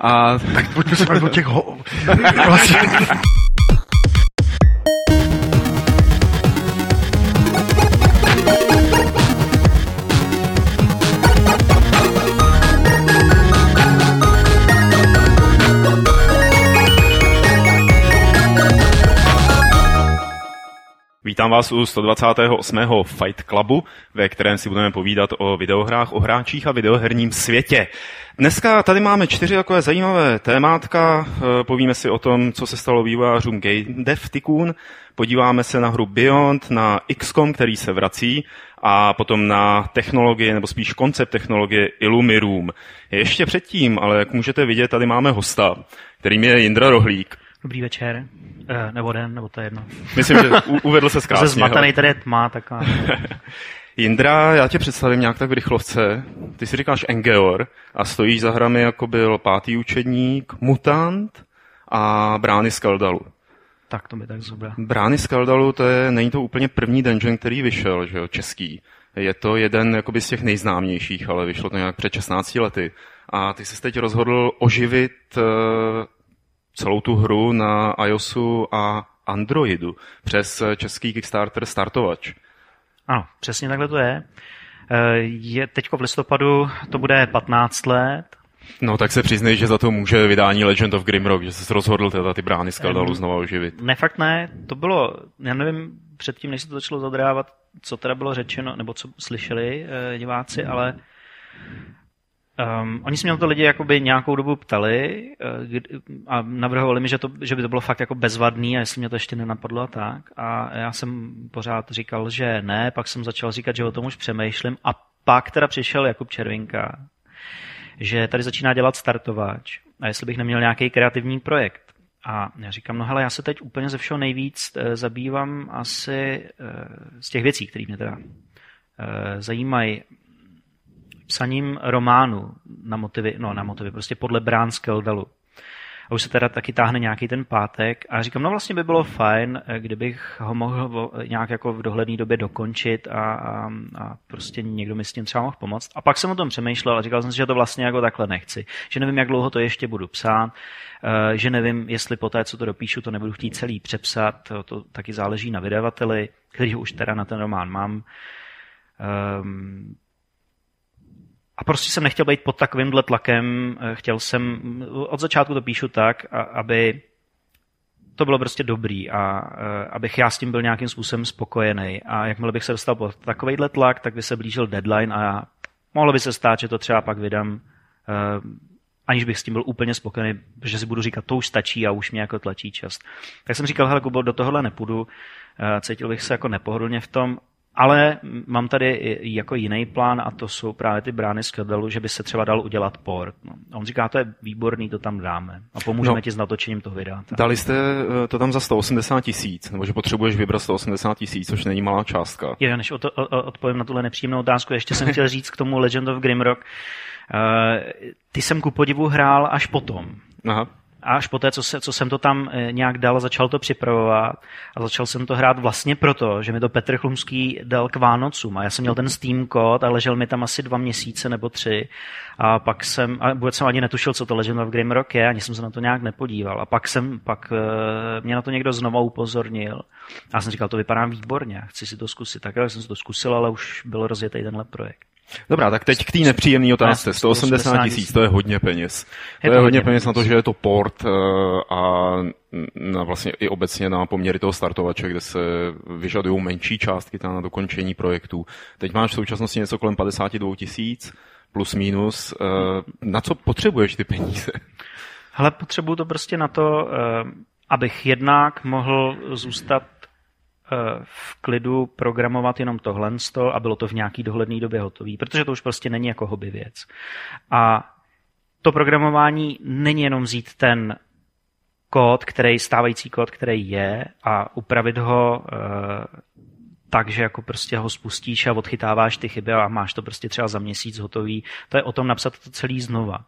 A... Tak pojďme se bavit o těch ho... vlastně... Vítám vás u 128. Fight Clubu, ve kterém si budeme povídat o videohrách, o hráčích a videoherním světě. Dneska tady máme čtyři takové zajímavé témátka. Eh, povíme si o tom, co se stalo vývojářům Game Dev Tycoon, podíváme se na hru Beyond, na XCOM, který se vrací, a potom na technologie, nebo spíš koncept technologie Illumiroom. Ještě předtím, ale jak můžete vidět, tady máme hosta, kterým je Jindra Rohlík. Dobrý večer, eh, nebo den, nebo to je jedno. Myslím, že uvedl se krásně. Zase zmatený, tady je tma, tak a... Jindra, já tě představím nějak tak v rychlovce. Ty si říkáš Engeor a stojíš za hrami, jako byl pátý učedník, Mutant a Brány z Kaldalu. Tak to by tak zhruba. Brány z Kaldalu, to je, není to úplně první dungeon, který vyšel, že jo, český. Je to jeden jakoby, z těch nejznámějších, ale vyšlo to nějak před 16 lety. A ty jsi teď rozhodl oživit uh, celou tu hru na iOSu a Androidu přes český Kickstarter Startovač. Ano, přesně takhle to je. Eh, je teďko v listopadu, to bude 15 let. No tak se přiznej, že za to může vydání Legend of Grimrock, že jsi rozhodl teda ty brány z Kaldalu znova oživit. Ne, fakt ne. To bylo, já nevím, předtím, než se to začalo zadrávat, co teda bylo řečeno, nebo co slyšeli eh, diváci, ale Um, oni se mě na to lidi jakoby nějakou dobu ptali uh, a navrhovali mi, že, to, že by to bylo fakt jako bezvadný a jestli mě to ještě nenapadlo a tak. A já jsem pořád říkal, že ne, pak jsem začal říkat, že o tom už přemýšlím a pak teda přišel Jakub Červinka, že tady začíná dělat startováč a jestli bych neměl nějaký kreativní projekt. A já říkám, no hele, já se teď úplně ze všeho nejvíc uh, zabývám asi uh, z těch věcí, které mě teda zajímají psaním románu na motivy, no na motivy, prostě podle Brán Skeldalu. A už se teda taky táhne nějaký ten pátek a říkám, no vlastně by bylo fajn, kdybych ho mohl nějak jako v dohledné době dokončit a, a, a prostě někdo mi s tím třeba mohl pomoct. A pak jsem o tom přemýšlel a říkal jsem si, že to vlastně jako takhle nechci. Že nevím, jak dlouho to ještě budu psát, eh, že nevím, jestli po té, co to dopíšu, to nebudu chtít celý přepsat, to, to taky záleží na vydavateli, který už teda na ten román mám. Um, a prostě jsem nechtěl být pod takovýmhle tlakem, eh, chtěl jsem, od začátku to píšu tak, aby to bylo prostě dobrý a eh, abych já s tím byl nějakým způsobem spokojený. A jakmile bych se dostal pod takovýhle tlak, tak by se blížil deadline a mohlo by se stát, že to třeba pak vydám, eh, aniž bych s tím byl úplně spokojený, protože si budu říkat, to už stačí a už mě jako tlačí čas. Tak jsem říkal, hele Kubo, do tohohle nepůjdu, cítil bych se jako nepohodlně v tom ale mám tady jako jiný plán a to jsou právě ty brány z Kedalu, že by se třeba dal udělat port. No. A on říká, to je výborný, to tam dáme. A pomůžeme no, ti s natočením toho videa. Tak. Dali jste eh, to tam za 180 tisíc, nebo že potřebuješ vybrat 180 tisíc, což není malá částka. Jo, než od, odpovím na tuhle nepříjemnou otázku, ještě jsem chtěl říct k tomu Legend of Grimrock. Uh, ty jsem ku podivu hrál až potom. Aha. A až poté, co, se, co jsem to tam eh, nějak dal, začal to připravovat a začal jsem to hrát vlastně proto, že mi to Petr Chlumský dal k Vánocům. A já jsem měl ten Steam kód a ležel mi tam asi dva měsíce nebo tři. A pak jsem, a vůbec jsem ani netušil, co to Legend of Grimrock je, ani jsem se na to nějak nepodíval. A pak jsem, pak eh, mě na to někdo znovu upozornil. A já jsem říkal, to vypadá výborně, chci si to zkusit, tak jsem si to zkusil, ale už byl rozjetý tenhle projekt. Dobrá, tak teď k té nepříjemné otázce. 180 tisíc, to je hodně peněz. To je, to je hodně peněz na to, že je to port eh, a na vlastně i obecně na poměry toho startovače, kde se vyžadují menší částky na dokončení projektů. Teď máš v současnosti něco kolem 52 tisíc, plus minus. Eh, na co potřebuješ ty peníze? Hele, potřebuju to prostě na to, eh, abych jednak mohl zůstat v klidu programovat jenom tohle a bylo to v nějaký dohledné době hotové, protože to už prostě není jako hobby věc. A to programování není jenom vzít ten kód, který, stávající kód, který je a upravit ho e, tak, že jako prostě ho spustíš a odchytáváš ty chyby a máš to prostě třeba za měsíc hotový. To je o tom napsat to celý znova.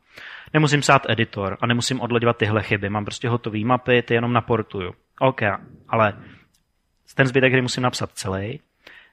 Nemusím psát editor a nemusím odleďovat tyhle chyby. Mám prostě hotový mapy, ty jenom naportuju. OK, ale ten zbytek hry musím napsat celý.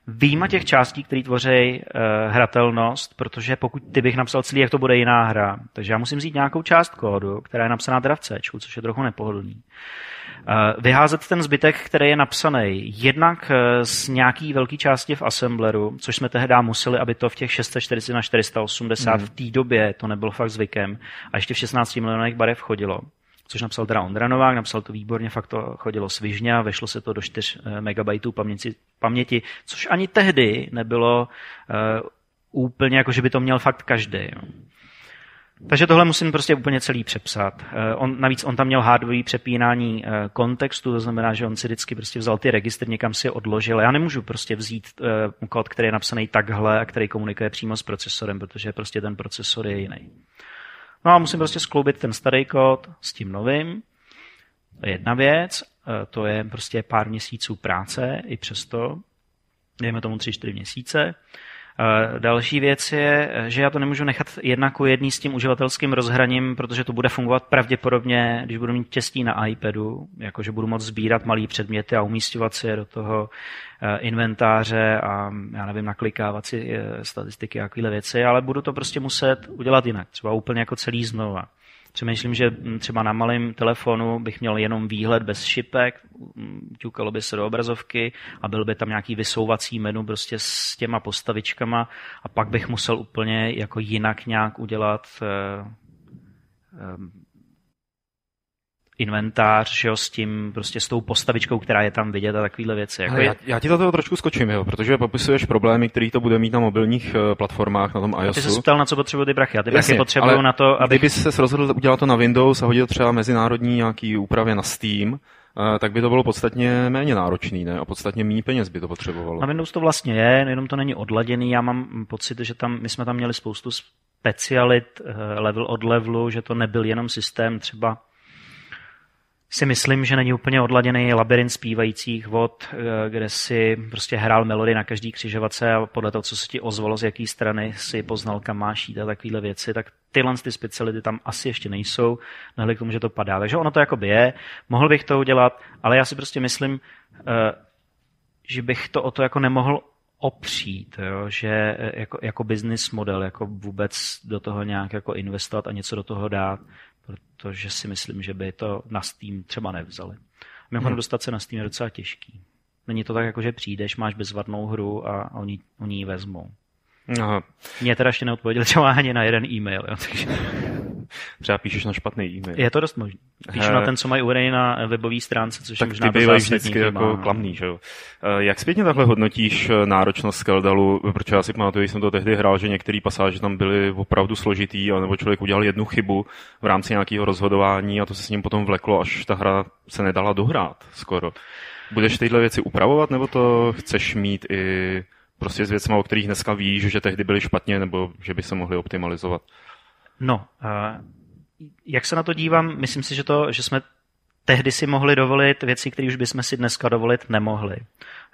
Výjima těch částí, které tvoří uh, hratelnost, protože pokud ty bych napsal celý, jak to bude jiná hra, takže já musím vzít nějakou část kódu, která je napsaná teda v C, což je trochu nepohodlný. Uh, vyházet ten zbytek, který je napsaný jednak uh, z nějaký velké části v assembleru, což jsme tehdy museli, aby to v těch 640 na 480 mm. v té době to nebylo fakt zvykem a ještě v 16 milionech barev chodilo což napsal teda Ondra Novák, napsal to výborně, fakt to chodilo svižně a vešlo se to do 4 eh, MB paměti, paměti, což ani tehdy nebylo uh, úplně jako, že by to měl fakt každý. Jo. Takže tohle musím prostě úplně celý přepsat. Uh, on, navíc on tam měl hardware přepínání kontextu, to znamená, že on si vždycky prostě vzal ty registry, někam si je odložil. Já nemůžu prostě vzít kód, který je napsaný takhle a který komunikuje přímo s procesorem, protože prostě ten procesor je jiný. No a musím prostě skloubit ten starý kód s tím novým. To je jedna věc, e, to je prostě pár měsíců práce, i přesto, dejme tomu 3-4 měsíce. Eh, další věc je, že já to nemůžu nechat jednak jedný s tím uživatelským rozhraním, protože to bude fungovat pravděpodobně, když budu mít těstí na iPadu, jakože budu moct sbírat malé předměty a umístěvat si je do toho eh, inventáře a já nevím, naklikávat si eh, statistiky a takovéhle věci, ale budu to prostě muset udělat jinak, třeba úplně jako celý znova. Přemýšlím, že třeba na malém telefonu bych měl jenom výhled bez šipek, ťukalo by se do obrazovky a byl by tam nějaký vysouvací menu prostě s těma postavičkama a pak bych musel úplně jako jinak nějak udělat eh, eh, inventář, že jo, s tím, prostě s tou postavičkou, která je tam vidět a takovéhle věci. Jako já, já, ti do toho trošku skočím, jo, protože popisuješ problémy, který to bude mít na mobilních uh, platformách, na tom iOSu. Ty jsi ptal, na co potřebují ty prachy. A ty prachy potřebují na to, aby... Kdyby se rozhodl udělat to na Windows a hodit třeba mezinárodní nějaký úpravě na Steam, uh, tak by to bylo podstatně méně náročný, ne? A podstatně méně peněz by to potřebovalo. Na Windows to vlastně je, jenom to není odladěný. Já mám pocit, že tam, my jsme tam měli spoustu specialit uh, level od levelu, že to nebyl jenom systém třeba si myslím, že není úplně odladěný labirint zpívajících vod, eh, kde si prostě hrál melody na každý křižovatce a podle toho, co se ti ozvalo, z jaké strany si poznal, kam máš jít a takovéhle věci, tak tyhle ty speciality tam asi ještě nejsou, nehledě k tomu, že to padá. Takže ono to jakoby je, mohl bych to udělat, ale já si prostě myslím, eh, že bych to o to jako nemohl opřít, jo? že eh, jako, jako business model, jako vůbec do toho nějak jako investovat a něco do toho dát, protože si myslím, že by to na Steam třeba nevzali. Mimochodem hmm. dostat se na Steam je docela těžký. Není to tak, jako že přijdeš, máš bezvadnou hru a oni, oni ji vezmou. Aha. Mě teda ještě neodpověděl třeba ani na jeden e-mail. Jo, takže... Třeba píšeš na špatný e-mail. Je to dost možné. Píšu na ten, co mají uvedený na webové stránce, což tak je možná ty bývají vždycky jako klamný, že jo. Eh, jak zpětně takhle hodnotíš eh, náročnost Skeldalu? Protože já si pamatuju, jsem to tehdy hrál, že některé pasáže tam byly opravdu složitý, nebo člověk udělal jednu chybu v rámci nějakého rozhodování a to se s ním potom vleklo, až ta hra se nedala dohrát skoro. Budeš tyhle věci upravovat, nebo to chceš mít i prostě s věcmi, o kterých dneska víš, že tehdy byly špatně, nebo že by se mohly optimalizovat? No, jak se na to dívám, myslím si, že, to, že jsme tehdy si mohli dovolit věci, které už bychom si dneska dovolit nemohli.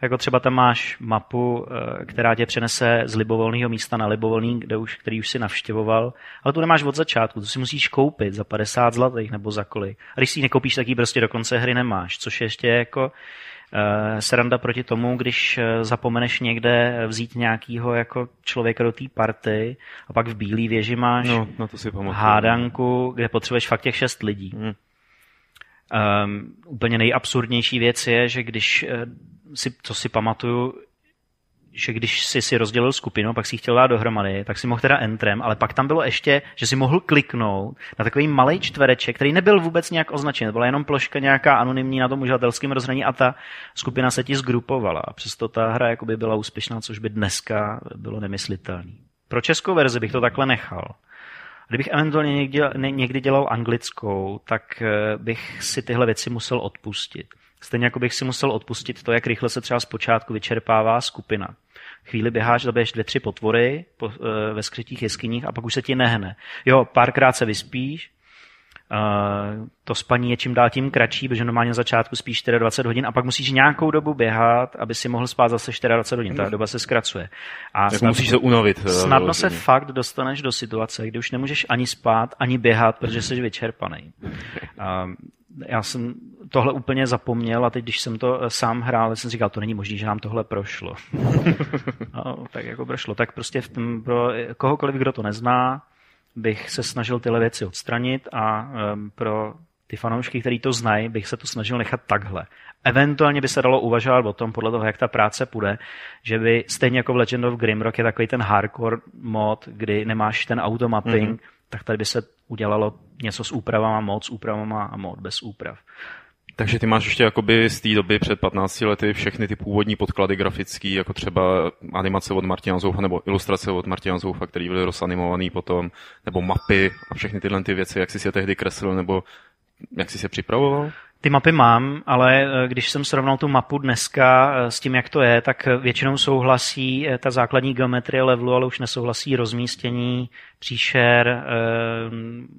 Jako třeba tam máš mapu, eh, která tě přenese z libovolného místa na libovolný, kde už, který už si navštěvoval, ale tu nemáš od začátku, tu si musíš koupit za 50 zlatých nebo za kolik. A když si ji nekoupíš, tak ji prostě do konce hry nemáš, což je ještě jako sranda proti tomu, když eh, zapomeneš někde vzít nějakýho jako člověka do té party a pak v bílé věži máš no, no to si hádanku, kde potřebuješ fakt těch šest lidí. Hmm. Um, úplně nejabsurdnější věc je, že když eh, si, co si pamatuju, že když si si rozdělil skupinu, pak si chtěl dát dohromady, tak si mohl teda entrem, ale pak tam bylo ještě, že si mohl kliknout na takový malý čtvereček, který nebyl vůbec nějak označen, byla jenom ploška nějaká anonymní na tom uživatelském rozhraní a ta skupina se ti zgrupovala. A přesto ta hra jakoby byla úspěšná, což by dneska bylo nemyslitelné. Pro českou verzi bych to takhle nechal. Kdybych eventuálně někdy, někdy dělal anglickou, tak eh, bych si tyhle věci musel odpustit. Stejně jako bych si musel odpustit to, jak rychle se třeba zpočátku vyčerpává skupina. Chvíli běháš, zabiješ dvě, tři potvory po, e, ve skrytých jeskyních a pak už se ti nehne. Jo, párkrát se vyspíš, to spaní je čím dál tím kratší, protože normálně na začátku spíš 24 hodin a pak musíš nějakou dobu běhat, aby si mohl spát zase 24 hodin. Ta doba se zkracuje. A snad, musíš se unavit. Eh, snadno se fakt dostaneš do situace, kdy už nemůžeš ani spát, ani běhat, protože jsi vyčerpaný. Já jsem tohle úplně zapomněl a teď, když jsem to sám hrál, jsem říkal, to není možné, že nám tohle prošlo. no, tak jako prošlo. Tak prostě v tom, pro kohokoliv, kdo to nezná, bych se snažil tyhle věci odstranit a um, pro ty fanoušky, kteří to znají, bych se to snažil nechat takhle. Eventuálně by se dalo uvažovat o tom, podle toho, jak ta práce půjde, že by stejně jako v Legend of Grimrock je takový ten hardcore mod, kdy nemáš ten automapping, mm-hmm. tak tady by se udělalo něco s úpravama, mod s úpravama a mod bez úprav. Takže ty máš ještě jakoby z té doby před 15 lety všechny ty původní podklady grafické, jako třeba animace od Martina Zoufa nebo ilustrace od Martina Zoufa, které byly rozanimované potom, nebo mapy a všechny tyhle ty věci, jak jsi si je tehdy kreslil, nebo jak jsi se připravoval? Ty mapy mám, ale eh, když jsem srovnal tu mapu dneska eh, s tím, jak to je, tak většinou souhlasí eh, ta základní geometrie levelu, ale už nesouhlasí rozmístění, příšer,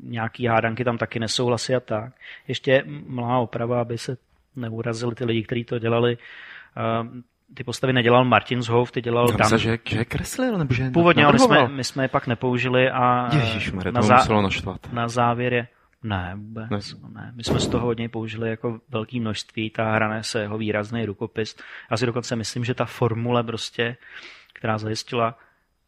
nějaký hádanky tam taky nesouhlasí a tak. Ještě malá oprava, aby se neurazili ty lidi, kteří to dělali. Ty postavy nedělal Martin Zhouf, ty dělal Já Dan. že, že kreslil, nebo že Původně, ale my jsme, my jsme je pak nepoužili a Ježišmarja, na, zá- na závěr je ne, vůbec. Ne. ne. My jsme z toho hodně použili jako velké množství, ta hra se jeho výrazný rukopis. Já si dokonce myslím, že ta formule prostě, která zajistila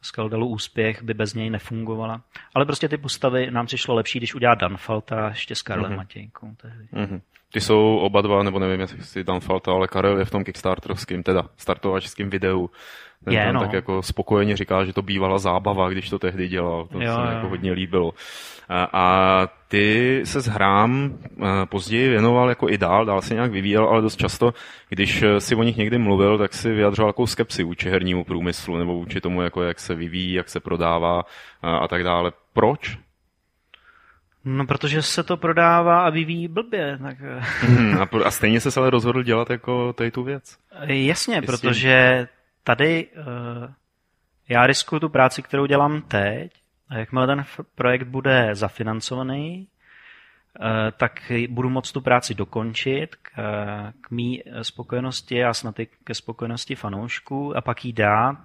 Skaldalu úspěch, by bez něj nefungovala. Ale prostě ty postavy nám přišlo lepší, když udělá Danfalta ještě s Karlem mm-hmm. Matějkou. Tehdy. Mm-hmm. Ty jsou oba dva, nebo nevím, jestli Danfalta, ale Karel je v tom Kickstarterovským, teda startovačským videu. Ten je, tam no. tak jako spokojeně říká, že to bývala zábava, když to tehdy dělal. To jo, se mi jako hodně líbilo. A, a ty se s hrám později věnoval jako i dál, dál se nějak vyvíjel, ale dost často, když si o nich někdy mluvil, tak si vyjadřoval jako skepsi vůči hernímu průmyslu nebo vůči tomu, jako jak se vyvíjí, jak se prodává a, a tak dále. Proč? No, protože se to prodává a vyvíjí blbě. Tak... Hmm, a, a stejně se ale rozhodl dělat jako tady tu věc. Jasně, Jestli... protože tady uh, já riskuju tu práci, kterou dělám teď, a jakmile ten projekt bude zafinancovaný, uh, tak budu moct tu práci dokončit k, k mý spokojenosti a snad i ke spokojenosti fanoušků a pak jí dát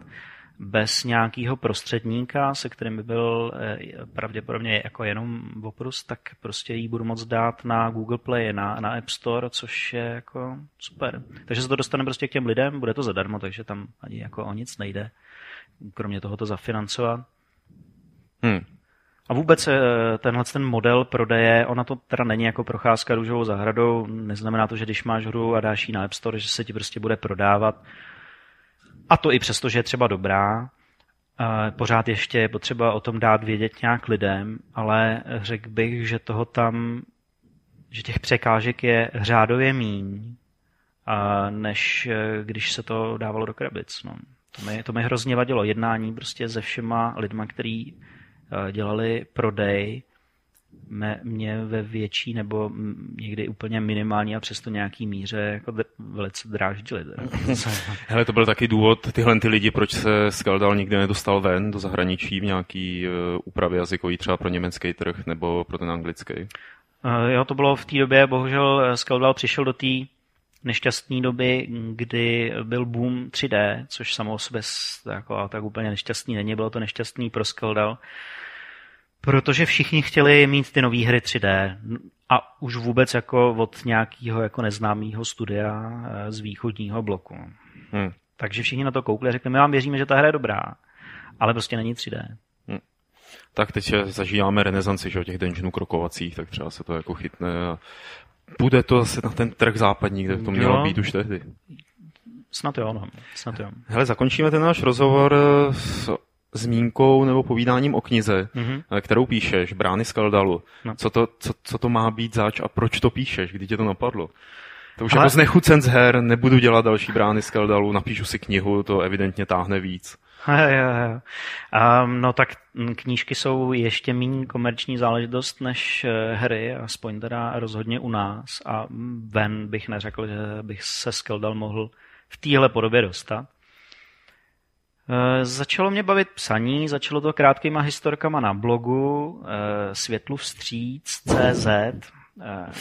bez nějakého prostředníka, se kterým by byl eh, pravděpodobně jako jenom oprus, tak prostě ji budu moct dát na Google Play, na, na App Store, což je jako super. Takže se to dostane prostě k těm lidem, bude to zadarmo, takže tam ani jako o nic nejde, kromě toho to zafinancovat. Hmm. A vůbec eh, tenhle ten model prodeje, ona to teda není jako procházka růžovou zahradou, neznamená to, že když máš hru a dáš ji na App Store, že se ti prostě bude prodávat a to i přesto, že je třeba dobrá, pořád ještě je potřeba o tom dát vědět nějak lidem, ale řekl bych, že toho tam, že těch překážek je řádově míň, než e, když se to dávalo do krabic. No. To, mi, to mi hrozně vadilo. Jednání prostě se všema lidma, kteří e, dělali prodej mě ve větší nebo někdy úplně minimální a přesto nějaký míře jako dr- velice dráždili. Hele, to byl taky důvod tyhle ty lidi, proč se Skaldal nikdy nedostal ven do zahraničí v nějaký uh, úpravě jazykový třeba pro německý trh nebo pro ten anglický. Uh, jo, to bylo v té době, bohužel Skaldal přišel do té nešťastné doby, kdy byl boom 3D, což samo o sobě jako, tak úplně nešťastný není, bylo to nešťastný pro Skaldal. Protože všichni chtěli mít ty nové hry 3D a už vůbec jako od nějakého jako neznámého studia eh, z východního bloku. Hmm. Takže všichni na to koukli a řekli, my vám věříme, že ta hra je dobrá, ale prostě není 3D. Hmm. Tak teď zažíváme renesanci že, těch dungeonů krokovacích, tak třeba se to jako chytne a bude to zase na ten trh západní, kde to mělo jo. být už tehdy. Snad jo, no. Snad jo. Hele, zakončíme ten náš rozhovor s zmínkou nebo povídáním o knize, mm-hmm. kterou píšeš, Brány z Kaldalu. No. Co, to, co, co to má být zač a proč to píšeš, kdy tě to napadlo? To už Ale... jako znechucen z her, nebudu dělat další Brány z Kaldalu, napíšu si knihu, to evidentně táhne víc. Um, no tak knížky jsou ještě méně komerční záležitost než eh, hry, aspoň teda rozhodně u nás. A ven bych neřekl, že bych se Skeldal mohl v téhle podobě dostat. Eh, začalo mě bavit psaní, začalo to krátkýma historkama na blogu, eh, světlu vstříc, CZ. Eh,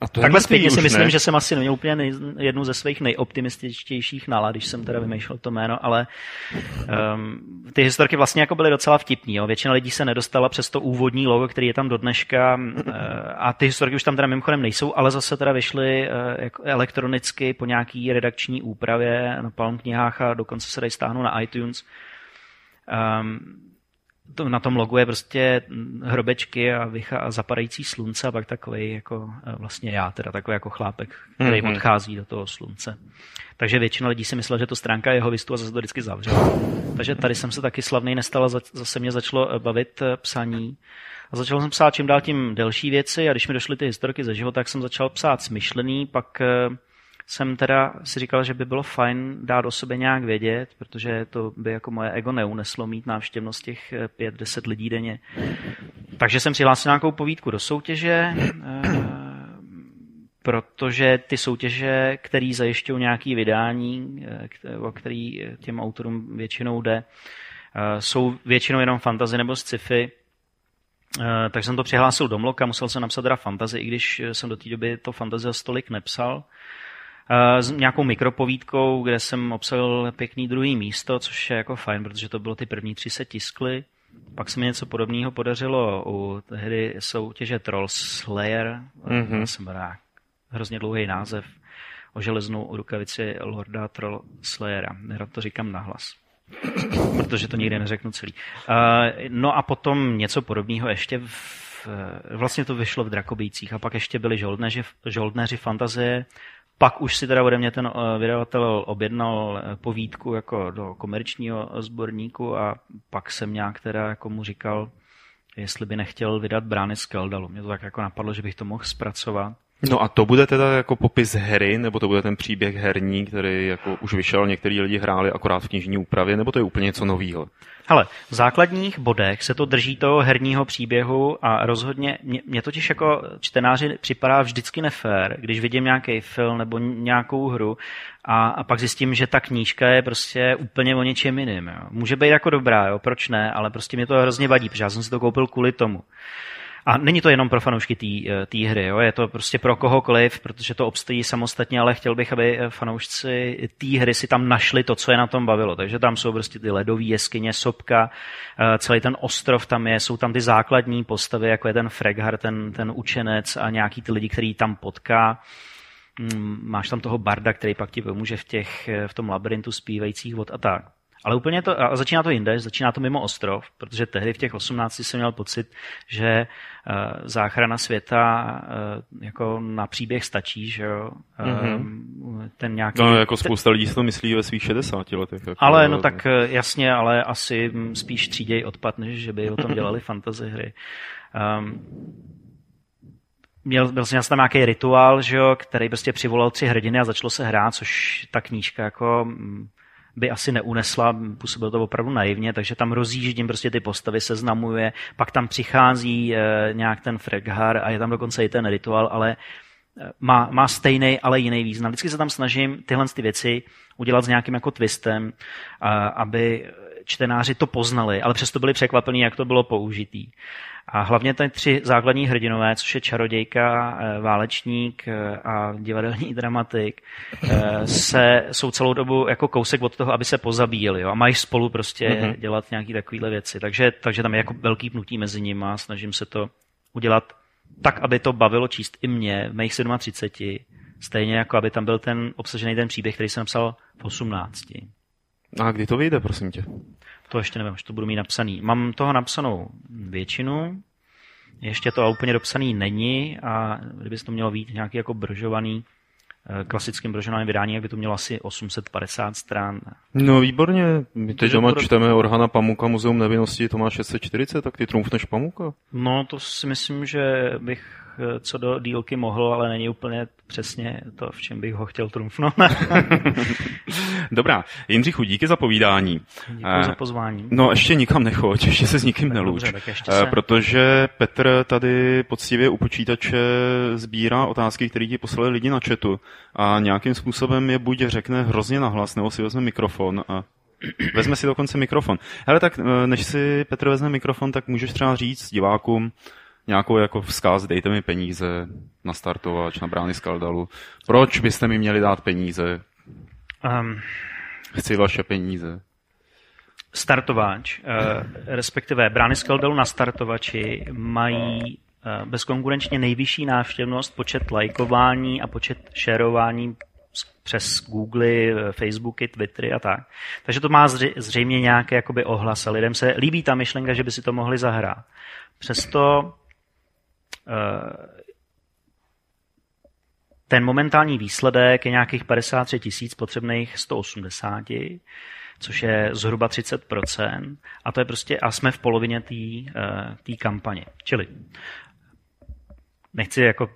A to Takhle zpětně si myslím, ne? že jsem asi neměl úplně nej, jednu ze svých nejoptimističtějších nálad, když jsem teda vymýšlel to jméno, ale um, ty historky vlastně jako byly docela vtipný. Jo. Většina lidí se nedostala přes to úvodní logo, který je tam do dneška uh, a ty historky už tam teda mimochodem nejsou, ale zase teda vyšly uh, jako elektronicky po nějaký redakční úpravě na Palm knihách a dokonce se dají stáhnout na iTunes. Um, to, na tom logu je prostě hrobečky a, vycha, a zapadající slunce a pak takový jako e, vlastně já, teda takový jako chlápek, který mm-hmm. odchází do toho slunce. Takže většina lidí si myslela, že to stránka jeho vistu a zase to vždycky zavřela. Takže tady jsem se taky slavný nestal, zase mě začalo e, bavit e, psaní. A začal jsem psát čím dál tím delší věci a když mi došly ty historky ze života, tak jsem začal psát smyšlený, pak jsem teda si říkal, že by bylo fajn dát o sobě nějak vědět, protože to by jako moje ego neuneslo mít návštěvnost těch 5-10 eh, lidí denně. Takže jsem přihlásil nějakou povídku do soutěže, eh, protože ty soutěže, které zajišťují nějaké vydání, eh, o který těm autorům většinou jde, jsou většinou jenom fantazy nebo sci-fi, tak jsem to přihlásil do Mloka, musel jsem napsat teda fantazy, i když jsem do té doby to fantazy stolik nepsal. Eh, s nějakou mikropovídkou, kde jsem obsadil pěkný druhý místo, což je jako fajn, protože to bylo ty první tři se tiskly. Pak se mi něco podobného podařilo u tehdy soutěže Troll Slayer. Mm-hmm. Jsem rád. Hrozně dlouhý název o železnou rukavici Lorda Troll Slayera. Nerad to říkám nahlas. protože to nikdy neřeknu celý. Uh, no a potom něco podobného ještě v, vlastně to vyšlo v Drakobících a pak ještě byli žoldnéři, žoldnéři fantazie pak už si teda ode mě ten eh, vydavatel objednal eh, povídku jako do komerčního sborníku a pak jsem nějak teda jako mu říkal, jestli by nechtěl vydat Brány z Keldalu. Mě to tak jako napadlo, že bych to mohl zpracovat. No a to bude teda jako popis hry, nebo to bude ten příběh herní, který jako už vyšel, některý lidi hráli akorát v knižní úpravě, nebo to je úplně něco nového? Hele, v základních bodech se to drží toho herního příběhu a rozhodně mě, mě totiž jako čtenáři připadá vždycky nefér, když vidím nějaký film nebo nějakou hru a, a pak zjistím, že ta knížka je prostě úplně o něčem jiným. Jo. Může být jako dobrá, jo, proč ne, ale prostě mě to hrozně vadí, protože já jsem si to koupil kvůli tomu. A není to jenom pro fanoušky té eh, hry, jo? je to prostě pro kohokoliv, protože to obstojí samostatně, ale chtěl bych, aby eh, fanoušci té hry si tam našli to, co je na tom bavilo. Takže tam jsou prostě ty ledové jeskyně, sopka, eh, celý ten ostrov tam je, jsou tam ty základní postavy, jako je ten Freghar, ten, ten učenec a nějaký ty lidi, který tam potká. Mm, máš tam toho barda, který pak ti pomůže v, těch, v tom labirintu zpívajících vod a tak. Ale úplně to, a začíná to jinde, začíná to mimo ostrov, protože tehdy v těch 18 jsem měl pocit, že uh, záchrana světa uh, jako na příběh stačí, že jo. Mm-hmm. ten nějaký, no, jako spousta lidí si to myslí ve svých 60 letech. Jako, ale no tak jasně, ale asi spíš tříděj odpad, než že by o tom dělali fantasy hry. Um, měl, byl jsem tam nějaký rituál, že jo, který prostě přivolal tři hrdiny a začalo se hrát, což ta knížka jako by asi neunesla, působilo to opravdu naivně, takže tam rozjíždím prostě ty postavy, seznamuje, pak tam přichází e, nějak ten Freghar a je tam dokonce i ten rituál, ale eh, má, má stejný, ale jiný význam. Vždycky se tam snažím tyhle ty věci udělat s nějakým jako twistem, a, aby čtenáři to poznali, ale přesto byli překvapení, jak to bylo použitý. A hlavně ty tři základní hrdinové, což je čarodějka, eh, válečník eh, a divadelní dramatik, eh, se, jsou celou dobu jako kousek od toho, aby se pozabíjeli jo, a mají spolu prostě mm-hmm. dělat nějaké takovéhle věci. Takže, takže tam je jako velký pnutí mezi nimi a snažím se to udělat tak, aby to bavilo číst i mě v mých 37, stejně jako aby tam byl ten obsažený ten příběh, který jsem napsal v 18. A kdy to vyjde, prosím tě? To ještě nevím, že to budu mít napsaný. Mám toho napsanou většinu, ještě to úplně dopsaný není a kdyby to mělo být nějaký jako bržovaný, eh, klasickým brožovaným vydání, jak by to mělo asi 850 stran. No výborně, my teď doma bude... čteme Orhana Pamuka, Muzeum nevinnosti, to má 640, tak ty trumfneš Pamuka? No to si myslím, že bych co do dílky mohl, ale není úplně přesně to, v čem bych ho chtěl trumfnout. Dobrá, Jindřichu, díky za povídání. Děkuji za pozvání. No, ještě nikam nechoď, ještě se s nikým neluč. Dobře, eh, se... Protože Petr tady poctivě u počítače sbírá otázky, které ti poslali lidi na chatu a nějakým způsobem je buď řekne hrozně nahlas, nebo si vezme mikrofon a vezme si dokonce mikrofon. Hele, tak eh, než si Petr vezme mikrofon, tak můžeš třeba říct divákům, nějakou jako vzkaz, dejte mi peníze na startovač, na brány Skaldalu. Proč byste mi měli dát peníze? Um, Chci vaše peníze. Startovač, uh, respektive brány Skaldalu na startovači mají uh, bezkonkurenčně nejvyšší návštěvnost, počet lajkování a počet šerování přes Google, Facebooky, Twittery a tak. Takže to má zřejmě nějaké jakoby ohlas a lidem se líbí ta myšlenka, že by si to mohli zahrát. Přesto eh, ten momentální výsledek je nějakých 53 tisíc potřebných 180, což je zhruba 30%. A to je prostě, a jsme v polovině té kampaně. Čili nechci jako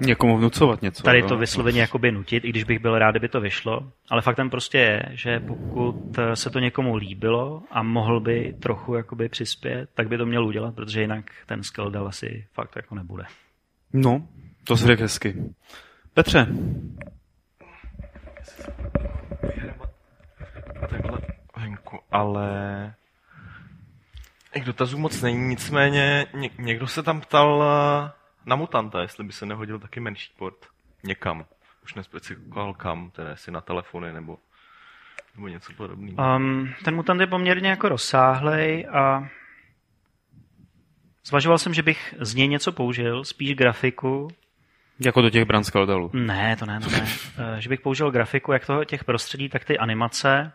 Někomu vnucovat něco. Tady to vysloveně jakoby nutit, i když bych byl rád, kdyby to vyšlo. Ale faktem prostě je, že pokud se to někomu líbilo a mohl by trochu jakoby přispět, tak by to měl udělat, protože jinak ten Skeldal asi fakt jako nebude. No, to se řekl hezky. Petře. Takhle venku, ale k dotazů moc není, nicméně někdo se tam ptal na mutanta, jestli by se nehodil taky menší port někam. Už nespecifikoval kam, teda jestli na telefony nebo, nebo něco podobného. Um, ten mutant je poměrně jako rozsáhlej a zvažoval jsem, že bych z něj něco použil, spíš grafiku. Jako do těch Branskaldalů? Ne, to ne, to ne. Eh, že bych použil grafiku jak toho těch prostředí, tak ty animace,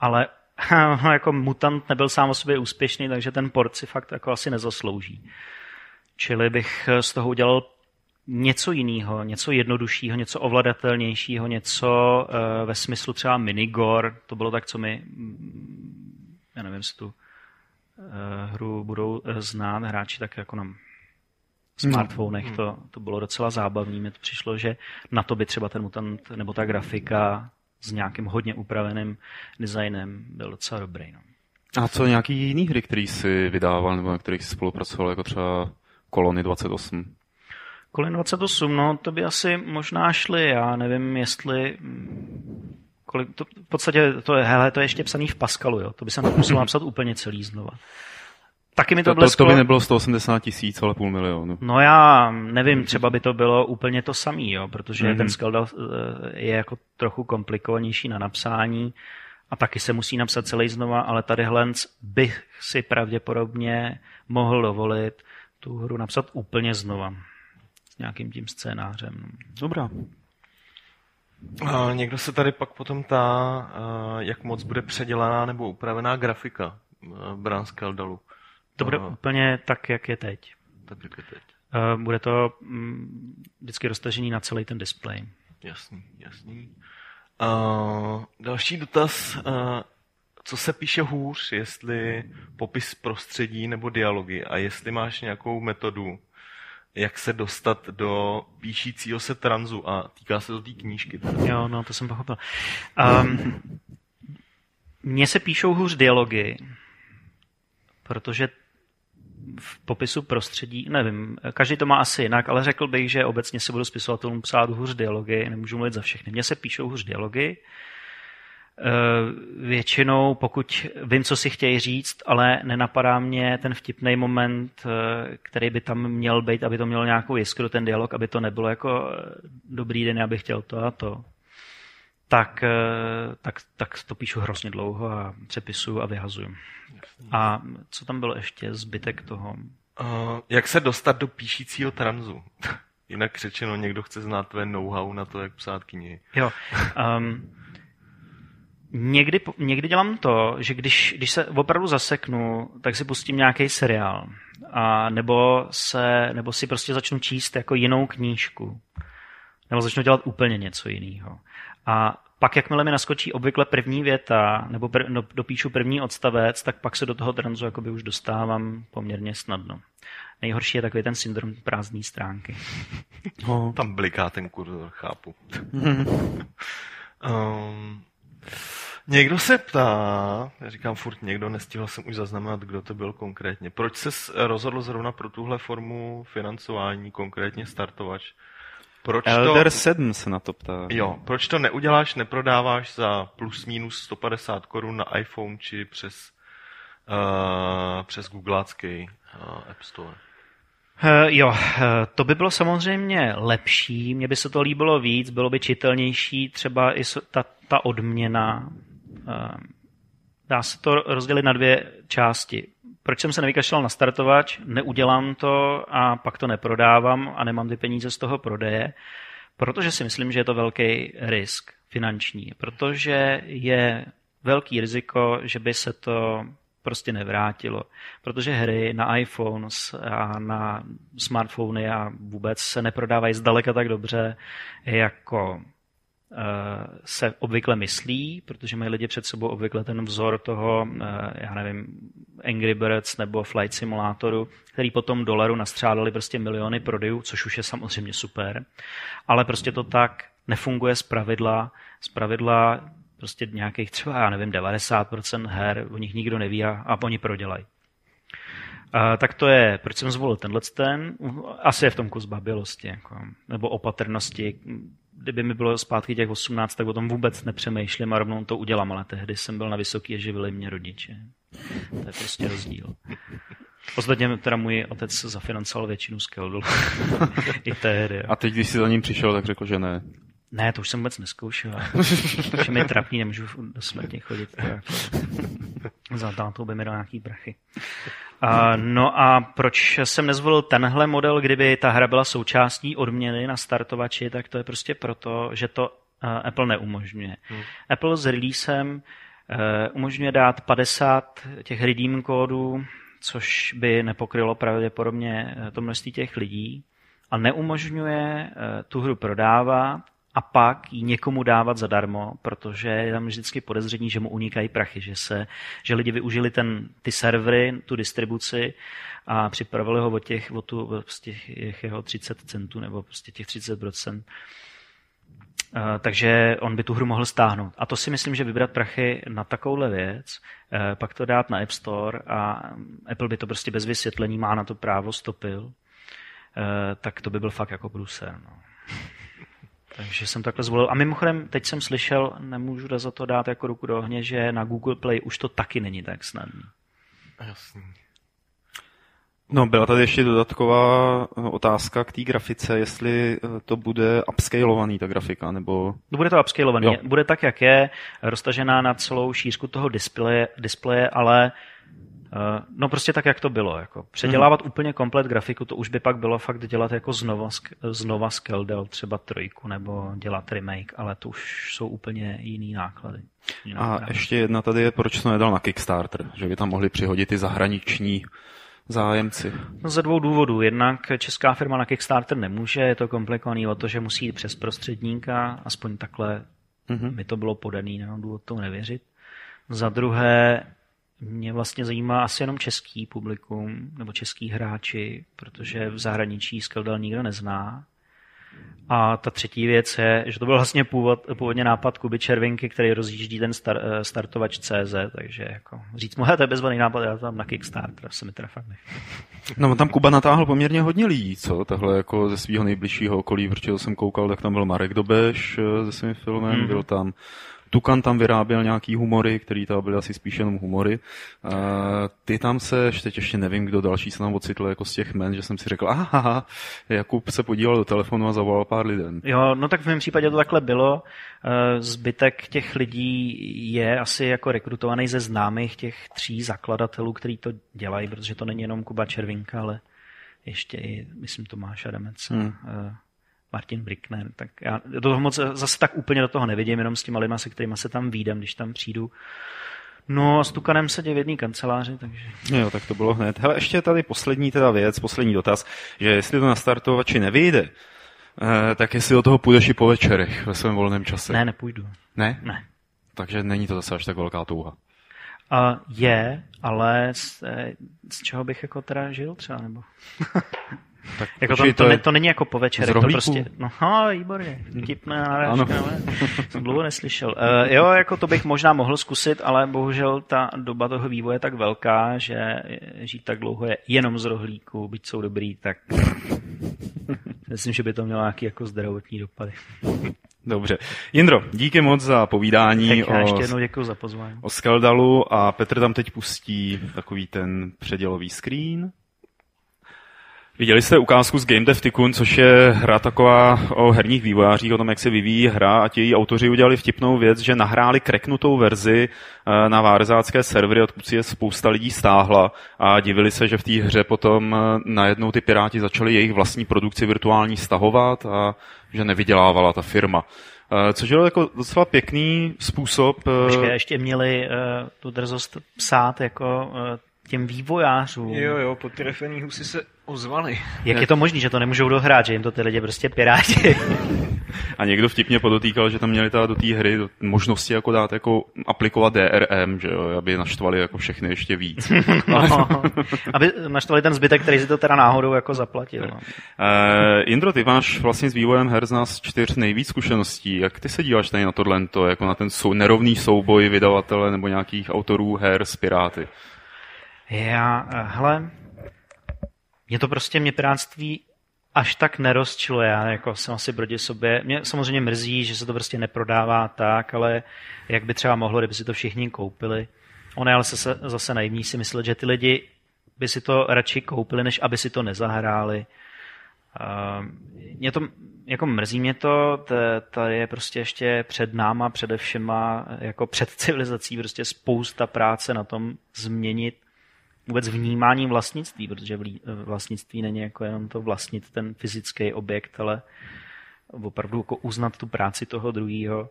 ale jako mutant nebyl sám o sobě úspěšný, takže ten port si fakt jako asi nezaslouží. Čili bych z toho udělal něco jiného, něco jednoduššího, něco ovladatelnějšího, něco uh, ve smyslu třeba minigor. To bylo tak, co mi, mm, já nevím, jestli tu uh, hru budou uh, znát hráči tak jako na smartfonech. No. To, to bylo docela zábavné. Mi to přišlo, že na to by třeba ten mutant nebo ta grafika s nějakým hodně upraveným designem byl docela dobrý. No. A co nějaký jiný hry, který jsi vydával nebo na kterých jsi spolupracoval, jako třeba kolony 28. Kolony 28, no to by asi možná šly, já nevím, jestli kolik, to, v podstatě to je, hele, to je ještě psaný v Pascalu, jo? to by se musel napsat úplně celý znova. Taky mi to, to, to, to by nebylo 180 tisíc, ale půl milionu. No já nevím, třeba by to bylo úplně to samý, jo, protože mm-hmm. ten Skelda eh, je jako trochu komplikovanější na napsání a taky se musí napsat celý znova, ale tady Hlenc bych si pravděpodobně mohl dovolit tu hru napsat úplně znova. S nějakým tím scénářem. Dobrá. A někdo se tady pak potom tá, jak moc bude předělaná nebo upravená grafika Bran Skeldalu. To bude úplně tak, jak je teď. Tak, jak je teď. Bude to mm, vždycky roztažený na celý ten displej. Jasný, jasný. Uh, další dotaz. Uh, co se píše hůř, jestli popis prostředí nebo dialogy a jestli máš nějakou metodu, jak se dostat do píšícího se tranzu a týká se to té knížky. Jo, no, to jsem pochopil. Um, mně se píšou hůř dialogy, protože v popisu prostředí, nevím, každý to má asi jinak, ale řekl bych, že obecně si budu spisovatelům psát hůř dialogy, nemůžu mluvit za všechny. Mně se píšou hůř dialogy, většinou, pokud vím, co si chtějí říct, ale nenapadá mě ten vtipný moment, eh, který by tam měl být, aby to mělo nějakou jiskru, ten dialog, aby to nebylo jako eh, dobrý den, já bych chtěl to a to, tak, tak, tak to píšu hrozně dlouho a přepisuju a vyhazuju. A co tam bylo ještě, zbytek toho? Uh, jak se dostat do píšícího tranzu? Jinak řečeno, někdo chce znát tvé know-how na to, jak psát knihy. Jo. Um, Někdy, někdy dělám to, že když, když se opravdu zaseknu, tak si pustím nějaký seriál. A nebo, se, nebo si prostě začnu číst jako jinou knížku. Nebo začnu dělat úplně něco jiného. A pak, jakmile mi naskočí obvykle první věta, nebo pr, no, dopíšu první odstavec, tak pak se do toho tranzu jakoby už dostávám poměrně snadno. Nejhorší je takový ten syndrom prázdné stránky. No, tam bliká ten kurzor, chápu. um, Někdo se ptá, já říkám furt někdo, nestihl jsem už zaznamenat, kdo to byl konkrétně. Proč se rozhodl zrovna pro tuhle formu financování, konkrétně startovač? Proč Elder to, 7 se na to ptá. Jo, proč to neuděláš, neprodáváš za plus minus 150 korun na iPhone či přes, uh, přes Googleácký uh, App Store? Uh, jo, uh, to by bylo samozřejmě lepší, mně by se to líbilo víc, bylo by čitelnější, třeba i ta, ta odměna. Uh, dá se to rozdělit na dvě části. Proč jsem se nevykašlal na startovač, neudělám to a pak to neprodávám a nemám ty peníze z toho prodeje? Protože si myslím, že je to velký risk finanční, protože je velký riziko, že by se to prostě nevrátilo. Protože hry na iPhone a na smartfony a vůbec se neprodávají zdaleka tak dobře, jako se obvykle myslí, protože mají lidi před sebou obvykle ten vzor toho, eh, já nevím, Angry Birds nebo Flight Simulatoru, který potom dolaru nastřádali prostě miliony prodejů, což už je samozřejmě super, ale prostě to tak nefunguje z pravidla. Z pravidla prostě nějakých třeba, já nevím, 90% her, o nich nikdo neví a, a oni prodělají. A, tak to je, proč jsem zvolil tenhle ten, asi je v tom kus babilosti, jako, nebo opatrnosti. Kdyby mi bylo zpátky těch 18, tak o tom vůbec nepřemýšlím a rovnou to udělám, ale tehdy jsem byl na vysoký a živili mě rodiče. To je prostě rozdíl. Ostatně teda můj otec zafinancoval většinu Skeldl. I tehdy. A teď, když jsi za ním přišel, tak řekl, že ne. Ne, to už jsem vůbec neskoušel. Už mi trapný, nemůžu do smrti chodit. Za tátou by mi dal nějaký brachy. Uh, no a proč jsem nezvolil tenhle model, kdyby ta hra byla součástí odměny na startovači, tak to je prostě proto, že to uh, Apple neumožňuje. Hmm. Apple s releasem uh, umožňuje dát 50 těch redeem kódů, což by nepokrylo pravděpodobně to množství těch lidí a neumožňuje tu hru prodávat a pak ji někomu dávat zadarmo, protože je tam vždycky podezření, že mu unikají prachy, že, se, že lidi využili ten, ty servery, tu distribuci a připravili ho o těch, o tu, prostě těch jeho 30 centů nebo prostě těch 30%. Uh, takže on by tu hru mohl stáhnout. A to si myslím, že vybrat prachy na takovouhle věc, uh, pak to dát na App Store a Apple by to prostě bez vysvětlení má na to právo stopil, uh, tak to by byl fakt jako průser. No. Takže jsem takhle zvolil. A mimochodem, teď jsem slyšel, nemůžu za to dát jako ruku do ohně, že na Google Play už to taky není tak snadné. Jasný. No, byla tady ještě dodatková eh, otázka k té grafice, jestli eh, to bude upscalovaný, ta grafika, nebo... No, bude to upscalovaný. Jo. Bude tak, jak je, roztažená na celou šířku toho displeje, displeje ale Eh, no prostě tak, jak to bylo. Jako. Předělávat mm. úplně komplet grafiku, to už by pak bylo fakt dělat jako znova, znova Skeldel, třeba trojku, nebo dělat remake, ale to už jsou úplně jiný náklady. Jiná A právě. ještě jedna tady je, proč to nedal na Kickstarter, že by tam mohli přihodit i zahraniční zájemci? No ze dvou důvodů. Jednak česká firma na Kickstarter nemůže, je to komplikovaný o to, že musí jít přes prostředníka, aspoň takhle mm-hmm. mi to bylo podaný, nemám důvod tomu nevěřit. Za druhé, mě vlastně zajímá asi jenom český publikum, nebo český hráči, protože v zahraničí Skeldal nikdo nezná. A ta třetí věc je, že to byl vlastně původ, původně nápad Kuby Červinky, který rozjíždí ten star, eh, startovač CZ, takže jako říct mu, to je bezvaný nápad, já tam na Kickstarter, se mi teda fakt No tam Kuba natáhl poměrně hodně lidí, co? Tahle jako ze svého nejbližšího okolí, protože jsem koukal, tak tam byl Marek Dobeš eh, se svým filmem, mm-hmm. byl tam Tukan tam vyráběl nějaký humory, který tam byly asi spíš jenom humory. Uh, ty tam se, teď ještě nevím, kdo další se tam ocitl jako z těch men, že jsem si řekl, aha, Jakub se podíval do telefonu a zavolal pár lidem. Jo, no tak v mém případě to takhle bylo. Uh, zbytek těch lidí je asi jako rekrutovaný ze známých těch tří zakladatelů, kteří to dělají, protože to není jenom Kuba Červinka, ale ještě i, myslím, Tomáš Adamec. Hmm. Uh, Martin Brickner, tak já do toho moc zase tak úplně do toho nevidím, jenom s těma lidma, se kterými se tam výdám, když tam přijdu. No a s Tukanem sedí v jedné kanceláři, takže... Jo, tak to bylo hned. Hele, ještě tady poslední teda věc, poslední dotaz, že jestli to na startovači nevyjde, eh, tak jestli do toho půjdeš i po večerech ve svém volném čase. Ne, nepůjdu. Ne? Ne. Takže není to zase až tak velká touha. Uh, je, ale z, eh, z čeho bych jako teda žil třeba, nebo... Tak jako to, to, to, ne, to není jako po večerech, to prostě, no, no výborně, vtipná narážka, ale jsem dlouho neslyšel. Uh, jo, jako to bych možná mohl zkusit, ale bohužel ta doba toho vývoje je tak velká, že žít tak dlouho je jenom z rohlíku, byť jsou dobrý, tak myslím, že by to mělo nějaký jako zdravotní dopady. Dobře. Jindro, díky moc za povídání tak o, ještě jednou děkuji za pozvání. o Skeldalu a Petr tam teď pustí takový ten předělový screen. Viděli jste ukázku z Game Dev Tycoon, což je hra taková o herních vývojářích, o tom, jak se vyvíjí hra a ti její autoři udělali vtipnou věc, že nahráli kreknutou verzi eh, na várzácké servery, odkud si je spousta lidí stáhla a divili se, že v té hře potom eh, najednou ty piráti začali jejich vlastní produkci virtuální stahovat a že nevydělávala ta firma. Eh, což je jako docela pěkný způsob. Počkej, ještě měli uh, tu drzost psát jako uh, těm vývojářům. Jo, jo, potrefený husy se ozvali. Jak je to možné, že to nemůžou dohrát, že jim to ty lidi prostě piráti? A někdo vtipně podotýkal, že tam měli teda do té hry do možnosti jako dát jako aplikovat DRM, že jo, aby naštvali jako všechny ještě víc. no, aby naštvali ten zbytek, který si to teda náhodou jako zaplatil. No. Uh, Indro, ty máš vlastně s vývojem her z nás čtyř nejvíc zkušeností. Jak ty se díváš tady na tohle, jako na ten sou, nerovný souboj vydavatele nebo nějakých autorů her s Piráty? Já, eh, hele, mě to prostě, mě pirátství až tak nerozčilo. Já jako jsem asi proti sobě. Mě samozřejmě mrzí, že se to prostě neprodává tak, ale jak by třeba mohlo, kdyby si to všichni koupili. Ono je ale zase, zase naivní si myslet, že ty lidi by si to radši koupili, než aby si to nezahráli. Uh, mě to, jako mrzí mě to, to je prostě ještě před náma, především jako před civilizací, prostě spousta práce na tom změnit vůbec vnímání vlastnictví, protože vlastnictví není jako jenom to vlastnit ten fyzický objekt, ale opravdu jako uznat tu práci toho druhého.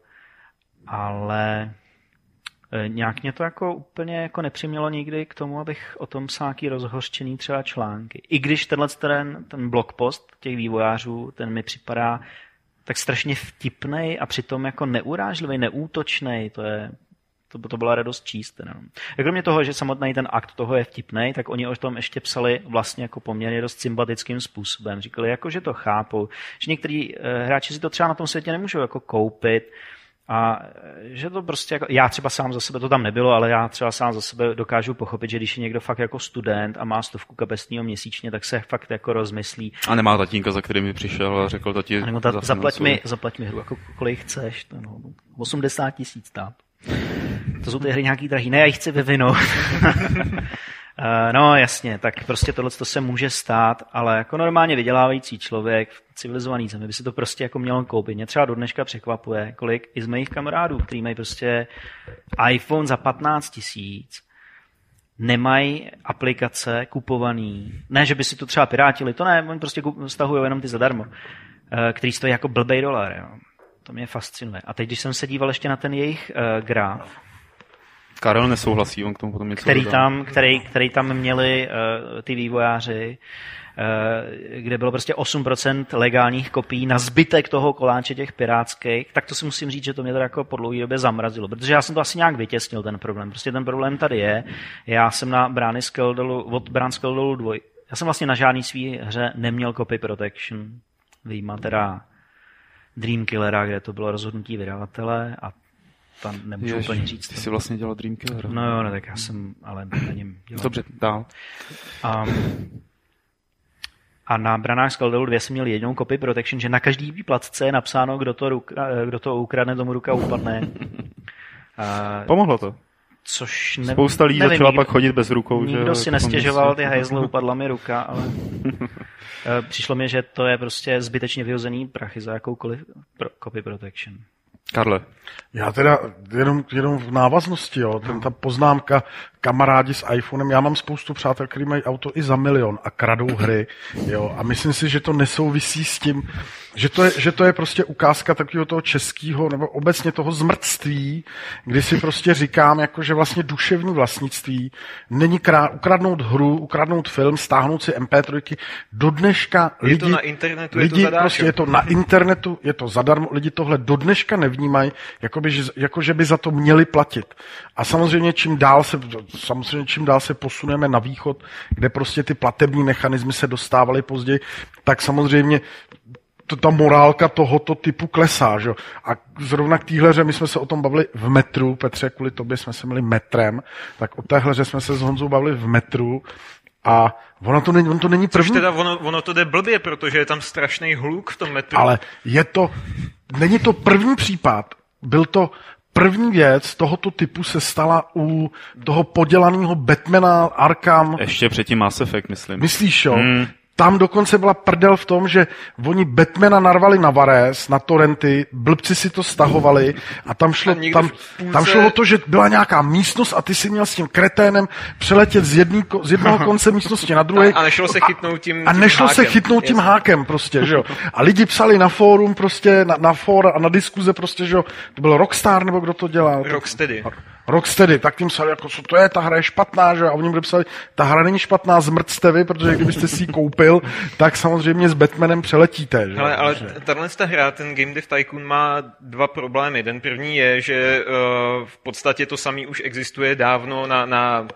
Ale e, nějak mě to jako úplně jako nepřimělo nikdy k tomu, abych o tom psal nějaký rozhořčený třeba články. I když tenhle ten, ten blogpost těch vývojářů, ten mi připadá tak strašně vtipný a přitom jako neurážlivý, neútočný. To je to, to byla radost číst. Teda. A kromě toho, že samotný ten akt toho je vtipný, tak oni o tom ještě psali vlastně jako poměrně dost sympatickým způsobem. Říkali, jako, že to chápou, že některý eh, hráči si to třeba na tom světě nemůžou jako koupit, a eh, že to prostě, jako, já třeba sám za sebe, to tam nebylo, ale já třeba sám za sebe dokážu pochopit, že když je někdo fakt jako student a má stovku kapesního měsíčně, tak se fakt jako rozmyslí. A nemá tatínka, za kterým mi přišel a řekl tati. A nebo ta, zaplať, mi, zaplať mi hru, jako kolik chceš. To, no, 80 tisíc stát. To jsou ty hry nějaký drahý. Ne, já jich chci vyvinout. Eh, no jasně, tak prostě tohle se může stát, ale jako normálně vydělávající člověk v civilizovaný zemi by si to prostě jako měl koupit. Mě třeba do dneška překvapuje, kolik i z mých kamarádů, kteří mají prostě iPhone za 15 tisíc, nemají aplikace kupovaný. Ne, že by si to třeba pirátili, to ne, oni prostě stahují jenom ty zadarmo, eh, který stojí jako blbej dolar. Jo. To mě fascinuje. A teď, když jsem se díval ještě na ten jejich uh, graf, Karel nesouhlasí, on k tomu potom něco který tam, který, který tam měli uh, ty vývojáři, uh, kde bylo prostě 8% legálních kopií na zbytek toho koláče těch pirátských, tak to si musím říct, že to mě to jako po dlouhé době zamrazilo, protože já jsem to asi nějak vytěsnil, ten problém. Prostě ten problém tady je. Já jsem na brány Skeldolu, od Brán Skeldolu 2, já jsem vlastně na žádný svý hře neměl copy protection, výjima teda Dream Killera, kde to bylo rozhodnutí vydavatele a tam nemůžu Jež, úplně říct. Ty jsi vlastně dělal Dream Killer. No jo, ne, tak já jsem ale na něm dělal. Dobře, dál. Um, a na branách Skaldalu 2 jsem měl jednou copy protection, že na každý výplatce je napsáno, kdo to, ruka, kdo to ukradne, tomu ruka upadne. Uh, Pomohlo to? Což ne, Spousta lidí nevím, začala nikdo, pak chodit bez rukou. Nikdo že, si jako nestěžoval, ty hajzle, upadla mi ruka, ale eh, přišlo mi, že to je prostě zbytečně vyhozený prachy za jakoukoliv pro, copy protection. Karle. Já teda jenom, jenom v návaznosti, jo, ten, ta poznámka kamarádi s iPhonem, já mám spoustu přátel, kteří mají auto i za milion a kradou hry, jo, a myslím si, že to nesouvisí s tím, že to je, že to je prostě ukázka takového toho českého, nebo obecně toho zmrtství, kdy si prostě říkám, jako, že vlastně duševní vlastnictví není krá, ukradnout hru, ukradnout film, stáhnout si MP3, do dneška je lidi, to na internetu, lidi, je to prostě je to na internetu, je to zadarmo, lidi tohle do dneška nevnímají, jako, by, že, jako že by za to měli platit. A samozřejmě čím dál se, samozřejmě čím dál se posuneme na východ, kde prostě ty platební mechanismy se dostávaly později, tak samozřejmě to, ta morálka tohoto typu klesá. Že? A zrovna k téhle hře, my jsme se o tom bavili v metru, Petře, kvůli tobě jsme se měli metrem, tak o téhle hře jsme se s Honzou bavili v metru a ono to není, ono to není první. Což teda ono, ono to jde blbě, protože je tam strašný hluk v tom metru. Ale je to, není to první případ, byl to první věc tohoto typu se stala u toho podělaného Batmana Arkham. Ještě předtím Mass Effect, myslím. Myslíš, jo? Hmm. Tam dokonce byla prdel v tom, že oni Batmana narvali na Vares, na torrenty, blbci si to stahovali a tam šlo, A tam, půlce- tam šlo o to, že byla nějaká místnost a ty si měl s tím kreténem přeletět z, jedný, z jednoho konce místnosti na druhý. A nešlo se chytnout tím- A tím nešlo se hákem, chytnout tím hákem prostě, že jo. A lidi psali na fórum prostě, na, na fóra a na diskuze prostě, že jo. To byl Rockstar nebo kdo to dělal? Rocksteady. Rocksteady, tak tím psali, jako, co to je, ta hra je špatná, že? A oni psali, ta hra není špatná, zmrcte vy, protože kdybyste si ji koupil, tak samozřejmě s Batmanem přeletíte, že jo? Ale, tahle ta hra, ten Game Dev Tycoon má dva problémy. Ten první je, že uh, v podstatě to samý už existuje dávno na, na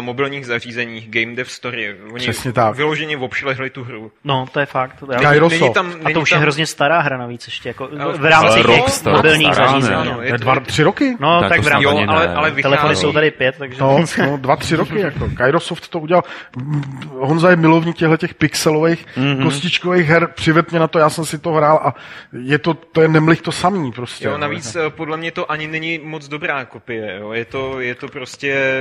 mobilních zařízeních Game Dev Story. Oni Přesně tak. vyloženě obšlehli tu hru. No, to je fakt. Já, Kairosoft. Není tam, a není to už tam, je hrozně stará hra navíc ještě, jako v rámci těch Rockstar, mobilních zařízení. Ano, no. je to- dva, tři roky? No, Tak tak to v rámci. Jo, ale, ale vychází. Telefony jsou tady pět, takže... No, no, dva, tři roky, jako. Kairosoft to udělal. Honza je milovník těchto těch pixelových, Mhm. mm-hmm. kostičkových her, přived mě na to, já jsem si to hrál a je to, to je nemlich to samý prostě. Jo, no. navíc eh, podle mě to ani není moc dobrá kopie. Jo. Je, to, je to prostě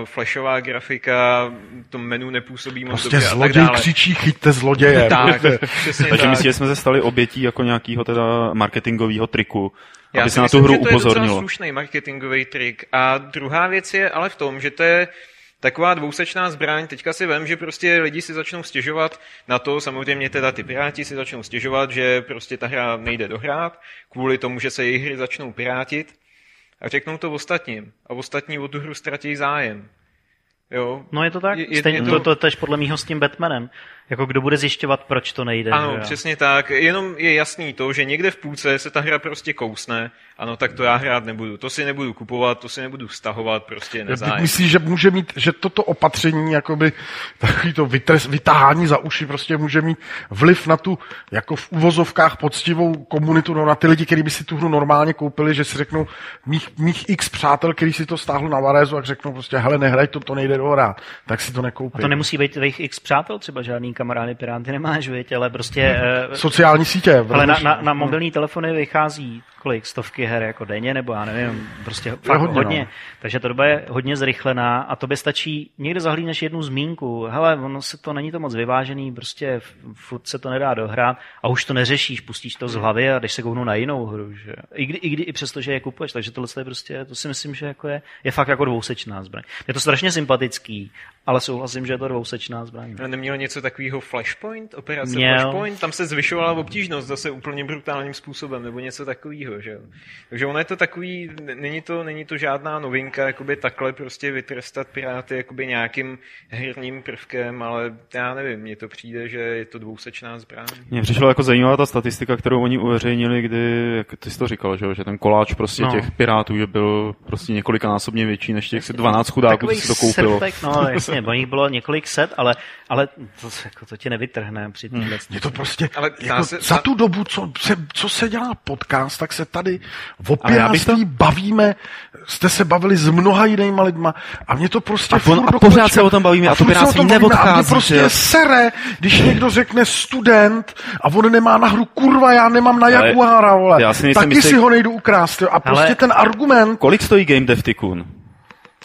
uh, flashová grafika, to menu nepůsobí moc Prostě dobře a tak zloděj dále. křičí, chyťte zloděje. Tak, Prostě. přesně Takže tak. myslíte, že jsme se stali obětí jako nějakého teda marketingového triku, Já aby si se na myslím, tu hru že to je docela upozornilo. slušný marketingový trik. A druhá věc je ale v tom, že to je taková dvousečná zbraň. Teďka si vem, že prostě lidi si začnou stěžovat na to, samozřejmě teda ty piráti si začnou stěžovat, že prostě ta hra nejde dohrát, kvůli tomu, že se jejich hry začnou pirátit a řeknou to ostatním. A ostatní o tu hru ztratí zájem. Jo? No je to tak. Je- je- Stejně je to, to- to, tež podle mýho s tím Batmanem. Jako kdo bude zjišťovat, proč to nejde. Ano, že přesně tak. Jenom je jasný to, že někde v půlce se ta hra prostě kousne. Ano, tak to já hrát nebudu. To si nebudu kupovat, to si nebudu stahovat, prostě nezájem. myslíš, že může mít, že toto opatření, jakoby takový to vytres, vytáhání za uši prostě může mít vliv na tu, jako v uvozovkách poctivou komunitu, no na ty lidi, kteří by si tu hru normálně koupili, že si řeknou, mých, mých x přátel, který si to stáhlo na Varézu, a řeknou prostě, hele, nehraj to, to nejde dohrát, tak si to nekoupí. A to nemusí být tvých x přátel, třeba žádný kamarády piráty nemáš, viď, ale prostě... eh, Sociální sítě. Ale na, na, na mobilní telefony vychází kolik, stovky her jako denně, nebo já nevím, prostě fakt hodně, hodně. no. Takže ta doba je hodně zrychlená a to by stačí, někde zahlídneš jednu zmínku, hele, ono se to, není to moc vyvážený, prostě furt se to nedá dohrát a už to neřešíš, pustíš to z hlavy a jdeš se kouknout na jinou hru, že? I, kdy, i, kdy, i přesto, že je kupuješ, takže tohle je prostě, to si myslím, že jako je, je fakt jako dvousečná zbraň. Je to strašně sympatický, ale souhlasím, že je to dvousečná zbraň. A Neměl něco takového Flashpoint, operace Měl. Flashpoint, tam se zvyšovala obtížnost zase úplně brutálním způsobem, nebo něco takového, že jo. Takže ono je to takový, není to, není to žádná novinka, jakoby takhle prostě vytrestat piráty jakoby nějakým herním prvkem, ale já nevím, mně to přijde, že je to dvousečná zbraň. Mně přišla jako zajímavá ta statistika, kterou oni uveřejnili, kdy, jak ty jsi to říkal, že, jo, že ten koláč prostě No. no. těch pirátů, že byl prostě několikanásobně větší než těch 12 chudáků, co si to koupilo. srpek, no jasně, bo nich bylo několik set, ale, ale to, jako, to tě nevytrhne při Hmm. Je to prostě, Ale jako se- za tu dobu, co se, co se dělá podcast, tak se tady o Ale já bych piráctví bavíme, jste se bavili s mnoha jinýma lidma a mě to prostě A furt on- a pořád se o tom bavíme a to furt se o piráctví tom bavíme A mě neodchází, prostě jo? sere, když někdo řekne student a on nemá na hru, kurva, já nemám na Ale Jaguara, vole. já si Taky jistý- si ho nejdu ukrást, jo. A prostě Ale- ten argument, Kolik stojí Game Dev Tycoon?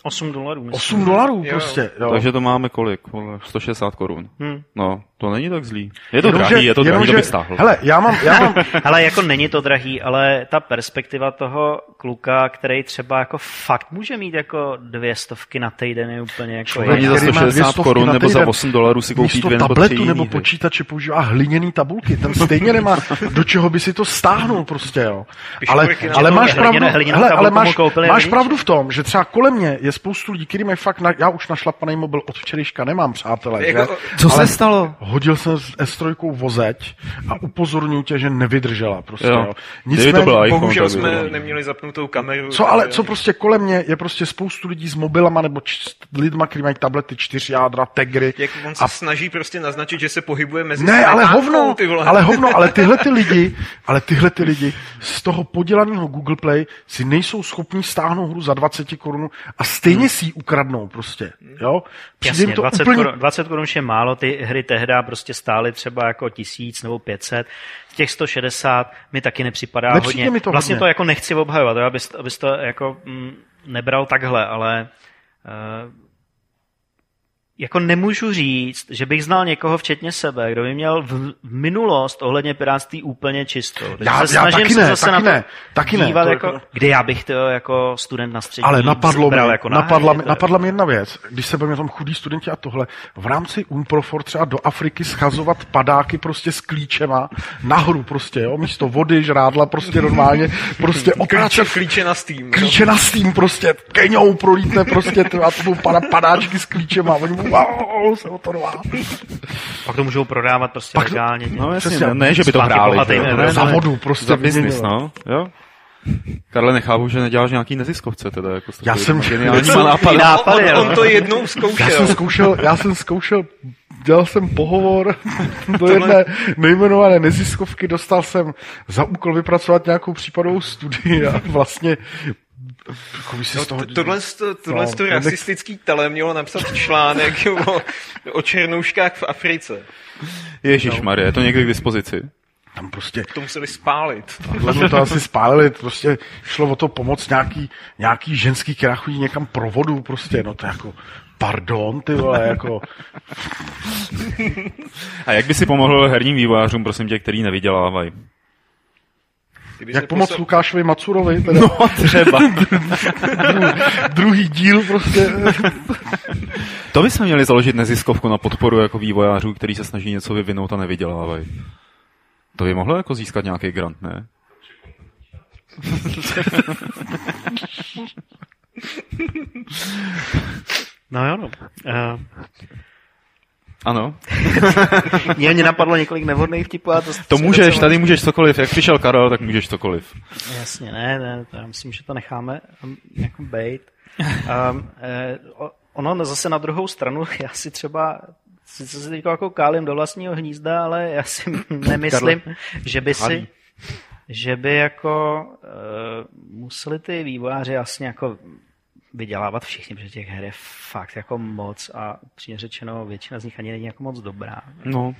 8 dolarů. myslím. 8 dolarů Jo. prostě, jo. Takže to máme kolik? Vole, 160 korun. Hm. No, to není tak zlý. Je to Jenomže- drahý, je to drahý, jenomže- to bych stáhl. Hele, já mám, já mám, Ale jako není to drahý, ale ta perspektiva toho kluka, který třeba jako fakt může mít jako dvě stovky na týden je úplně jako... Člověk, za který má 160 200 korun nebo za týden. 8 dolarů si koupí dvě nebo tabletu jiný nebo počítače používá hliněný tabulky. Ten stejně nemá, do čeho by si to stáhnul prostě, jo. Ale, ale máš pravdu, hele, ale máš, máš pravdu v tom, že třeba kolem mě je spoustu lidí, který mají fakt, na, já už našlapaný mobil od včerejška nemám, přátelé. Jako- že? Co se stalo? Hodil jsem s S3 vozeť a upozorňuji tě, že nevydržela prostě, Jo. jo. Kdyby to byl iPhone, Bohužel by jsme bylo. neměli zapnutou kameru. Co ale, co prostě kolem mě je prostě spoustu lidí s mobilama nebo č- lidma, kteří mají tablety, čtyř jádra, tegry. Jak on se a snaží prostě naznačit, že se pohybuje mezi Ne, ale hovno, ty vole. ale hovno, ale tyhle ty lidi, ale tyhle ty lidi z toho podělaného Google Play si nejsou schopní stáhnout hru za 20 korun a stejně si ji ukradnou prostě, jo? Přijde Jasně, to 20, úplně... korun, 20 korun už je málo, ty hry tehdy prostě stály třeba jako tisíc nebo 500. Těch 160 mi taky nepřipadá Nepřijde hodně. mi to vlastně hodně. to jako nechci obhajovat, jo, abys, abys to jako mm, nebral takhle, ale uh, jako nemůžu říct, že bych znal někoho včetně sebe, kdo by měl v, v minulost ohledně pirátství úplně čistou. Takže Já- se já snažím taky se ne, zase taky na to ne, taky ne. dívat jako, jako- kde já bych to jako student na střední Ale napadlo mi, jako napadla, to- napadla mi jedna věc, když se bavíme o tom chudí studenti a tohle, v rámci Unprofor třeba do Afriky schazovat padáky prostě s klíčema nahoru prostě, jo, místo vody, žrádla prostě normálně, prostě Klíče, otáčet klíče na Steam. klíče na Steam prostě, keňou prolítne prostě to, a to budou padáčky s klíčema, oni budou, wow, se o to rvá. Pak to můžou prodávat prostě Pak- legálně. No jasně, ne, ne, že by to hráli. jo, lidem. ne, Za ne, vodu prostě Za biznis, vyměnilo. no. Jo? Karle, nechápu, že neděláš nějaký neziskovce teda. Jako Já jsem- geniálníma Jsou nápady. nápady, on, jo. on to jednou Já zkoušel. jsem zkoušel, já jsem zkoušel, dělal jsem pohovor do jedné nejmenované neziskovky, dostal jsem za úkol vypracovat nějakou případovou studii a vlastně No, z toho... tohle, to, tohle No, to rasistický tele mělo napsat článek o, o černouškách v Africe. Ježíš Marie, je to někdy k dispozici? Tam prostě To museli spálit. Tohle to asi spálili, prostě šlo o to pomoct nějaký, nějaký ženský, která chodí někam pro vodu, prostě, no to jako, pardon, ty vole, jako, A jak by si pomohl herním vývojářům, prosím tě, který nevydělávají? Kdyby jak pomoct posel- Lukášovi Macurovi, teda No třeba. druhý díl, prostě, To bychom měli založit neziskovku na podporu jako vývojářů, který se snaží něco vyvinout a nevydělávají. To by mohlo jako získat nějaký grant, ne? No jo, no. Uh, Ano. mě, mě napadlo několik nevhodných vtipů a to... To můžeš, tady můžeš cokoliv. Jak přišel Karel, tak můžeš cokoliv. Jasně, ne, ne, to já myslím, že to necháme um, jako bejt. Um, eh, ono zase na druhou stranu, já si třeba sice se teď jako kálím do vlastního hnízda, ale já si nemyslím, že by si že by jako uh, museli ty vývojáři jasně jako vydělávat všichni, protože těch her je fakt jako moc a přímě řečeno většina z nich ani není jako moc dobrá. No.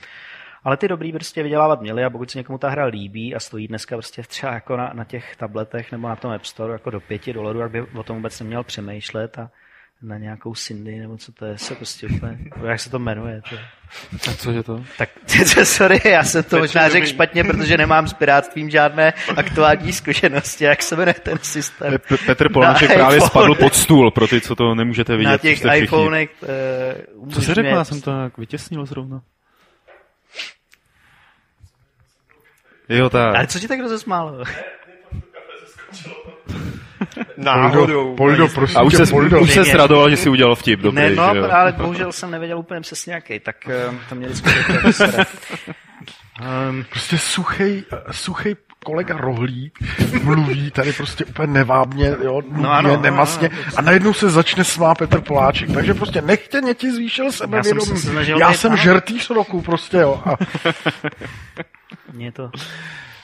Ale ty dobrý prostě vydělávat měli a pokud se někomu ta hra líbí a stojí dneska prostě třeba jako na, na těch tabletech nebo na tom App Store jako do pěti dolarů, tak by o tom vůbec neměl přemýšlet a na nějakou Cindy nebo co to je, se prostě úplně, jak se to jmenuje. To. A cože to? Tak sorry, já jsem to možná řekl špatně, protože nemám s pirátstvím žádné aktuální zkušenosti, jak se jmenuje ten systém. Pe- Petr Polnáček Na právě iPhone. spadl pod stůl, pro ty, co to nemůžete vidět. na těch iPhonech. Uh, Co jsi řekl? Já jsem to jak vytěsnil zrovna. Jo, tak. Ale co ti tak rozesmálo? Náhodou. Poldo, prosím A už tě, se, Poldo. už se zradoval, že si udělal vtip, dobrý, ne, no, že jo? ale bohužel jsem nevěděl úplně přesně jaký, tak uh, to měli skutečně profesora. Um, Prostě suchej, suchej kolega Rohlík mluví tady prostě úplně nevábně, jo, nudně, ano, ano, nemastně ano. a najednou se začne smát Petr Poláček. Takže prostě nechtěně ti zvýšil Já jsem sebevědomí. se Já být, jsem ano. žertýř roku prostě, jo. A mě to...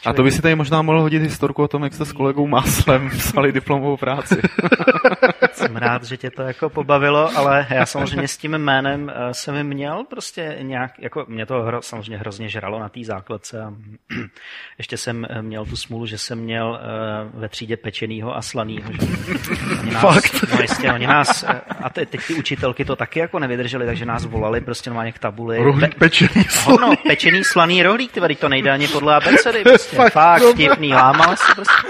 A to by si tady možná mohl hodit historku o tom, jak jste s kolegou Máslem psali diplomovou práci. Jsem rád, že tě to jako pobavilo, ale já samozřejmě s tím jménem eh, jsem měl prostě nějak, jako mě to hro, samozřejmě hrozně žralo na té základce a ještě jsem eh, měl tu smůlu, že jsem měl eh, ve třídě pečenýho a slanýho. Že? Oni nás, Fakt? No jistě, oni nás, a te, teď ty učitelky to taky jako nevydrželi, takže nás volali prostě normálně k tabuli. rohlík pečený No, no, pečený slaný rohlík, ty to nejde ani podle abecedy, prostě. Fakt Fakt, vtipný, lámal se prostě.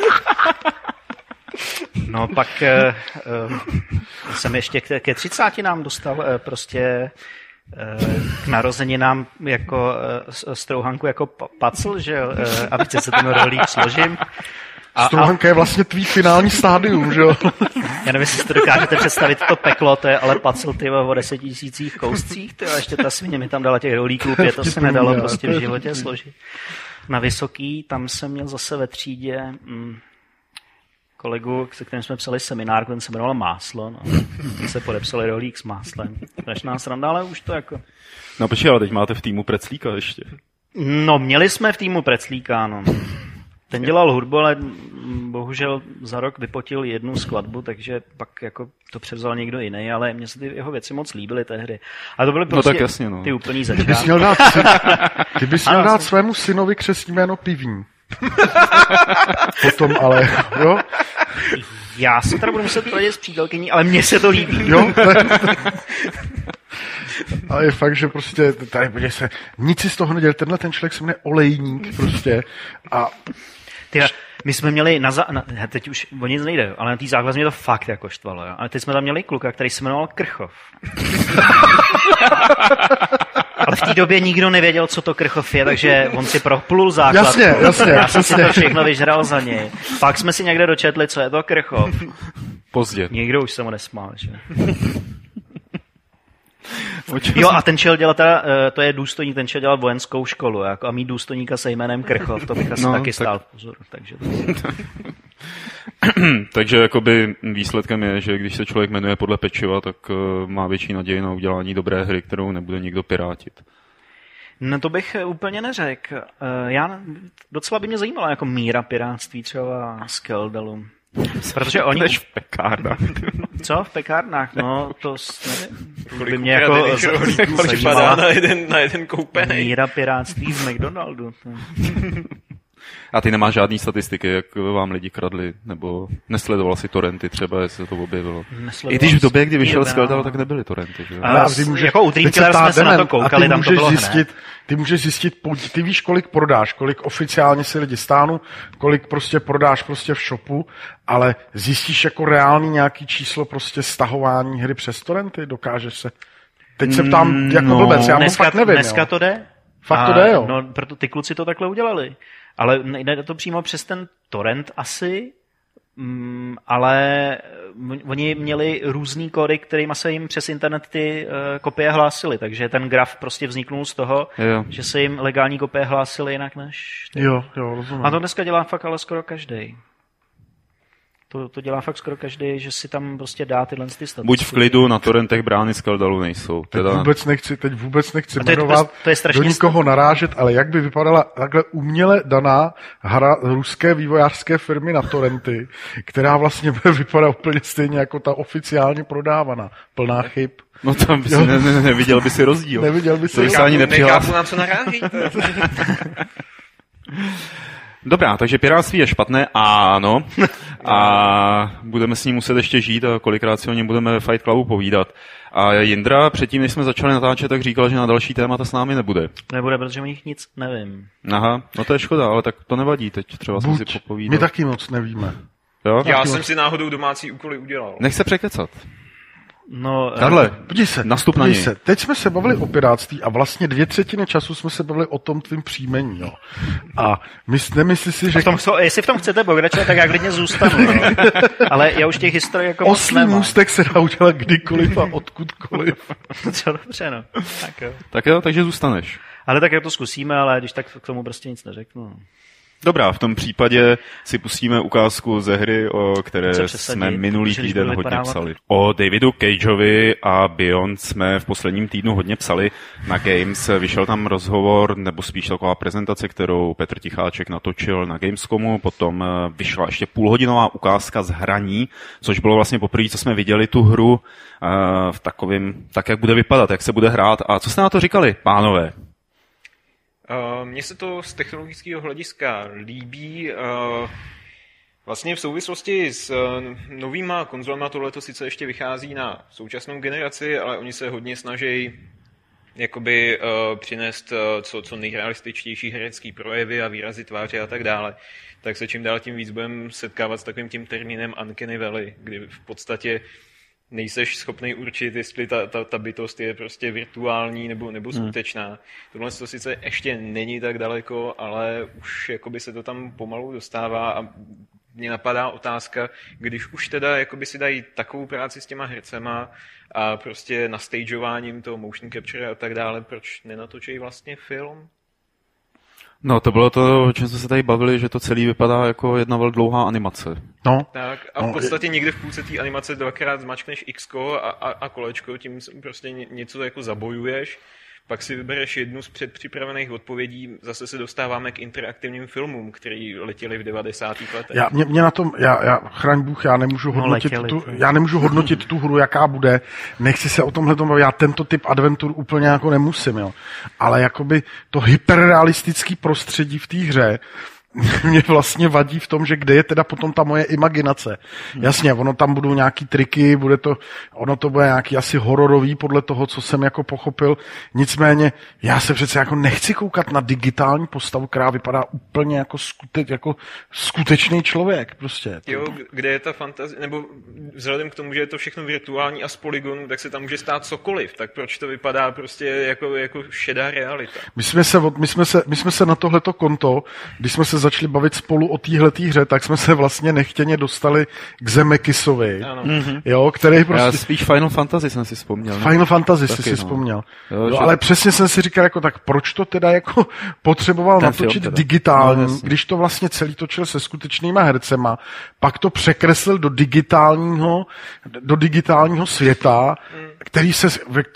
No pak uh, uh, jsem ještě ke, ke 30 nám dostal uh, prostě k narozeninám jako uh, strouhanku jako pa- pacl, že a více se ten rohlík složím. A, a Strouhanka je vlastně tvý finální stádium, že jo? já nevím, jestli si to dokážete představit, to peklo, to je ale pacl ty o deseti tisících kouscích, ty, a ještě ta svině mi tam dala těch rohlíků pět, to se nedalo prostě to v životě složit. Na Vysoký, tam jsem měl zase ve třídě mm, kolegu, se kterým jsme psali seminár, ten se jmenoval Máslo, no. Se podepsali rohlík s máslem. Konečná sranda, ale už to jako... No počkej, ale teď máte v týmu Preclíka ještě. No, měli jsme v týmu Preclíka, no. Ten dělal hudbu, ale bohužel za rok vypotil jednu skladbu, takže pak jako to převzal někdo jiný, ale mně se ty jeho věci moc líbily tehdy. A to byly prostě tak jasně, no. ty úplný Ty bys začátky. měl dát, sy... Ty bys měl dát svému synovi křesní jméno Pivní. Potom ale, jo? Já si teda budu muset poradit s přítelkyní, ale mně se to líbí. Jo? Ale je fakt, že prostě tady podívej se, nic si z toho nedělal. Tenhle ten člověk se jmenuje Olejník prostě. A Ty, my jsme měli na, za, na teď už o nic nejde, ale na té základně mě to fakt jako štvalo. Jo? Ale teď jsme tam měli kluka, který se jmenoval Krchov. ale v té době nikdo nevěděl, co to Krchov je, takže on si proplul základ. Jasně, jasně, Já jsem si jasně. to všechno vyžral za něj. Pak jsme si někde dočetli, co je to Krchov. Pozdě. Nikdo už se mu nesmál, že? Jo, a ten čel dělal teda, eh, to je důstojník, ten čel dělal vojenskou školu, jako a mít důstojníka se jménem Krchov, to bych asi No, taky tak- stál v pozoru. Takže to... Takže jakoby výsledkem je, že když se člověk jmenuje podle pečiva, tak eh, má větší naději na udělání dobré hry, kterou nebude nikdo pirátit. No to bych eh, úplně neřekl. Já docela by mě zajímala jako míra pirátství třeba z Keldalu. Protože oni... Než v pekárnách. Co? V pekárnách? No, to nevím. To by Kolik mě jako připadá zajímala na jeden, na jeden koupený. míra pirátství v McDonaldu. To- A ty nemáš žádný statistiky, jak vám lidi kradli, nebo nesledoval si torrenty třeba, jestli se to objevilo. Nesledoval I když v době, kdy vyšel to, Skeldal, no. tak nebyly torrenty, že? Ale a s- jako u Dreamkiller jsme se na to koukali, a ty tam to můžeš bylo hned. zjistit, Ty můžeš zjistit, ty víš, kolik prodáš, kolik oficiálně si lidi stáhnou, kolik prostě prodáš prostě v shopu, ale zjistíš jako reálný nějaký číslo prostě stahování hry přes torrenty, dokážeš se... Teď se ptám jako no, blbec, já mu dneska, fakt nevím, dneska jo. to jde. Fakt to A, jde, jo. No, proto ty kluci to takhle udělali. Ale nejde to přímo přes ten torrent asi, mm, ale m- oni měli různý kódy, kterými se jim přes internet ty uh, kopie hlásily, takže ten graf prostě vzniknul z toho, Jo. že se jim legální kopie hlásily jinak než ty. Jo, jo, rozumím. A to dneska dělá fakt ale skoro každý. To, to dělá fakt skoro každý, že si tam prostě dá tyhle ty statistiky. Buď v klidu, na torrentech brány Skeldalu nejsou. Teď Teda, vůbec nechci, teď vůbec nechci A to je- jmenovat, to je strašně do nikoho narážet, ale jak by vypadala takhle uměle daná hra ruské vývojářské firmy na torrenty, která vlastně bude vypadat úplně stejně jako ta oficiálně prodávaná. Plná chyb. no tam by si ne, ne, neviděl by si rozdíl. Neviděl by si To by se rozdíl. ani nepřihlásil. Nechápu, na co narážíte. Dobrá, takže piráctví je špatné, ano. A budeme s ním muset ještě žít a kolikrát si o něm budeme ve Fight Clubu povídat. A Jindra předtím, než jsme začali natáčet, tak říkal, že na další témata s námi nebude. Nebude, protože o nich nic nevím. Aha, no to je škoda, ale tak to nevadí, teď třeba jsme si Buď. popovídali. My taky moc nevíme. Jo? Já jsem si náhodou domácí úkoly udělal. Nech se překecat. No, Karle, Podívej se, Nastup na podívej něj. se. Teď jsme se bavili o piráctví a vlastně dvě třetiny času jsme se bavili o tom tvým příjmení. Jo. A my nemyslíš si, že v tom, jestli v tom chcete pokračovat, tak já klidně zůstanu. No. Ale já už těch historií jako oslý můstek se dá udělat kdykoliv a odkudkoliv. Co dobře, no. Tak jo. Tak jo, takže zůstaneš. Ale tak jak to zkusíme, ale když tak k tomu prostě nic neřeknu. Dobrá, v tom případě si pustíme ukázku ze hry, o které jsme minulý týden hodně psali. O Davidu Cageovi a Beyond jsme v posledním týdnu hodně psali na Games. Vyšel tam rozhovor, nebo spíš taková prezentace, kterou Petr Ticháček natočil na Gamescomu. Potom eh, vyšla ještě půlhodinová ukázka z hraní, což bylo vlastně poprvé, co jsme viděli tu hru eh, v takovém, tak jak bude vypadat, jak se bude hrát. A co jste na to říkali, pánové? Uh, Mně se to z technologického hlediska líbí. Uh, Vlastně v souvislosti s uh, novýma konzolema tohle to sice ještě vychází na současnou generaci, ale oni se hodně snaží jakoby přinést co, co nejrealističtější herecký projevy a výrazy tváře a tak dále, tak se čím dál tím víc budeme setkávat s takovým tím termínem Uncanny Valley, kdy v podstatě nejseš schopný určit, jestli ta, ta, ta bytost je prostě virtuální nebo, nebo skutečná. Tohle to sice ještě není tak daleko, ale už jakoby se to tam pomalu dostává a mě napadá otázka, když už teda jakoby si dají takovou práci s těma hercema a prostě nastageováním toho motion capture a tak dále, proč nenatočí vlastně film? No, to bylo to, o čem jsme se tady bavili, že to celý vypadá jako jedna velmi dlouhá animace. No, Tak a No, v podstatě někde v půlce té animace dvakrát zmačkneš X a, a, a kolečko, tím prostě ně- něco jako zabojuješ, pak si vybereš jednu z předpřipravených odpovědí, zase se dostáváme k interaktivním filmům, který letěli v 90. letech. Já, mě, mě na tom, já, já, chraň Bůh, já nemůžu hodnotit, letěli, tu, já nemůžu hodnotit tu hru, jaká bude. Nechci se o tomhle tomu bavit. Já tento typ adventur úplně jako nemusím, jo. Ale jakoby to hyperrealistický prostředí v té hře mě vlastně vadí v tom, že kde je teda potom ta moje imaginace. Jasně, ono tam budou nějaký triky, bude to, ono to bude nějaký asi hororový podle toho, co jsem jako pochopil. Nicméně, já se přece jako nechci koukat na digitální postavu, která vypadá úplně jako, skute, jako skutečný člověk. Prostě. Jo, kde je ta fantazie, nebo vzhledem k tomu, že je to všechno virtuální a z polygonu, tak se tam může stát cokoliv. Tak proč to vypadá prostě jako, jako šedá realita? My jsme se, my jsme se, my jsme se na tohleto konto, když jsme se začali bavit spolu o téhletý hře, tak jsme se vlastně nechtěně dostali k Zemekisovi, Ano. jo, který Já prostě... spíš Final Fantasy jsem si vzpomněl. ne? Final Fantasy Taky, si no. vzpomněl. Jo, Jo, že- ale přesně jsem si říkal, jako tak proč to teda jako potřeboval Ten natočit film teda. digitální, No, když to vlastně celý točil se skutečnýma hercema, pak to překreslil do digitálního, do digitálního světa, který se,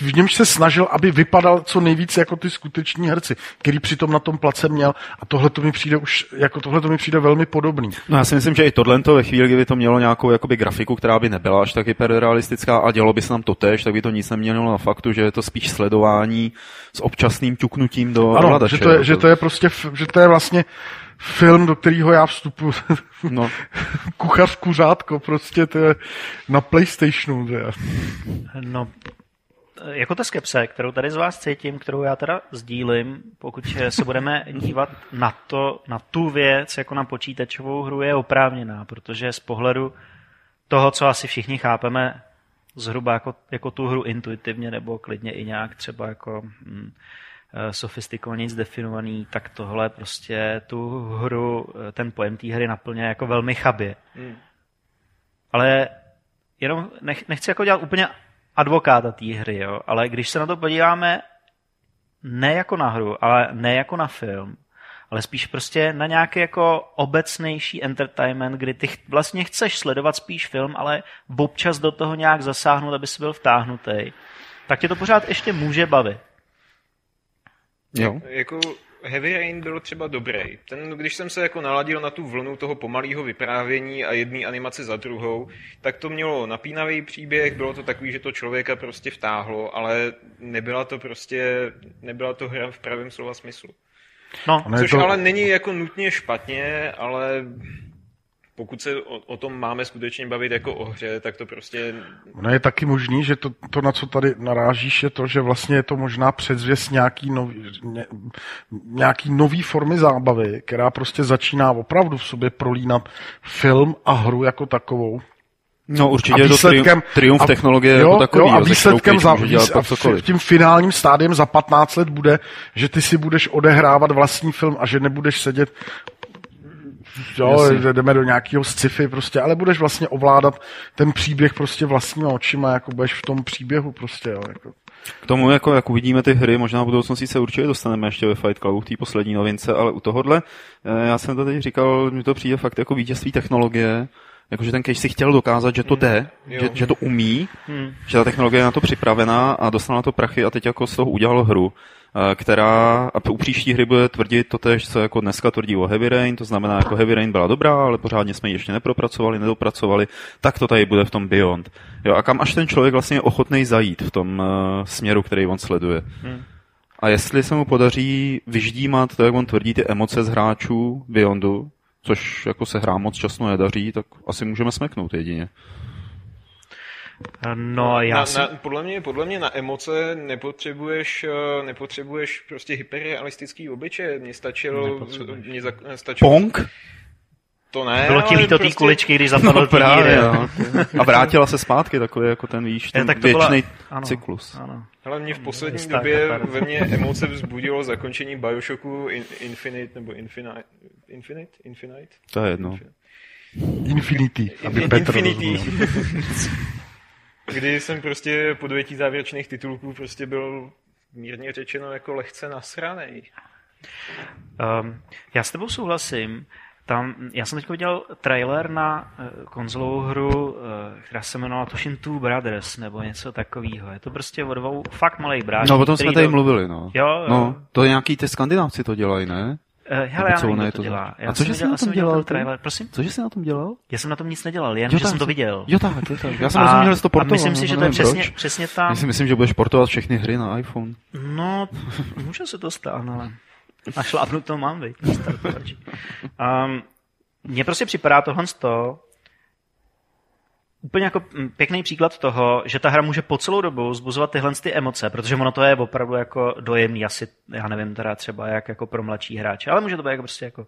v němž se snažil, aby vypadal co nejvíce jako ty skuteční herci, který přitom na tom place měl a tohle to mi přijde už, jako tohle to mi přijde velmi podobný. No já si myslím, že i tohle ve chvíli, kdyby to mělo nějakou jakoby grafiku, která by nebyla až tak hyperrealistická a dělo by se nám to tež, tak by to nic neměnilo na faktu, že je to spíš sledování s občasným ťuknutím do Ano, ovladače. že to, je, že to je prostě, že to je vlastně film, do kterého já vstupuji No, kuchař kuřátko, prostě to je na Playstationu. To je. No, jako ta skepse, kterou tady z vás cítím, kterou já teda sdílím, pokud se budeme dívat na to, na tu věc, jako na počítačovou hru, je oprávněná, protože z pohledu toho, co asi všichni chápeme, zhruba jako, jako tu hru intuitivně, nebo klidně i nějak třeba jako hm, sofistikovaně definovaný, tak tohle prostě tu hru, eh, ten pojem té hry naplně jako velmi chabě. Hmm. Ale jenom nech, nechci jako dělat úplně advokáta té hry, jo? ale když se na to podíváme ne jako na hru, ale ne jako na film, ale spíš prostě na nějaký jako obecnější entertainment, kdy ty ch- vlastně chceš sledovat spíš film, ale občas do toho nějak zasáhnout, aby si byl vtáhnutý, tak tě to pořád ještě může bavit. Jo. Jako Heavy Rain byl třeba dobrý. Ten, když jsem se jako naladil na tu vlnu toho pomalého vyprávění a jedné animace za druhou, tak to mělo napínavý příběh, bylo to takový, že to člověka prostě vtáhlo, ale nebyla to prostě, nebyla to hra v pravém slova smyslu. No, Což to- ale není jako nutně špatně, ale pokud se o, o tom máme skutečně bavit jako o hře, tak to prostě Ono je taky možný, že to, to, na co tady narážíš, je to, že vlastně je to možná předzvěst nějaký nový, ně, nějaký nový formy zábavy, která prostě začíná opravdu v sobě prolínat film a hru jako takovou. No určitě je to triumf, triumf technologie jo, jako takový, jo, a výsledkem za, dělat a cokoliv. tím finálním stádiem za 15 let bude, že ty si budeš odehrávat vlastní film a že nebudeš sedět Jo, Jasně. že jdeme do nějakého sci-fi prostě, ale budeš vlastně ovládat ten příběh prostě vlastníma očima, jako budeš v tom příběhu prostě, jo, jako. K tomu, jako, jak uvidíme ty hry, možná v budoucnosti se určitě dostaneme ještě ve Fight Clubu, v té poslední novince, ale u tohohle, eh, já jsem to teď říkal, mi to přijde fakt jako vítězství technologie, jakože ten Cage si chtěl dokázat, že to jde, Jo. že, že to umí, Hmm. že ta technologie je na to připravená a dostal na to prachy a teď jako z toho udělal hru, která a u příští hry bude tvrdit to tež, co jako dneska tvrdí o Heavy Rain, to znamená, jako Heavy Rain byla dobrá, ale pořádně jsme ji ještě nepropracovali, nedopracovali, tak to tady bude v tom Beyond. Jo, a kam až ten člověk vlastně je ochotný zajít v tom uh, směru, který on sleduje. Hmm. A jestli se mu podaří vyždímat, to jak on tvrdí, ty emoce z hráčů Beyondu, což jako se hrá moc často nedaří, tak asi můžeme smeknout jedině. No, já na, jsem... na, podle, mě, podle mě na emoce nepotřebuješ, eh, nepotřebuješ prostě hyperrealistický obličeje. Mně stačilo, mně za, stačilo Pong? to ne, Bylo ti líto té prostě- kuličky, když zapadl No ty díry. právě, jo. no. A vrátila se zpátky takový jako ten, víš, Je, ten tak to byla- věčný ano, cyklus. Ano. Ale mě v poslední Restart době ve mně emoce vzbudilo zakončení Bioshocku in, Infinite nebo Infinite, Infinite? Infinite? To je jedno. Infinity, aby Petr Infinity. Kdy jsem prostě po dojetí závěrečných titulků prostě byl mírně řečeno jako lehce nasranej. Um, já s tebou souhlasím. Tam, já jsem teď viděl trailer na uh, konzolovou hru, uh, která se jmenovala tuším Two Brothers, nebo něco takového. Je to prostě o dvou fakt malých bráčů. No, o tom jsme tady do- mluvili, no. Jo, jo. No, to je nějaký, ty skandinávci to dělají, ne? Uh, hele, já co nevím, je to dělá. Já A cože jsi na tom dělal ty? trailer. Prosím? Cože jsi na tom dělal? Já jsem na tom nic nedělal, jen Jo, tak, jsem to viděl. Jo tak, jo tak. Já jsem rozuměl, že to a portoval. myslím si, no, že to je nevím přesně, proč. přesně ta... Já si myslím, že budeš portovat všechny hry na iPhone. No, může se to stát, ale na šlápnu to mám, startovači. Um, mně prostě připadá tohle z toho, úplně jako pěkný příklad toho, že ta hra může po celou dobu zbuzovat tyhle ty emoce, protože ono to je opravdu jako dojemný, asi, já nevím teda třeba jak jako pro mladší hráče, ale může to být jako prostě jako uh,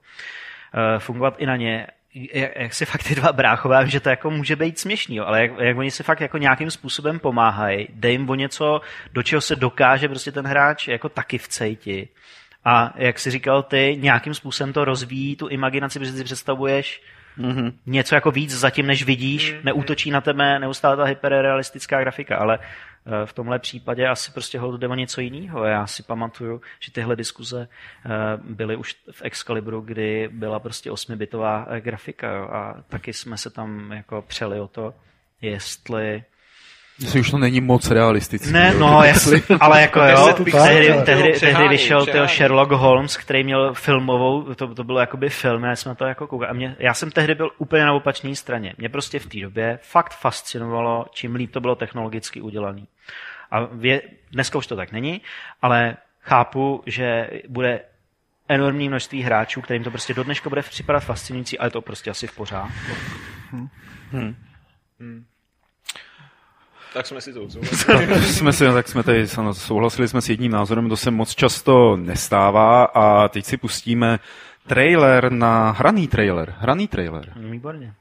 fungovat i na ně. Jak, jak si fakt ty dva bráchové, že to jako může být směšný, jo, ale jak, jak, oni si fakt jako nějakým způsobem pomáhají, dej jim o něco, do čeho se dokáže prostě ten hráč jako taky vcejti. A jak si říkal ty, nějakým způsobem to rozvíjí tu imaginaci, protože si představuješ, mm-hmm. něco jako víc zatím, než vidíš, mm-hmm. neútočí na tebe neustále ta hyperrealistická grafika, ale eh, v tomhle případě asi prostě ho jde o něco jiného. Já si pamatuju, že tyhle diskuze eh, byly už v Excalibru, kdy byla prostě osmibitová eh, grafika a taky jsme se tam jako přeli o to, jestli Jestli už to není moc realistické. Ne, no, jasný, ale jako jo, tehdy, tehdy, tehdy vyšel tyho Sherlock Holmes, který měl filmovou, to, to bylo jakoby film, já jsem na to jako koukal. A mě, já jsem tehdy byl úplně na opačné straně. Mě prostě v té době fakt fascinovalo, čím líp to bylo technologicky udělané. A vě, dneska už to tak není, ale chápu, že bude enormní množství hráčů, kterým to prostě do dneška bude připadat fascinující, ale to prostě asi v pořádku. Hmm. Hmm. Hmm. Tak jsme si to tak jsme si, tak jsme tady souhlasili jsme s jedním názorem, to se moc často nestává a teď si pustíme trailer na, hraný trailer, hraný trailer. Výborně.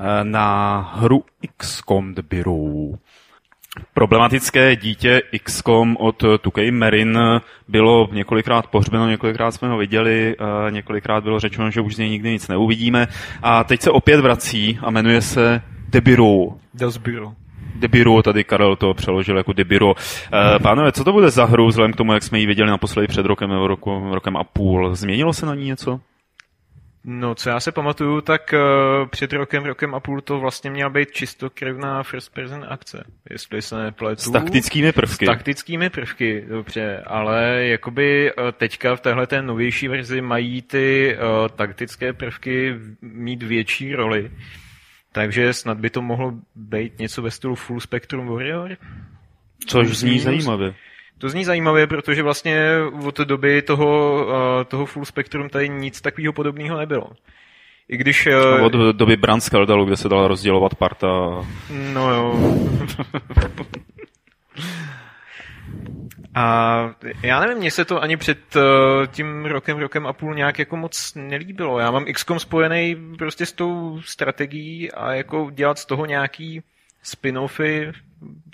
Eh, na hru XCOM The Bureau. Problematické dítě XCOM od Tukej Merin bylo několikrát pohřbeno, několikrát jsme ho viděli, eh, několikrát bylo řečeno, že už z něj nikdy nic neuvidíme a teď se opět vrací a jmenuje se The Bureau. Das Bureau. Debiru, tady Karel to přeložil jako Debiru. Eh, pánové, co to bude za hru, vzhledem k tomu, jak jsme ji viděli naposledy před rokem nebo roku, rokem a půl? Změnilo se na ní něco? No, co já se pamatuju, tak uh, před rokem, rokem a půl to vlastně měla být čistokrevná first person akce, jestli se nepletu. S taktickými prvky. S taktickými prvky, dobře, ale jakoby uh, teďka v téhle té novější verzi mají ty uh, taktické prvky mít větší roli. Takže snad by to mohlo být něco ve stylu Full Spectrum Warrior. Což zní zajímavě. To zní zajímavě, protože vlastně od doby toho, uh, toho Full Spectrum tady nic takového podobného nebylo. I když... Uh, od doby Brandskeldalu, kde se dala rozdělovat parta. No jo. A já nevím, mně se to ani před uh, tím rokem, rokem a půl nějak jako moc nelíbilo. Já mám XCOM spojený prostě s tou strategií a jako dělat z toho nějaký spin-offy,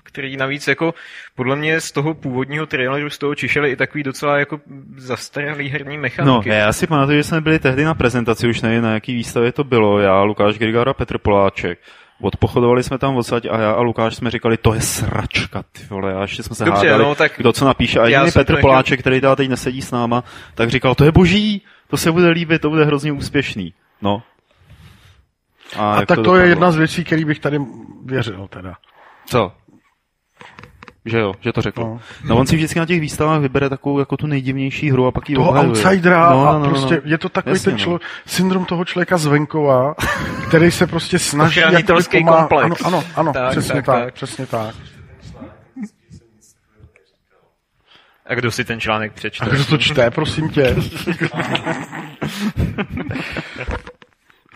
který navíc jako podle mě z toho původního traileru z toho čišeli i takový docela jako zastaralý herní mechaniky. No, já si pamatuju, že jsme byli tehdy na prezentaci, už nevím na jaký výstavě to bylo, já, Lukáš Grigara, Petr Poláček Odpochodovali jsme tam odsaď a já a Lukáš jsme říkali, to je sračka, ty vole, a ještě jsme se Dobře, hádali, no, tak kdo co napíše. A jediný Petr nechtěl... Poláček, který tady teď nesedí s náma, tak říkal, to je boží, to se bude líbit, to bude hrozně úspěšný. No. A, a tak to, to je jedna z věcí, který bych tady věřil teda. Co? Že jo, že to řekl. No. no on si vždycky na těch výstavách vybere takovou jako tu nejdivnější hru a pak ji Toho obhajuje. outsidera no, no, no, a prostě no. je to takový Jasně, ten člo, no. syndrom toho člověka z venkova, který se prostě snaží jako má... komplex. Ano, ano, ano tak, přesně tak, tak, tak, přesně tak. A kdo si ten článek přečte? A kdo to čte, prosím tě?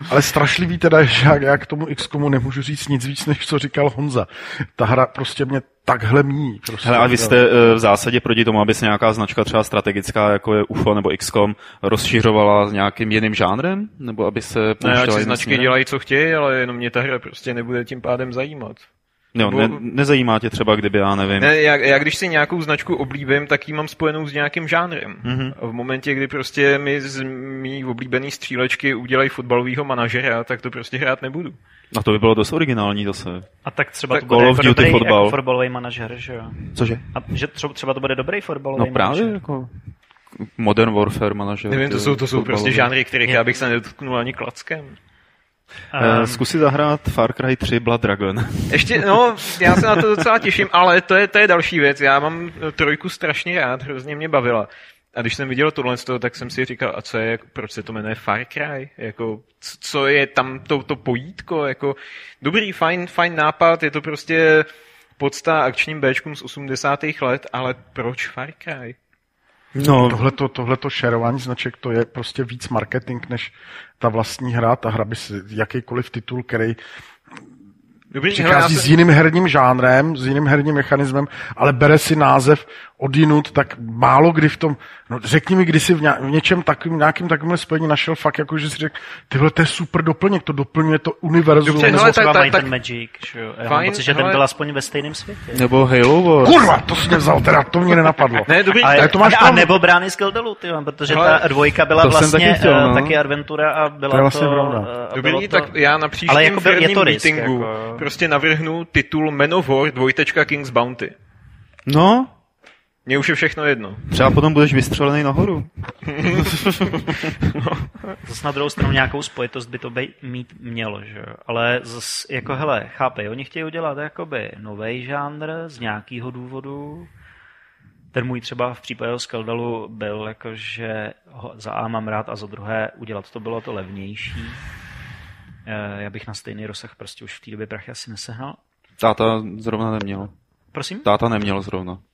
Ale strašlivý teda, že já k tomu XCOMu nemůžu říct nic víc, než co říkal Honza. Ta hra prostě mě takhle míní. Prostě. Hele, a vy jste eh, v zásadě proti tomu, aby se nějaká značka třeba strategická, jako je UFO nebo XCOM, rozšiřovala s nějakým jiným žánrem? Nebo aby se Ne, ať si značky směrem? dělají, co chtějí, ale jenom mě ta hra prostě nebude tím pádem zajímat. Jo, ne, nezajímá tě třeba, kdyby, já nevím. Ne, já, já když si nějakou značku oblíbím, tak ji mám spojenou s nějakým žánrem. Mm-hmm. V momentě, kdy prostě mi z mý oblíbený střílečky udělají fotbalového manažera, tak to prostě hrát nebudu. A to by bylo dost originální zase. A tak třeba tak to bude jako dobrý fotbal. jako fotbalový manažer, že jo? Cože? A že třeba to bude dobrý fotbalový No právě, manažer. jako Modern Warfare manažer. Nevím, to jsou, to jsou prostě žánry, kterých já bych se nedotknul ani klackem. Um, Zkus si zahrát Far Cry 3 Blood Dragon. Ještě, no, já se na to docela těším, ale to je, to je další věc. Já mám trojku strašně rád, hrozně mě bavila. A když jsem viděl tohle z toho, tak jsem si říkal, a co je, proč se to jmenuje Far Cry? Jako, co je tam to, to pojítko? Jako, dobrý, fajn, fajn nápad, je to prostě podsta akčním Bčkům z 80. let, ale proč Far Cry? No, Tohleto, tohleto šerování značek, to je prostě víc marketing, než ta vlastní hra. Ta hra by si jakýkoliv titul, který přichází se- s jiným herním žánrem, s jiným herním mechanismem, ale bere si název odinut, tak málo kdy v tom, no řekni mi, kdy jsi v, ně, v něčem takovým, nějakým takovým spojení našel fakt, jako že si řekl, tyhle, to je super doplněk, to doplňuje to univerzum. Dobře, Nebo hele, třeba tak- Might tak- and Magic, že jo. Já mám Fajn, pocit, že ten byl aspoň ve stejném světě. nebo Halo Wars. Kurva, to jsi mě vzal, teda to mě nenapadlo. Ne, dobrý, A, Ale to máš a, nebo Brány z Keldelu, ty, jo, protože Hele, ta dvojka byla vlastně taky chtěl, eh, no. taky adventura a byla To je vlastně to... eh, Dobrý, bylo to, tak já na příštím Ale jako je to risk, meetingu jako- prostě navrhnu titul Man of War dvojtečka King's Bounty. No, Mně už je všechno jedno. třeba potom budeš vystřelený nahoru. Zase na druhou stranu nějakou spojitost by to bej, mít mělo, že jo. Ale zas, jako hele, chápej, oni chtějí udělat jakoby nový žánr z nějakého důvodu. Ten můj třeba v případě Skeldalu byl jako, že ho za A mám rád a za druhé udělat to bylo to levnější. Eh, Já bych na stejný rozsah prostě už v té době prachy asi nesehnal. Táta zrovna neměl. Prosím? Táta neměl zrovna.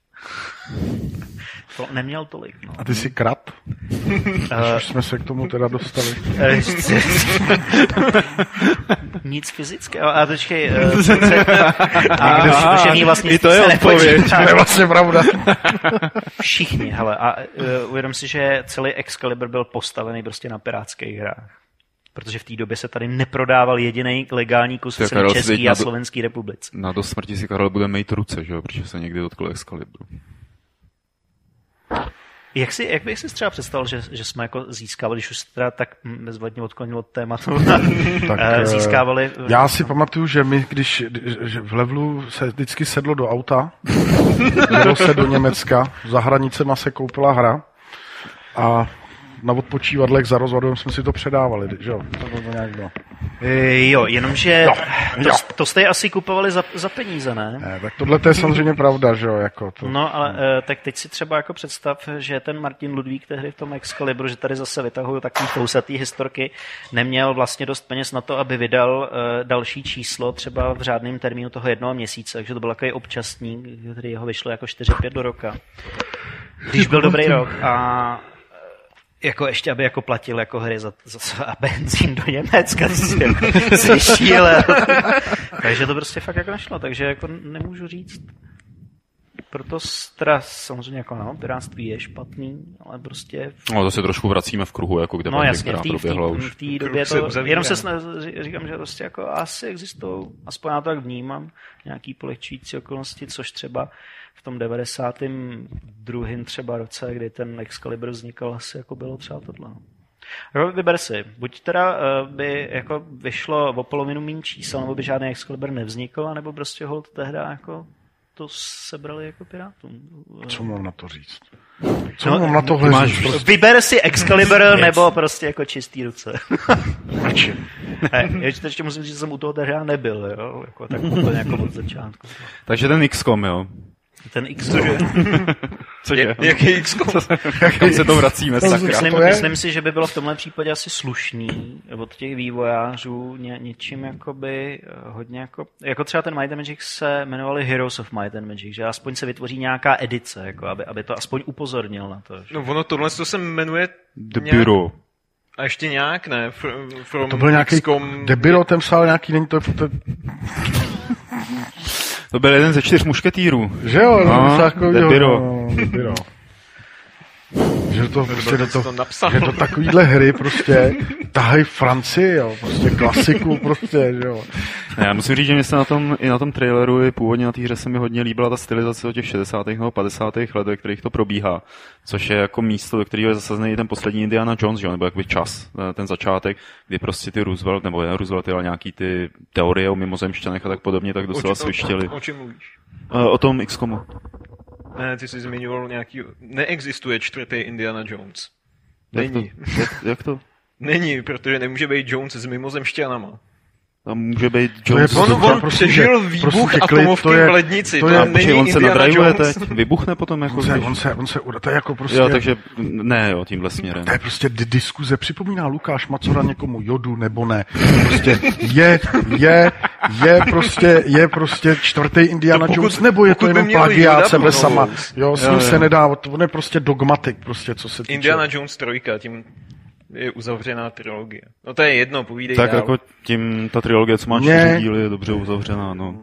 To neměl tolik, no. A ty jsi krat? Eh, Už jsme se k tomu teda dostali. Eh, Nic fyzického. A počkej, eh, co- a duševní vlastně i to je odpověď. To je vlastně pravda. Všichni, hele, a uh, uvědom si, že celý Excalibur byl postavený prostě na pirátských hrách. Protože v té době se tady neprodával jediný legální kus v celé teď České a Slovenské republice. Na do smrti si Karel bude mít ruce, že jo, protože se někdy dotkl Excalibru. Jak, si, jak bych si třeba představil, že, že jsme jako získávali, když už se teda tak hm, bezvadně odklonil od tématu, Tak, eh, eh, získávali... Já si pamatuju, že my, když že v Levlu se vždycky sedlo do auta, jelo se do Německa, za hranicema se koupila hra a na odpočívadlech za rozvodem jsme si to předávali, že jo? To bylo nějak bylo. Eh, Jo, jenomže Jo, to, jo. to jste asi kupovali za, za peníze, ne? Ne, tak tohle to je samozřejmě pravda, že jo? Jako to. No, ale uh, tak teď si třeba jako představ, že ten Martin Ludvík tehdy v tom Excalibru, že tady zase vytahují takový fousatý historky, neměl vlastně dost peněz na to, aby vydal uh, další číslo třeba v řádném termínu toho jednoho měsíce, takže to byl takový občasník, který jeho vyšlo jako 4-5 do roka. Když byl dobrý rok a jako ještě, aby jako platil jako hry za, za a benzín do Německa, to si jako slyšíle. takže to prostě fakt jako nešlo, takže jako nemůžu říct, proto s- teda samozřejmě jako no, piráctví je špatný, ale prostě No to se trošku vracíme v kruhu, jako kde no no, jasně, která v té v v době to, uzavírá. jenom se snaž, říkám, že prostě jako asi existují, aspoň já to tak vnímám, nějaký polehčující okolnosti, což třeba v tom 92. třeba roce, kdy ten Excalibur vznikal, asi jako bylo třeba tohle. no. Jo, Vyber si, buď teda uh, by jako vyšlo o polovinu méně čísel, nebo by žádný Excalibur nevznikl, nebo prostě hold tehda jako to sebrali jako pirátům. Co mám na to říct? Co No, mám na tohle máš říct? Prostě Vyber si Excalibur nebo prostě jako čistý ruce. radši. Ne, ještě, ještě musím říct, že jsem u toho tehdy nebyl, jo? Jako, tak úplně jako od začátku. Takže ten XCOM, jo. Ten X, Cože? Je, jaký XCOM? Kam se to vracíme, sakra. myslím, to myslím si, že by bylo v tomhle případě asi slušný od těch vývojářů ně, něčím jakoby eh, hodně jako, jako třeba ten Might and Magic se jmenovali Heroes of Might and Magic, že aspoň se vytvoří nějaká edice, jako aby, aby to aspoň upozornil na to. Že? No ono tohle to se jmenuje The nějak, Bureau. a ještě nějak, ne? Fr- From To byl nějaký XCOM, debilo, ten psal nějaký, není to, to To byl jeden ze čtyř mušketýrů. že jo? No, něco takovýho, Debiro. no, Debiro. Že to prostě do to to, napsal. že to takovýhle hry prostě tahají Francii, jo, prostě klasiku prostě, že jo. Ne, já musím říct, že mě se na tom, i na tom traileru, i původně na té hře se mi hodně líbila ta stylizace o těch 60. nebo 50. let, ve kterých to probíhá. Což je jako místo, do kterého je zasazený ten poslední Indiana Jones, že? jo, nebo jakoby čas, eh, ten začátek, kdy prostě ty Roosevelt, nebo ne Roosevelt, ale nějaký ty teorie o mimozemšťanech a tak podobně, tak docela svištěli. O, o čem mluvíš? Eh, O tom XCOMu. Ne, ty jsi zmiňoval nějaký... Neexistuje čtvrtý Indiana Jones. Jak to? Není. Jak, jak to? Není, protože nemůže být Jones s mimozemšťanama. Tam může být To je Jones. prostě- On, on prostě, přežil že- výbuch prostě klid, atomovky to je- v lednici. to To, je- to Počkej, není on se nadrajuje teď, vybuchne potom jako On se, on se, on se, to je jako prostě... Jo, takže ne, jo, tímhle směrem. To je prostě di- diskuze. Připomíná Lukáš Macora někomu jodu nebo ne. Prostě je, je, je prostě, je prostě čtvrtý Indiana To pokud- Jones, nebo je to jenom plagiát sebe plnou. sama. Jo, s ním se nedá, on je prostě dogmatik, prostě, co se týče. Indiana Jones trojka, tím je uzavřená trilogie. No to je jedno, povídej Tak dál. jako tím ta trilogie, co má čtyři díly, je dobře uzavřená, no.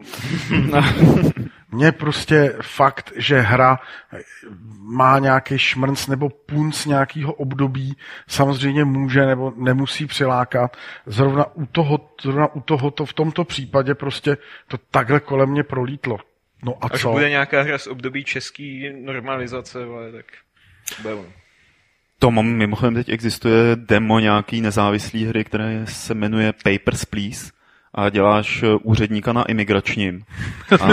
Mně prostě fakt, že hra má nějaký šmrnc nebo punc nějakého období, samozřejmě může nebo nemusí přilákat. Zrovna u toho, zrovna u toho to v tomto případě prostě to takhle kolem mě prolítlo. No a Až co? bude nějaká hra z období český normalizace, vole, tak bude ono. To mám, mimochodem teď existuje demo nějaký nezávislý hry, které se jmenuje Papers, Please a děláš eh, úředníka na imigračním. A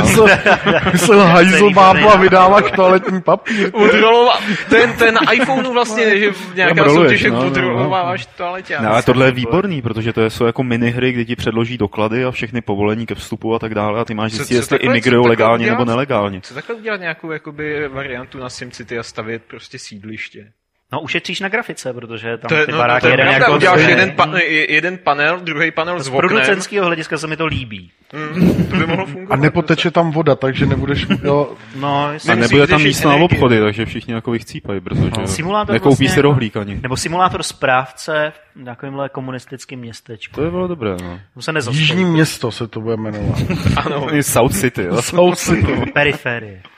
Myslel hajzl bábu a vydáváš toaletní papír. Udrolova, ten, ten na iPhoneu vlastně, že nějaká soutěž, jak no, no, no. udrolováváš toaletě. Ne, ale tohle je výborný, protože to jsou jako minihry, kdy ti předloží doklady a všechny povolení ke vstupu a tak dále a ty máš zjistit, jestli imigrují legálně nebo udělat? nelegálně. Co takhle udělat nějakou jakoby, variantu na SimCity a stavět prostě sídliště? No ušetříš na grafice, protože tam To je, ty no, baráky to je jeden pravda, jako uděláš z- jeden, pa, jeden panel, druhý panel s z oknem. producentského hlediska se mi to líbí. Mm, to by mohlo A fungovat. nepoteče tam voda, takže nebudeš... Jo, No, A nebude tam místo na obchody, takže všichni jako vychcípají brzo, že jo. Simulátor Nekoupí vlastně si jako- rohlík ani. Nebo simulátor správce v takovémhle komunistickém městečku. To je bylo dobré, no. To se. Jižní město se to bude jmenovat. Ano, I South City, jo. South City. Periferie.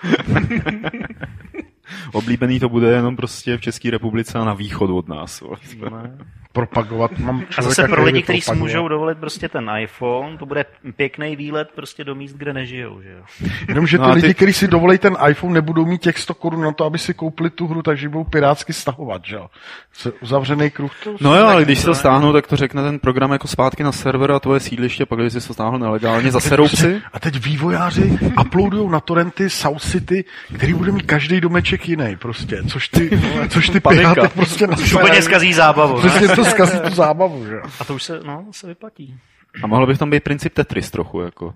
Oblíbený to bude jenom prostě v České republice a na východ od nás. Propagovat. Mám A zase člověka, pro lidi, kteří si můžou dovolit prostě ten iPhone, to bude pěkný výlet prostě do míst, kde nežijou, že jo. Jenomže ty, No ty- lidi, kteří si dovolí ten iPhone, nebudou mít těch 100 korun na to, aby si koupili tu hru, takže budou pirátsky stahovat, že jo. Se- Uzavřený kruh. To No jo, ale když si to stáhnou, tak to řekne ten program jako zpátky na server a tvoje sídliště, pak když jsi to stáhl nelegálně, zase roupci. A teď vývojáři uploadují na torrenty South City, který bude mít každý domeček jiný prostě, což ty, což ty Panika. piráty prostě Už úplně zkazí zábavu. ne? Přesně to zkazí tu zábavu, že. A to už se, no, se vyplatí. A mohl bych tam být princip Tetris trochu, jako.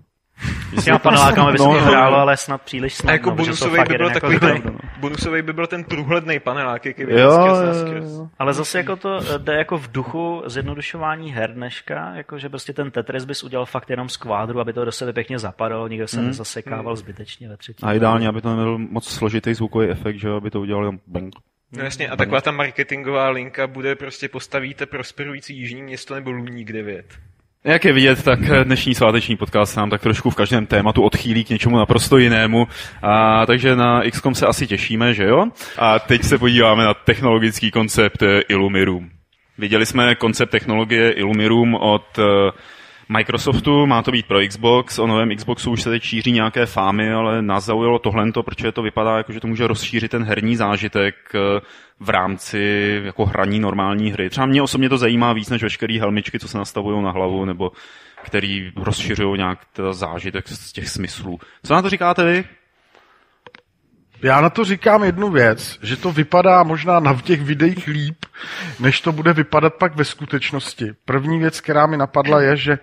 S těma panelákama by se No, to no. hrálo, ale snad příliš a snadno. jako bonusový fakt by byl jako takový ten, bonusový by byl ten průhledný panelák, jaký Jo, vždycky jo. Ale zase jako to eh, jde jako v duchu zjednodušování her dneška, jako že prostě ten Tetris bys udělal fakt jenom z kvádru, aby to do sebe pěkně zapadalo, nikdo se nezasekával zbytečně ve třetí. A ideálně, aby to nebyl moc složitý zvukový efekt, že jo, aby to udělal jenom bang. No jasně, a taková ta marketingová linka bude prostě postavíte prosperující jižní město nebo Luník 9. Jak je vidět, tak dnešní sváteční podcast nám tak trošku v každém tématu odchýlí k něčemu naprosto jinému. A, takže na XCOM se asi těšíme, že jo? A teď se podíváme na technologický koncept Illumirum. Viděli jsme koncept technologie Illumirum od eh, Microsoftu, má to být pro Xbox, o novém Xboxu už se teď šíří nějaké fámy, ale nás zaujalo tohle, protože to vypadá jako, že to může rozšířit ten herní zážitek eh, v rámci jako hraní normální hry. Třeba mě osobně to zajímá víc než veškeré helmičky, co se nastavují na hlavu, nebo který rozšiřují nějak zážitek z těch smyslů. Co na to říkáte vy? Já na to říkám jednu věc, že to vypadá možná na těch videích líp, než to bude vypadat pak ve skutečnosti. První věc, která mi napadla, je, že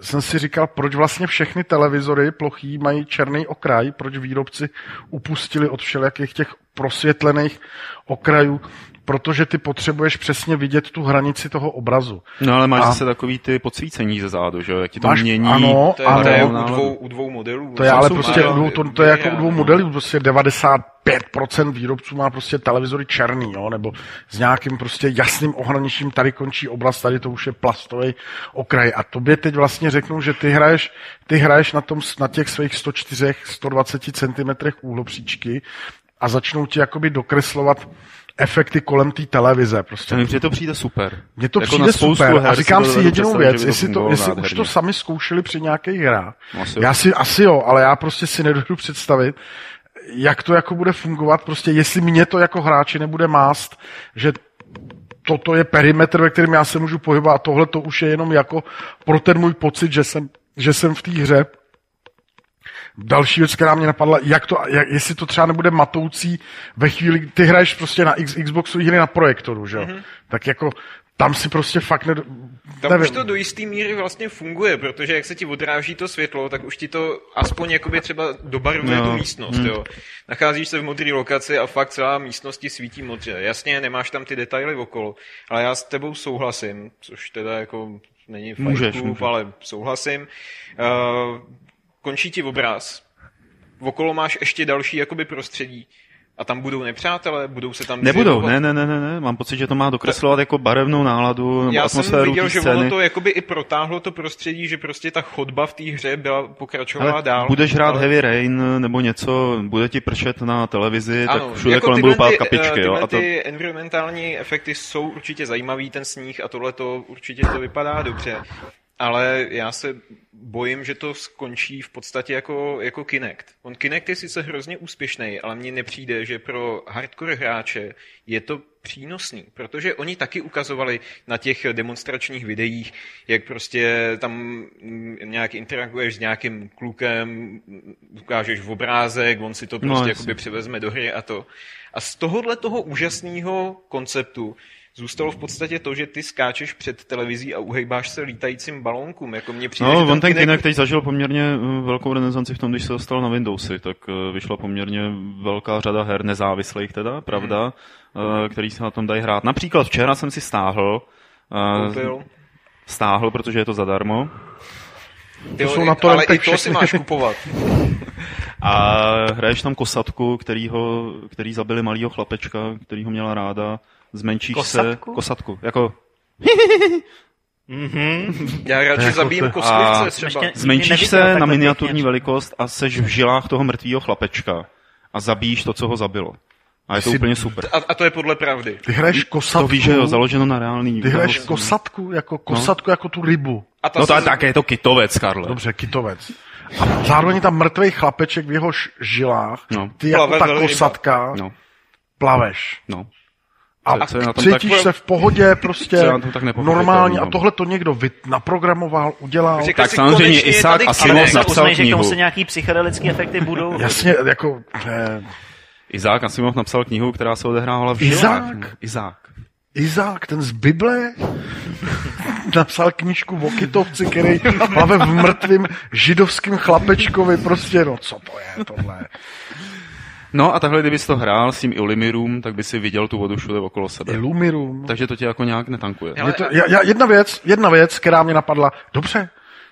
jsem si říkal, proč vlastně všechny televizory plochý mají černý okraj, proč výrobci upustili od všelijakých těch prosvětlených okrajů, protože ty potřebuješ přesně vidět tu hranici toho obrazu. No ale máš A- zase takový ty podsvícení ze zádu, že jo? Jak ti to Máš- mění. ano, To je, ano. to je u, dvou, u dvou modelů. To je ale prostě, no, to, to je jako u dvou modelů, prostě 95% výrobců má prostě televizory černý, jo, nebo s nějakým prostě jasným ohraničím, tady končí oblast, tady to už je plastový okraj. A tobě teď vlastně řeknu, že ty hraješ, ty hraješ na, tom, na těch svých 104, 120 cm úhlopříčky a začnou ti jakoby dokreslovat efekty kolem té televize. Prostě. Mně to přijde super. Mně to Jako přijde super. A říkám si jedinou věc, to jestli, to, jestli už to sami zkoušeli při nějakých hrách. Asi já si asi jo, ale já prostě si nedovedu představit, jak to jako bude fungovat, prostě jestli mě to jako hráči nebude mást, že toto je perimetr, ve kterém já se můžu pohybovat a tohle to už je jenom jako pro ten můj pocit, že jsem, že jsem v té hře. Další věc, která mě napadla, jak to, jak, jestli to třeba nebude matoucí ve chvíli, ty hraješ prostě na X, Xboxu hry na projektoru, že jo? Mm-hmm. Tak jako tam si prostě fakt ne... Tam nevím. už to do jisté míry vlastně funguje, protože jak se ti odráží to světlo, tak už ti to aspoň jakoby třeba dobarvuje Jo. tu místnost. Hmm. Jo. Nacházíš se v modré lokaci a fakt celá místnost ti svítí modře. Jasně, nemáš tam ty detaily okolo, ale já s tebou souhlasím, což teda jako není Můžeš, můžeš. ale souhlasím. Uh, končí ti obraz, okolo máš ještě další jakoby prostředí a tam budou nepřátelé, budou se tam Nebudou, ne, ne, ne, ne, ne, mám pocit, že to má dokreslovat jako barevnou náladu nebo Já jsem atmosféru viděl, té že scény. ono to jakoby i protáhlo to prostředí, že prostě ta chodba v té hře byla pokračovala Ale dál. budeš hrát ale... Heavy Rain nebo něco, bude ti pršet na televizi, Ano, tak všude jako kolem tyhle budou pát ty, kapičky. eh, Jo? Tyhle A to, ty environmentální efekty jsou určitě zajímavý, ten sníh a tohle to určitě to vypadá dobře. Ale já se bojím, že to skončí v podstatě jako, jako Kinect. On Kinect je sice hrozně úspěšný, ale mně nepřijde, že pro hardcore hráče je to přínosný, protože oni taky ukazovali na těch demonstračních videích, jak prostě tam nějak interaguješ s nějakým klukem, ukážeš v obrázek, on si to No, prostě jasně. jakoby převezme do hry a to. A z tohohle toho úžasného konceptu zůstalo v podstatě to, že ty skáčeš před televizí a uhejbáš se lítajícím balónkům. Jako mně přijde, že no, on ten Kinect- Kinect teď zažil poměrně eh, velkou renesanci v tom, když se dostal na Windowsy, tak eh, vyšla poměrně velká řada her nezávislých teda, pravda, Mhm. eh, který se na tom dají hrát. Například včera jsem si stáhl, eh, koupil. stáhl, protože je to zadarmo, Ty jsou na ale torrentech i to si máš kupovat. A hraješ tam kosatku, kterýho, který zabili malýho chlapečka, který ho měla ráda. Zmenšíš Kosatku? se... Kosatku? Jako Já radši Jako zabijím to- kostlivce A- třeba. Ještě- zmenšíš se na miniaturní pěkně. velikost a seš v žilách toho mrtvého chlapečka. A zabíjíš to, co ho zabilo. A je to Jsi- úplně super. A, a to je podle pravdy. Ty hraješ To kosatku, víš, že jo, založeno na reálný ty hraješ kosatku jako, kosatku jako tu rybu. A ta No se- tak, tak je to kytovec, Karle. Dobře, kytovec. A zároveň je tam mrtvý chlapeček v jeho žilách. No. Ty jako Plave ta velryba. kosatka No, plaveš. no. A tom tak- cítíš se v pohodě, prostě normálně. A no. tohle to někdo vy, naprogramoval, udělal. Řekl Tak samozřejmě Isaac Asimov napsal Uznej, že k tomu knihu. se nějaký psychedelický efekty budou. Jasně, jako... Eh, Izák Asimov napsal knihu, která se odehrávala v. Izák? Izák. Izák, ten z Bible, napsal knížku o kytovci, který plave v mrtvým židovským chlapečkovi, prostě, no co to je tohle? No a takhle, kdybys to hrál s tím Illumirum, tak by si viděl tu vodu všude okolo sebe. Illumirum. Takže to tě jako nějak netankuje. Je to, já, já, jedna věc, jedna věc, která mě napadla, dobře,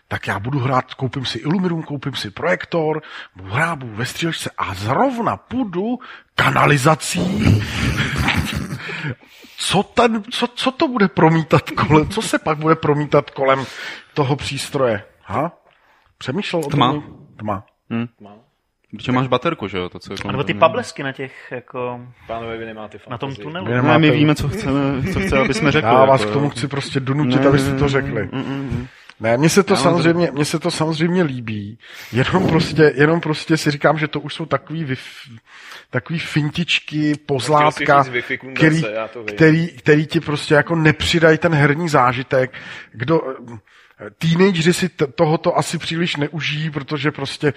tak já budu hrát, koupím si Illumirum, koupím si projektor, budu hrát, budu ve střílečce a zrovna půjdu kanalizací. co, ten, co, co to bude promítat kolem, co se pak bude promítat kolem toho přístroje? Ha? Přemýšlel o Tma. tom? Tma. Protože máš baterku, že jo? To, co je A nebo ty pablesky na těch, jako, Pánové, vy nemáte na tom fantazii. tunelu. Ne, nemáte- my víme, co chceme, co chce, aby jsme řekli. Já vás jako, k tomu jo. chci prostě donutit, Ne, abyste to ne, řekli. mm, mm. Ne, mně se to Já samozřejmě, mně se to samozřejmě líbí. Jenom prostě, jenom prostě si říkám, že to už jsou takový, vyf, takový fintičky, pozlátka, který, já to vím. který, který ti prostě jako nepřidají ten herní zážitek. Kdo, Teenageři si t- tohoto asi příliš neužijí, protože prostě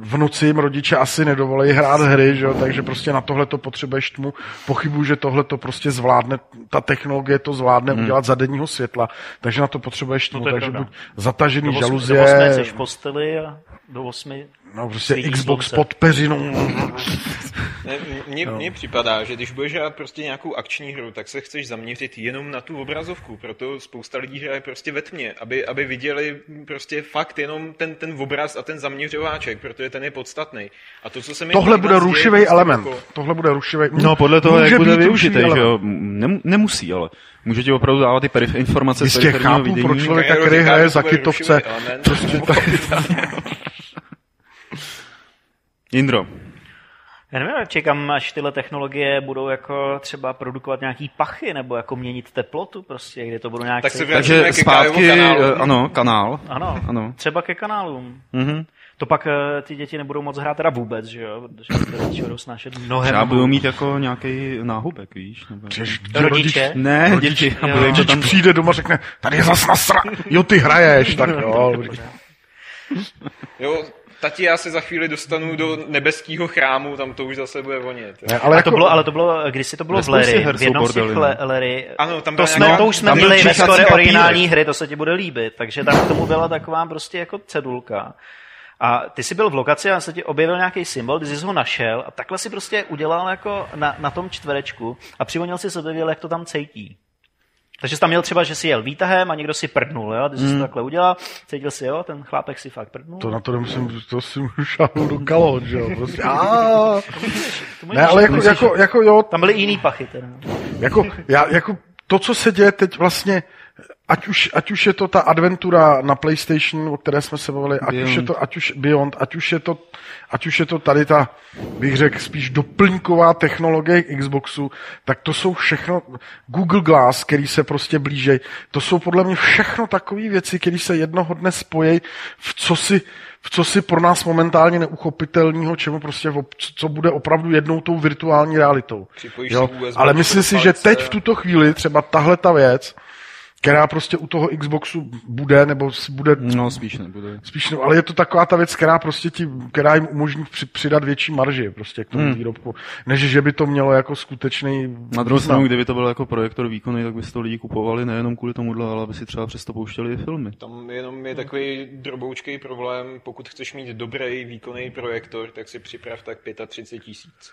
v noci jim rodiče asi nedovolí hrát hry, že? jo, takže prostě na tohle to potřebuješ tmu. Pochybuju, že tohle to prostě zvládne, ta technologie to zvládne hmm. udělat za denního světla, takže na to potřebuješ tmu, No to takže pravda. buď zatažený Do žaluzie, do jsi v posteli a do osmi no prostě Xbox slunce. pod peřinou. Mně, mně připadá, že když budeš hrát prostě nějakou akční hru, tak se chceš zaměřit jenom na tu obrazovku, proto spousta lidí hraje prostě ve tmě, aby, aby viděli prostě fakt jenom ten, ten obraz a ten zaměřováček, protože ten je podstatný. A to, co se mi Tohle bude rušivý prostě element. okolo- Tohle bude rušivý. No, podle toho, Může jak bude využitý, rušivý že jo? nemusí, ale může ti opravdu dávat ty perif- informace z Jistě chápu, vidění. pro člověka, který hraje za kytovce. Prostě tak, Jindro, Já nevím, čekám, až tyhle technologie budou jako třeba produkovat nějaký pachy, nebo jako měnit teplotu prostě, kde to budou nějak... Tak se takže zpátky, kanálu. eh, ano, kanál. Ano, Ano. třeba ke kanálům. Mhm. To pak eh, ty děti nebudou moc hrát teda vůbec, že jo? Protože rodiče budou snášet mnohem... Třeba budou mít jako nějaký náhubek, víš? Nebo... Rodiče? Ne, děti. A bude Rodič tam... přijde doma a řekne, tady je zas nasra. Jo, ty hraješ, tak jo. Jo, tati, já se za chvíli dostanu do nebeského chrámu, tam to už zase bude vonět. Ne, ale jako, to bylo, ale to bylo, když si to bylo v her v jednom z těch bordely, le-. Larry, Ano, tam to, jsme, nějaká- to už jsme byli ve papír. originální hry, to se ti bude líbit, takže tam k tomu byla taková prostě jako cedulka. A ty jsi byl v lokaci a se ti objevil nějaký symbol, ty jsi ho našel a takhle si prostě udělal jako na, na tom čtverečku a přivonil si sebe, jak to tam cítí. Takže jsi tam měl třeba, že si jel výtahem a někdo si prdnul, jo? Ty jsi to takhle udělal, cítil si, jo, ten chlápek si fakt prdnul. to na to nemusím, to si můžu šáhnout do kalhot, že jo, prostě. To Ne, ale jako, jako, jako jo, Tam byly jiný pachy teda. Jako, já, jako to, co se děje teď vlastně, ať už, ať už je to ta adventura na PlayStation, o které jsme se bavili, ať už je to, ať už Beyond, ať už je to, ať už je to tady ta, bych řekl, spíš doplňková technologie Xboxu, tak to jsou všechno Google Glass, který se prostě blížej. To jsou podle mě všechno takové věci, které se jednoho dne spojí v co si, v co si pro nás momentálně neuchopitelného, čemu prostě, co bude opravdu jednou tou virtuální realitou. Jo, si USB ale myslím si, že teď v tuto chvíli třeba tahle ta věc, která prostě u toho Xboxu bude, nebo bude No, spíš nebude. spíš, no, ale je to taková ta věc, která prostě ti, která jim umožní při, přidat větší marži prostě k tomu Hmm. výrobku, než že by to mělo jako skutečný Na druhou stranu, kdyby to byl jako projektor výkonný, tak by si to lidi kupovali nejenom kvůli tomuhle, ale aby si třeba přesto pouštěli i filmy. Tam jenom je takový droboučký problém, pokud chceš mít dobrý výkonný projektor, tak si připrav tak 35 tisíc.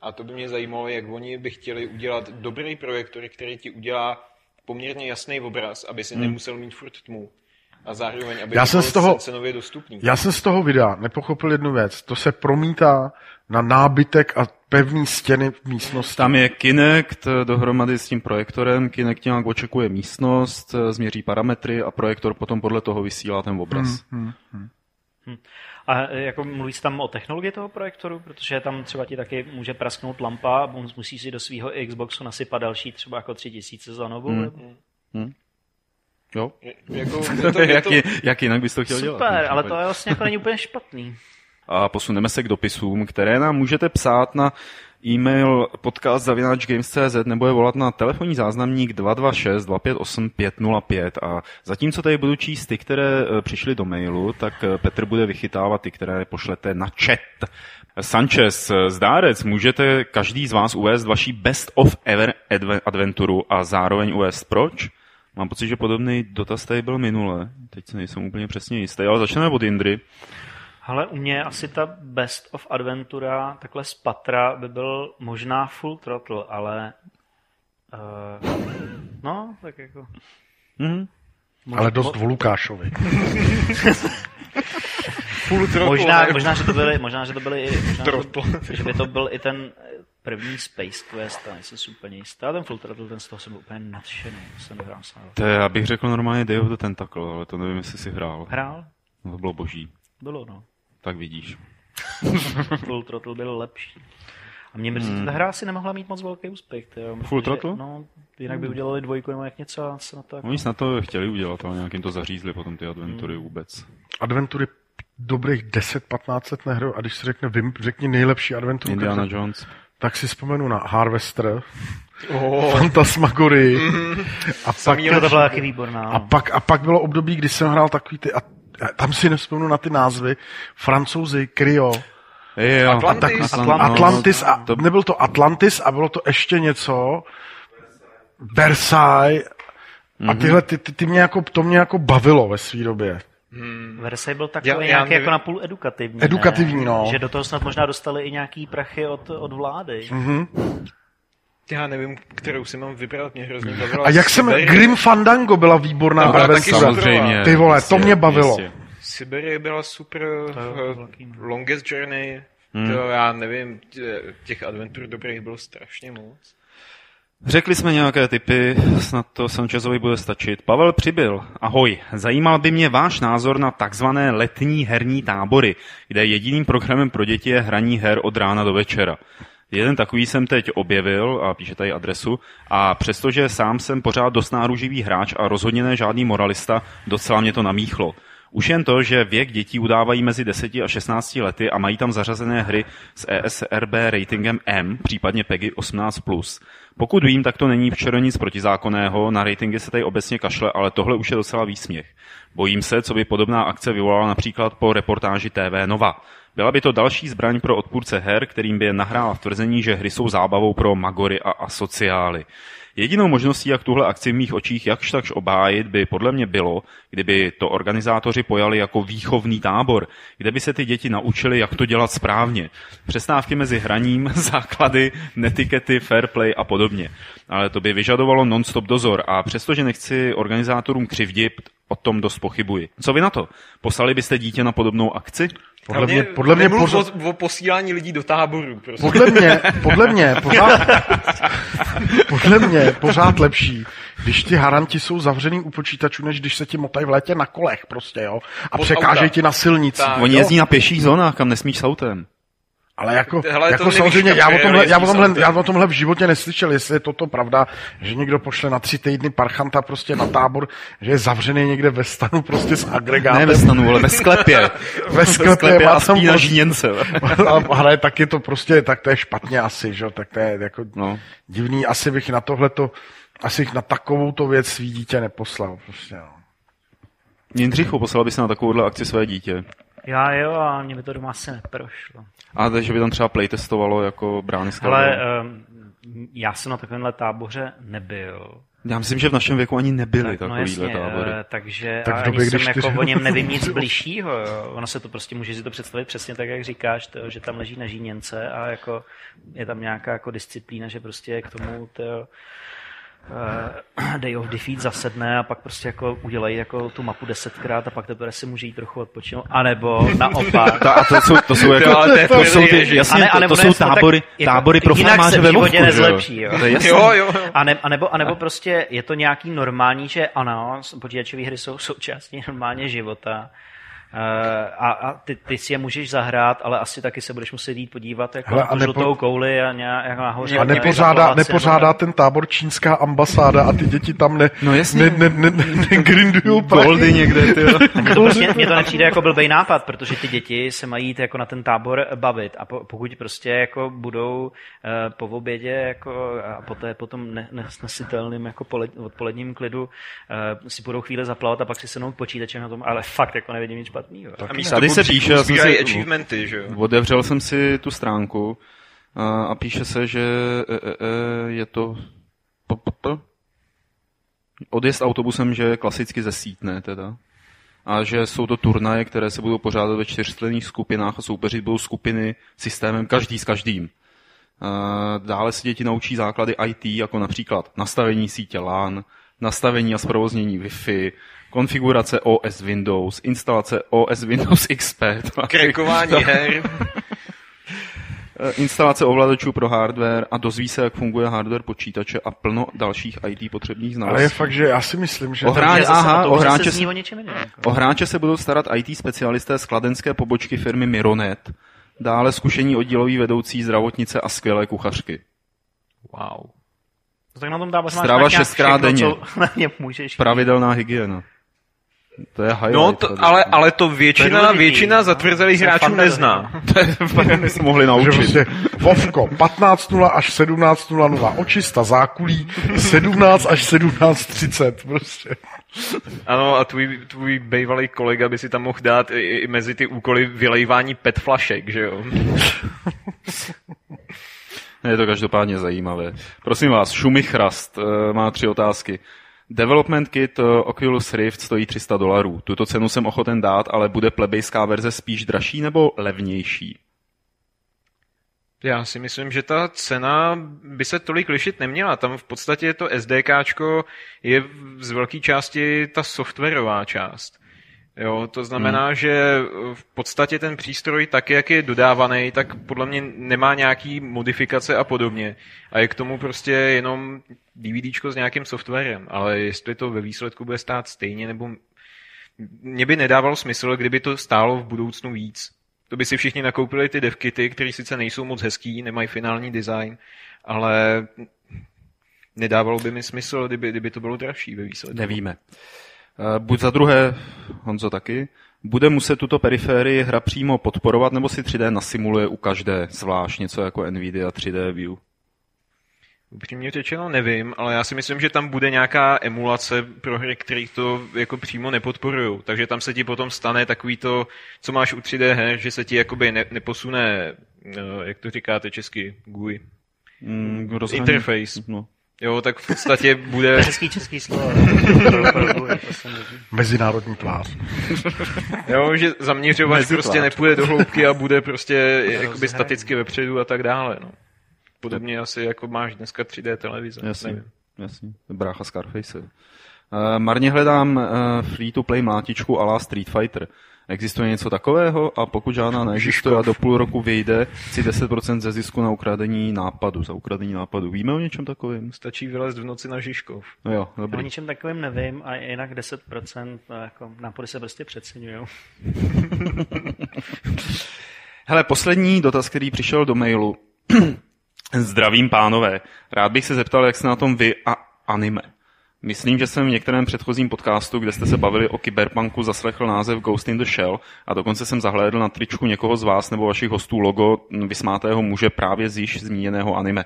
A to by mě zajímalo, jak oni by chtěli udělat dobrý projektor, který ti udělá poměrně jasný obraz, aby si nemusel mít furt tmu. A zároveň, aby Hmm. Já to jsem z toho- cenově dostupný. Já jsem z toho videa nepochopil jednu věc. To se promítá na nábytek a pevný stěny v místnosti. Tam je Kinect eh, dohromady s tím projektorem. Kinect nějak očekuje místnost, eh, změří parametry a projektor potom podle toho vysílá ten obraz. Hmm. A e, jako mluví se tam o technologii toho projektoru, protože tam třeba ti taky může prasknout lampa a on musí si do svého Xboxu nasypat další třeba jako tři tisíce za novou. Hmm. nebo- Jo? Je- Jako, je to, je jak, to, ji- jak jinak bys to chtěl dělat? Super, ale to je vlastně jako není úplně špatný. A posuneme se k dopisům, které nám můžete psát na e-mail podcast.games.cz nebo je volat na telefonní záznamník 226 258 505 a zatímco tady budu číst ty, které eh, přišly do mailu, tak eh, Petr bude vychytávat ty, které pošlete na chat. Sanchez, eh, zdárec, můžete každý z vás uvést vaší best of ever adve- adventuru a zároveň uvést proč? Mám pocit, že podobný dotaz tady byl minule. Teď se nejsem úplně přesně jistý, ale začneme od Indry. Ale u mě asi ta Best of Adventura takhle z patra by byl možná Full Throttle, ale uh, no, tak jako Mhm. Ale dost o Lukášovi. full throttle, možná, ne? možná, že to byly, možná, že to byly, i- možná, že, že by to byl i ten první Space Quest, ale nejsem si úplně jistý. A ten Full Throttle, ten z toho jsem byl úplně nadšený, to jsem hrál sám. To je, já bych řekl normálně Day of the Tentacle, ale to nevím, jestli si hrál. Hrál? No, to bylo boží. Bylo, no. Tak vidíš. Full Throttle byl lepší. A mě mrzí, hmm. ta hra asi nemohla mít moc velký úspěch. tyjo. Full Throttle? No, jinak by udělali dvojku nebo jak něco a se na to jako... Oni snad to chtěli udělat, ale nějakým to zařízli potom ty adventury vůbec. Adventury dobrých 10-15 let nehrou a když se řekne, vym, řekni nejlepší adventuru, Indiana tak, Jones. tak si vzpomenu na Harvester, oh. Fantasmagory a pak, to byla taky výborná. a no. pak, a pak bylo období, kdy jsem hrál takový ty, a tam si nevzpomenu na ty názvy, Francouzi, Cryo, Jo, Atlantis. tak, Atlantis. Atlantis a to, nebyl to Atlantis a bylo to ještě něco, Versailles a tyhle, ty, ty, ty mě jako, to mě jako bavilo ve své době. Versailles byl takový Já- já nějaký nevím. jako napůl edukativní. Edukativní, ne? no. Že do toho snad možná dostali i nějaký prachy od, od vlády. Mhm. Já nevím, kterou si mám vybrat, mě hrozně bavila. A jak jsem. Grim Fandango byla výborná byla taky samozřejmě. Ty vole, jistě, to mě bavilo. jistě. Siberie byla super, eh, no. Longest Journey, to já nevím, tě- těch adventur dobrých bylo strašně moc. Řekli jsme nějaké typy, snad to Sanchezovi bude stačit. Pavel Přibyl, ahoj. Zajímal by mě váš názor na takzvané letní herní tábory, kde jediným programem pro děti je hraní her od rána do večera. Jeden takový jsem teď objevil a píše tady adresu a přestože sám jsem pořád dost náruživý hráč a rozhodně ne žádný moralista, docela mě to namíchlo. Už jen to, že věk dětí udávají mezi 10 a 16 lety a mají tam zařazené hry s ESRB ratingem M, případně PEGI 18+. Pokud vím, tak to není včera nic protizákonného, na ratingy se tady obecně kašle, ale tohle už je docela výsměch. Bojím se, co by podobná akce vyvolala například po reportáži TV Nova. Byla by to další zbraň pro odpůrce her, kterým by je nahrála v tvrzení, že hry jsou zábavou pro magory a asociály. Jedinou možností, jak tuhle akci v mých očích jakž takž obájit, by podle mě bylo, kdyby to organizátoři pojali jako výchovný tábor, kde by se ty děti naučili, jak to dělat správně. Přestávky mezi hraním, základy, netikety, fair play a podobně. Ale to by vyžadovalo non-stop dozor a přestože nechci organizátorům křivdit, o tom dost pochybuji. Co vy na to? Poslali byste dítě na podobnou akci? Podle mě, podle mě pořád... o, o posílání lidí do táboru. Prostě. Podle mě, podle mě, pořád, podle mě pořád lepší, když ti haranti jsou zavřený u počítačů, než když se ti motají v létě na kolech prostě, jo. A překážejí ti na silnici. Oni jezdí na pěších zónách, kam nesmíš s autem. Ale jako, Hele, jako samozřejmě, já o, tomhle, já, o tomhle, já o tomhle v životě neslyšel, jestli je toto pravda, že někdo pošle na tři týdny parchanta prostě na tábor, že je zavřený někde ve stanu prostě s agregátem. Ne ve stanu, ale ve sklepě. ve sklepě, sklepě a spí na žíněnce. ale tak je to prostě, tak to je špatně asi, že tak to je jako no. divný, asi bych na tohleto, asi bych na takovou to věc svý dítě neposlal prostě, no. Jindřichu, poslal bys na takovouhle akci své dítě. Já jo, a mě by to doma asi neprošlo. A takže by tam třeba playtestovalo jako brány Ale um, já jsem na takovémhle táboře nebyl. Já myslím, že v našem věku ani nebyly tak, no takovýhle no jasně, tábory. Takže tak ani době, jsem jako o něm nevím nic bližšího. Jo. Ono se to prostě může si to představit přesně tak, jak říkáš, to, že tam leží na žíněnce a jako je tam nějaká jako disciplína, že prostě k tomu to, uh, Day of Defeat zasedne a pak prostě jako udělají jako tu mapu desetkrát a pak teprve si může jít trochu odpočinout. A nebo naopak. to, a to jsou, to jsou jako, to, to, to, jsou ty, jasně, to, to jsou tábory, jako, tábory pro farmáře ve Vovku, nezlepší, jo. jo, jo. A, ne, a, nebo, a nebo prostě je to nějaký normální, že ano, počítačové hry jsou součástí normálně života Eh, a, a ty, ty si je můžeš zahrát, ale asi taky se budeš muset jít podívat jako Hele, na tu nepo... žlutou kouli a nějak jako nahoře. A nepořádá, nepořádá ten tábor čínská ambasáda a ty děti tam ne, no jasně. ne, ne, ne, ne, ne grindujou goldy někde. Ty mně, to prostě, mně to nepřijde jako blbej nápad, protože ty děti se mají jít jako na ten tábor bavit a po, pokud prostě jako budou uh, po obědě jako, a poté potom ne, nesnesitelným jako poled, odpoledním klidu uh, si budou chvíli zaplavat a pak si se počítačem na tom, ale fakt jako nevidím nic špatného. A Tady se píše, já jsem si, achievementy, že jo? Otevřel jsem si tu stránku a, a píše se, že e, e, e, je to p, p, p, odjezd autobusem, že klasicky zesítne teda. A že jsou to turnaje, které se budou pořádat ve čtyřstlenných skupinách a soupeřit budou skupiny systémem každý s každým. Dále se děti naučí základy IT, jako například nastavení sítě LAN, nastavení a zprovoznění Wi-Fi, konfigurace OS Windows, instalace OS Windows XP. Krekování her. instalace ovladačů pro hardware a dozví se, jak funguje hardware počítače a plno dalších IT potřebných znalostí. Ale je fakt, že já si myslím, že... O, hráč, aha, o, hráče, se, o hráče se budou starat IT specialisté z kladenské pobočky firmy Mironet, dále zkušení oddílový vedoucí zdravotnice a skvělé kuchařky. Wow. Tak na tom dáváš Strava šestkrát denně. Pravidelná hygiena. To je highlight. No, to, ale, ale to většina, to většina zatvrzelých hráčů nezná. to je fakt, se mohli naučit. Prostě, Vovko, 15.0 až 17.00, očista zákulí, 17 až 17.30, prostě. Ano, a tvůj, tvůj bývalý kolega by si tam mohl dát i, i mezi ty úkoly vylejvání pet flašek, že jo? Je to každopádně zajímavé. Prosím vás, Šumichrast eh, má tři otázky. Development kit eh, Oculus Rift stojí 300 dolarů. Tuto cenu jsem ochoten dát, ale bude plebejská verze spíš dražší nebo levnější? Já si myslím, že ta cena by se tolik lišit neměla. Tam v podstatě to SDKčko je z velké části ta softwarová část. Jo, to znamená, hmm. že v podstatě ten přístroj, tak jak je dodávaný, tak podle mě nemá nějaký modifikace a podobně. A je k tomu prostě jenom DVDčko s nějakým softwarem. Ale jestli to ve výsledku bude stát stejně, nebo mně by nedávalo smysl, kdyby to stálo v budoucnu víc. To by si všichni nakoupili ty devkity, které sice nejsou moc hezký, nemají finální design, ale nedávalo by mi smysl, kdyby, kdyby to bylo dražší ve výsledku. Nevíme. Eh, Buď za druhé, Honzo taky, bude muset tuto periférii hra přímo podporovat, nebo si 3D nasimuluje u každé zvlášť něco jako Nvidia 3D View? Upřímně řečeno nevím, ale já si myslím, že tam bude nějaká emulace pro hry, které to jako přímo nepodporují. Takže tam se ti potom stane takový to, co máš u 3D her, že se ti jakoby ne, neposune, no, jak to říkáte česky, GUI. Mm, rozhraní- Interface. No. Jo, tak v podstatě bude... Hezký český slovo. To. Mezinárodní tvář. Jo, že zaměřovač Mezi prostě tvář. nepůjde do hloubky a bude prostě jakoby staticky vepředu a tak dále. No. Podobně asi jako máš dneska 3D televize. Jasně, Nevím. jasně. Brácha Scarface. Uh, marně hledám uh, free-to-play mlátičku a la Street Fighter. Existuje něco takového a pokud žádná neexistuje a do půl roku vyjde, si 10% ze zisku na ukradení nápadu, za ukradení nápadu. Víme o něčem takovém? Stačí vylézt v noci na Žižkov. No jo, O dobrý. ničem takovým nevím a jinak 10% no, jako nápady se prostě přeceňují. Hele, poslední dotaz, který přišel do mailu. Zdravím, pánové. Rád bych se zeptal, jak se na tom vy a anime. Myslím, že jsem v některém předchozím podcastu, kde jste se bavili o kyberpunku, zaslechl název Ghost in the Shell a dokonce jsem zahlédl na tričku někoho z vás nebo vašich hostů logo vysmátého muže právě z již zmíněného anime.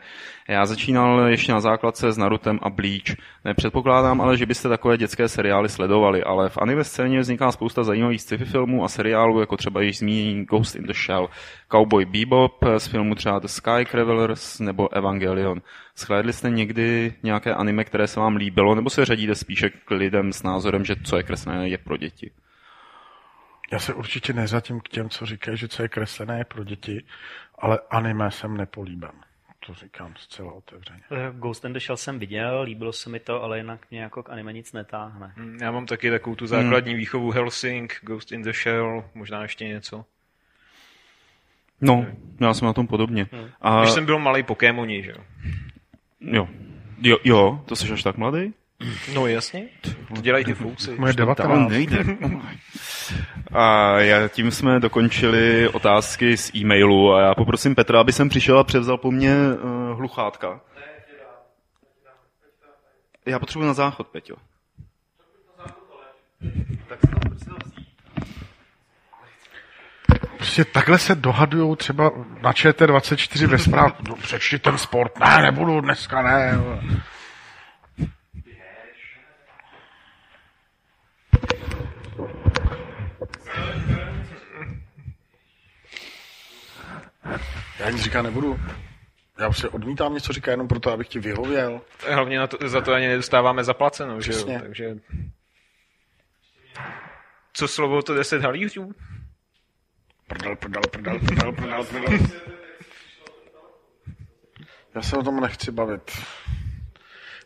Já začínal ještě na základce s Narutem a Bleach. Nepředpokládám ale, že byste takové dětské seriály sledovali, ale v anime scéně vzniká spousta zajímavých sci-fi filmů a seriálů, jako třeba již zmíněný Ghost in the Shell, Cowboy Bebop z filmu třeba The Sky Travelers nebo Evangelion. Shlédli jste někdy nějaké anime, které se vám líbilo, nebo se řadíte spíše k lidem s názorem, že co je kreslené, je pro děti? Já se určitě neřadím k těm, co říkají, že co je kreslené je pro děti, ale anime jsem nepolíben. To říkám zcela otevřeně. Eh, Ghost in the Shell jsem viděl, líbilo se mi to, ale jinak mě jako k anime nic netáhne. Hm, Já mám taky takovou tu základní výchovu Helsing, Ghost in the Shell, možná ještě něco. No, já jsem na tom podobně. A, Když jsem byl malý Pokémoni, že jo? Jo. jo. Jo, to jsi až tak mladý? No jasně, to dělají ty fouci. Moje To 19. nejde. A já, tím jsme dokončili otázky z e-mailu a já poprosím Petra, aby sem přišel a převzal po mně uh, hluchátka. Já potřebuji na záchod, Peťo. Prostě takhle se dohadují třeba na ČT24 ve zprávách. No, přečti ten sport. Ne, nebudu dneska, ne. Já nic říkat nebudu. Já prostě odmítám něco říkat jenom proto, abych ti vyhověl. Hlavně na to, za to ani nedostáváme zaplaceno, že jo? Přesně. Takže... Co slovo to 10 halířů? Prdel, prdel, prdel, prdel, prdel, prdel. Já se o tom nechci bavit.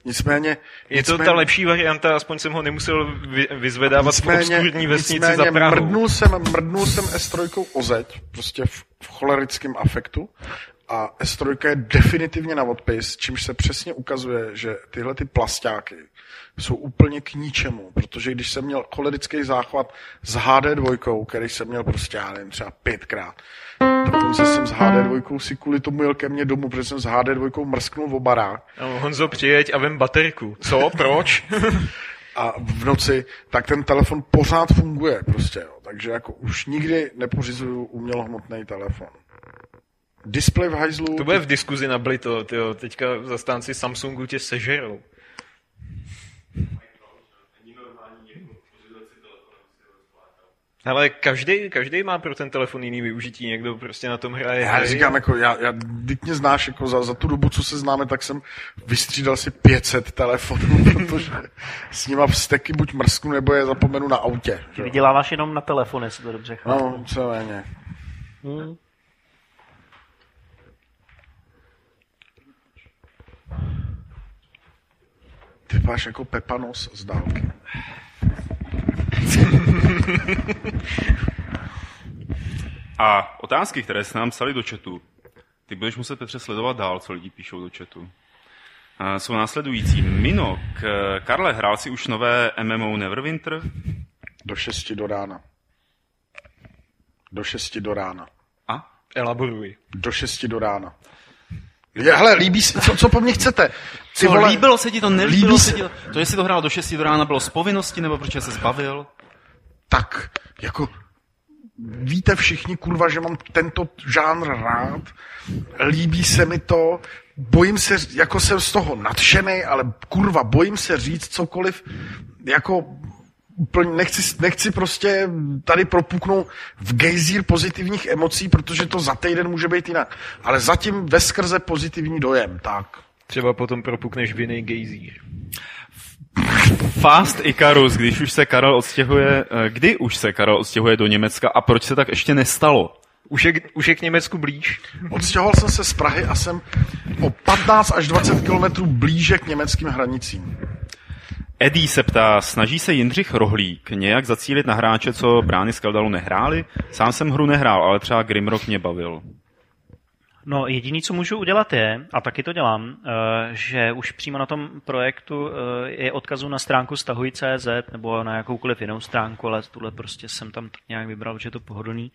Nicméně... Je to nicméně, ta lepší varianta, aspoň jsem ho nemusel vy, vyzvedávat v obskurní vesnici nicméně za Prahou. mrdnul jsem, mrdnul jsem S3 o zeď, prostě v, v cholerickém afektu a S3 je definitivně na odpis, čímž se přesně ukazuje, že tyhle ty plastáky jsou úplně k ničemu, protože když jsem měl cholerický záchvat s HD2, který jsem měl prostě, já nevím, třeba pětkrát, dokonce jsem s HD2 si kvůli tomu jel ke mně domů, protože jsem s HD2 mrsknul v barák No, Honzo, přijeď a vem baterku. Co? Proč? a v noci, tak ten telefon pořád funguje prostě, jo. takže jako už nikdy nepořizuju umělohmotný telefon. Display v hajzlu, to bude v diskuzi na Blito, tyjo. teďka zastánci Samsungu tě sežerou. Ale každý, každý má pro ten telefon jiný využití, někdo prostě na tom hraje. já hry. říkám, jako, já, já, teď mě znáš, jako za, za tu dobu, co se známe, tak jsem vystřídal si 500 telefonů, protože s nima vzteky buď mrsknu, nebo je zapomenu na autě. Ty vyděláváš jenom na telefon, jestli to dobře chápu. No, co méně. Hmm. Máš jako Pepanos z dálky. A otázky, které se nám psali do chatu, ty budeš muset, Petře, sledovat dál, co lidi píšou do chatu. A jsou následující. Minok, Karle, hrál si už nové MMO Neverwinter? Do 6 do rána. Do 6 do rána. A? Elaboruj. Do 6 do rána. Je, hele, líbí se, co, co po mně chcete? Co, vole, líbilo se ti to, nelíbilo líbí se ti to? To, jestli to hrál do 6 do rána, bylo z povinnosti, nebo protože se zbavil? tak, jako víte všichni, kurva, že mám tento žánr rád, líbí se mi to, bojím se, jako jsem z toho nadšený, ale kurva, bojím se říct cokoliv, jako úplně nechci, nechci prostě tady propuknout v gejzír pozitivních emocí, protože to za týden může být jinak. Ale zatím ve skrze pozitivní dojem, tak. Třeba potom propukneš viny gejzír. Fast Icarus, když už se Karel odstěhuje, eh, kdy už se Karel odstěhuje do Německa a proč se tak ještě nestalo? Už je, už je k Německu blíž. Odstěhoval jsem se z Prahy a jsem o 15 až 20 kilometrů blíže k německým hranicím. Eddie se ptá, snaží se Jindřich Rohlík nějak zacílit na hráče, co brány z Keldalu nehráli? Sám jsem hru nehrál, ale třeba Grimrock mě bavil. No, jediný, co můžu udělat je, a taky to dělám, eh, že už přímo na tom projektu eh, je odkazu na stránku stahuj.cz nebo na jakoukoliv jinou stránku, ale tuhle prostě jsem tam tak nějak vybral, že je to pohodlný,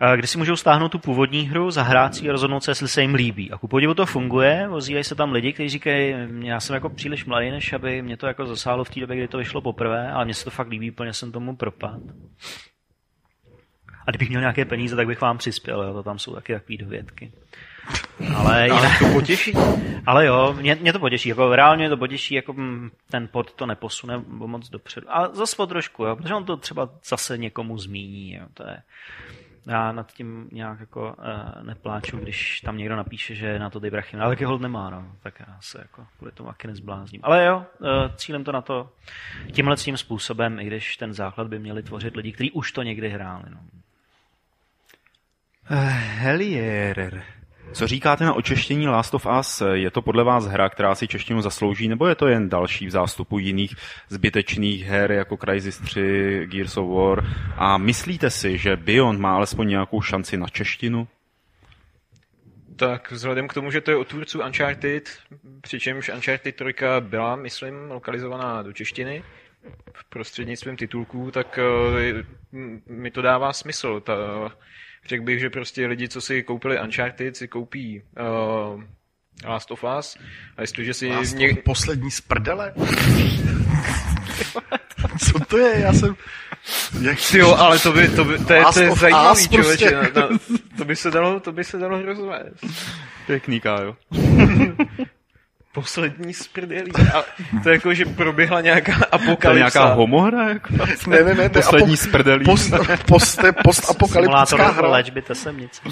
eh, kde si můžou stáhnout tu původní hru, zahrát si a rozhodnout se, jestli se jim líbí. A ku podivu to funguje, ozývají se tam lidi, kteří říkají, já jsem jako příliš mladý, než aby mě to jako zasáhlo v té době, kdy to vyšlo poprvé, ale mně se to fakt líbí, plně jsem tomu propad. A kdybych měl nějaké peníze, tak bych vám přispěl, jo, to tam jsou taky takové dovědky. Ale, jinak, To potěší. ale jo, mě, mě, to potěší, jako reálně to potěší, jako ten pod to neposune moc dopředu. A zase po trošku, jo, protože on to třeba zase někomu zmíní, jo, to je, já nad tím nějak jako uh, nepláču, když tam někdo napíše, že na to ty brachy, ale taky hold nemá, no, tak já se jako kvůli tomu taky nezblázním. Ale jo, uh, cílem to na to tímhle tím způsobem, i když ten základ by měli tvořit lidi, kteří už to někdy hráli, no. Helierer. Co říkáte na očeštění Last of Us? Je to podle vás hra, která si češtinu zaslouží, nebo je to jen další v zástupu jiných zbytečných her jako Crysis 3, Gears of War? A myslíte si, že Beyond má alespoň nějakou šanci na češtinu? Tak vzhledem k tomu, že to je od tvůrců Uncharted, přičemž Uncharted 3 byla, myslím, lokalizovaná do češtiny v prostřednictvím titulků, tak eh, mi to dává smysl. Ta, řekl bych, že prostě lidi, co si koupili Uncharted, si koupí uh, Last of Us a jestliže si Vás něk- poslední z prdele? Co to je? Já jsem... Jak... Jo, ale to by, to by, to je, Last to je zajímavý, prostě. člověče. To, to, by se dalo, to by se dalo rozvést. Pěkný, Kájo. Poslední z prdelí. Ale to je jako, že proběhla nějaká To je apokalypsa. nějaká homohra? Jako? Ne, ne, ne, Poslední apo- z prdelí. Post, post, postapokalyptická Simulátor hra. léčby tesemnice.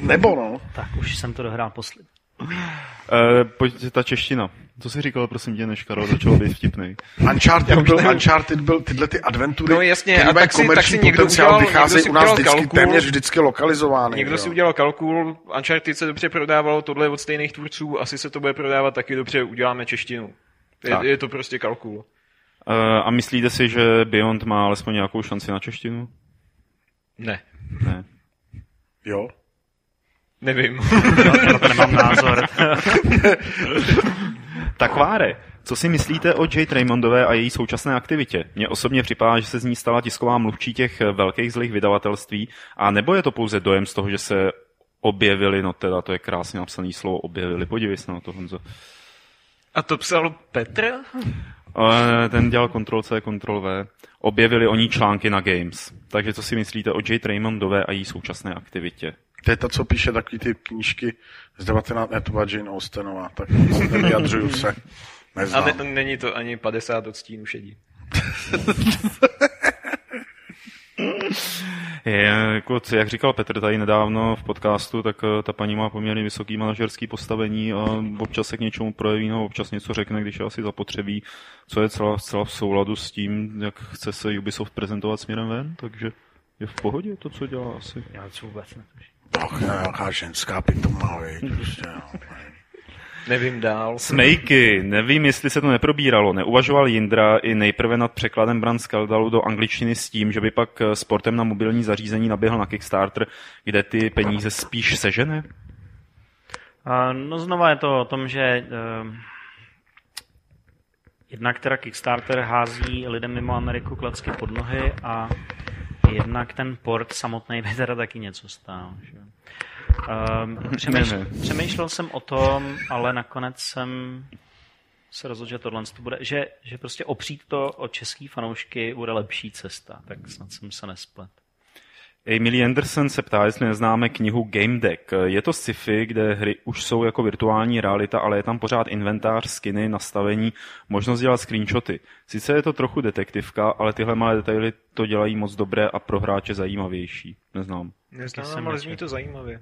Nebo no. Tak už jsem to dohrál poslední. E, pojď, ta čeština. Co jsi říkal, prosím tě, než Karol začal být vtipnej? Uncharted byl, Uncharted byl tyhle ty adventury, No jasně, které a mají tak si- tak komerční si někdo potenciál, udělal- vycházejí někdo si u nás vždycky, kalkul. téměř vždycky lokalizovány. Někdo že si jo. udělal kalkul, Uncharted se dobře prodávalo, tohle je od stejných tvůrců, asi se to bude prodávat taky dobře, uděláme češtinu. Tak. Je, je to prostě kalkul. E, a myslíte si, že Beyond má alespoň nějakou šanci na češtinu? Ne, Ne. Jo. Nevím. Na to nemám názor. Tak Váre, co si myslíte o Jade Raymondové a její současné aktivitě? Mně osobně připadá, že se z ní stala tisková mluvčí těch velkých zlých vydavatelství, a nebo je to pouze dojem z toho, že se objevili, no teda to je krásně napsaný slovo, objevili, podívej se na to, Honzo. A to psal Petr? Ale ten dělal Ctrl-C, Ctrl-V. Objevili oni články na Games. Takže co si myslíte o Jade Raymondové a její současné aktivitě? To je ta, co píše takový ty knížky z 19. Ne, to byla Jane Austenová, tak nevyjadřuju se. A Neznám. ne, není to ani 50 odstínu šedí. Je, jako, co- jak říkal Petr tady nedávno v podcastu, tak eh, ta paní má poměrně vysoký manažerský postavení a občas se k něčemu projeví, no, občas něco řekne, když je asi zapotřebí, co je celá, celá v souladu s tím, jak chce se Ubisoft prezentovat směrem ven, takže je v pohodě to, co dělá asi. Já to vůbec netuším. Ach, nějaká ženská pitoma, viď, prostě, no. Nevím dál. Smejky, nevím, jestli se to neprobíralo. Neuvažoval Jindra i nejprve nad překladem Brand Skaldalu do angličtiny s tím, že by pak eh, sportem na mobilní zařízení naběhl na Kickstarter, kde ty peníze spíš sežene? A, No znova je to o tom, že uh, jednak teda Kickstarter hází lidem mimo Ameriku klacky pod nohy a jednak ten port samotný by teda taky něco stál. Že? Um, přemýšlel, přemýšlel jsem o tom, ale nakonec jsem se rozhodl, že tohle to bude, že, že prostě opřít to o český fanoušky bude lepší cesta, tak snad jsem se nesplet. Emily Anderson se ptá, jestli neznáme knihu Game Deck. Je to sci-fi, kde hry už jsou jako virtuální realita, ale je tam pořád inventář, skiny, nastavení, možnost dělat screenshoty. Sice je to trochu detektivka, ale tyhle malé detaily to dělají moc dobré a pro hráče zajímavější. Neznám. Neznám, ale zní to zajímavě.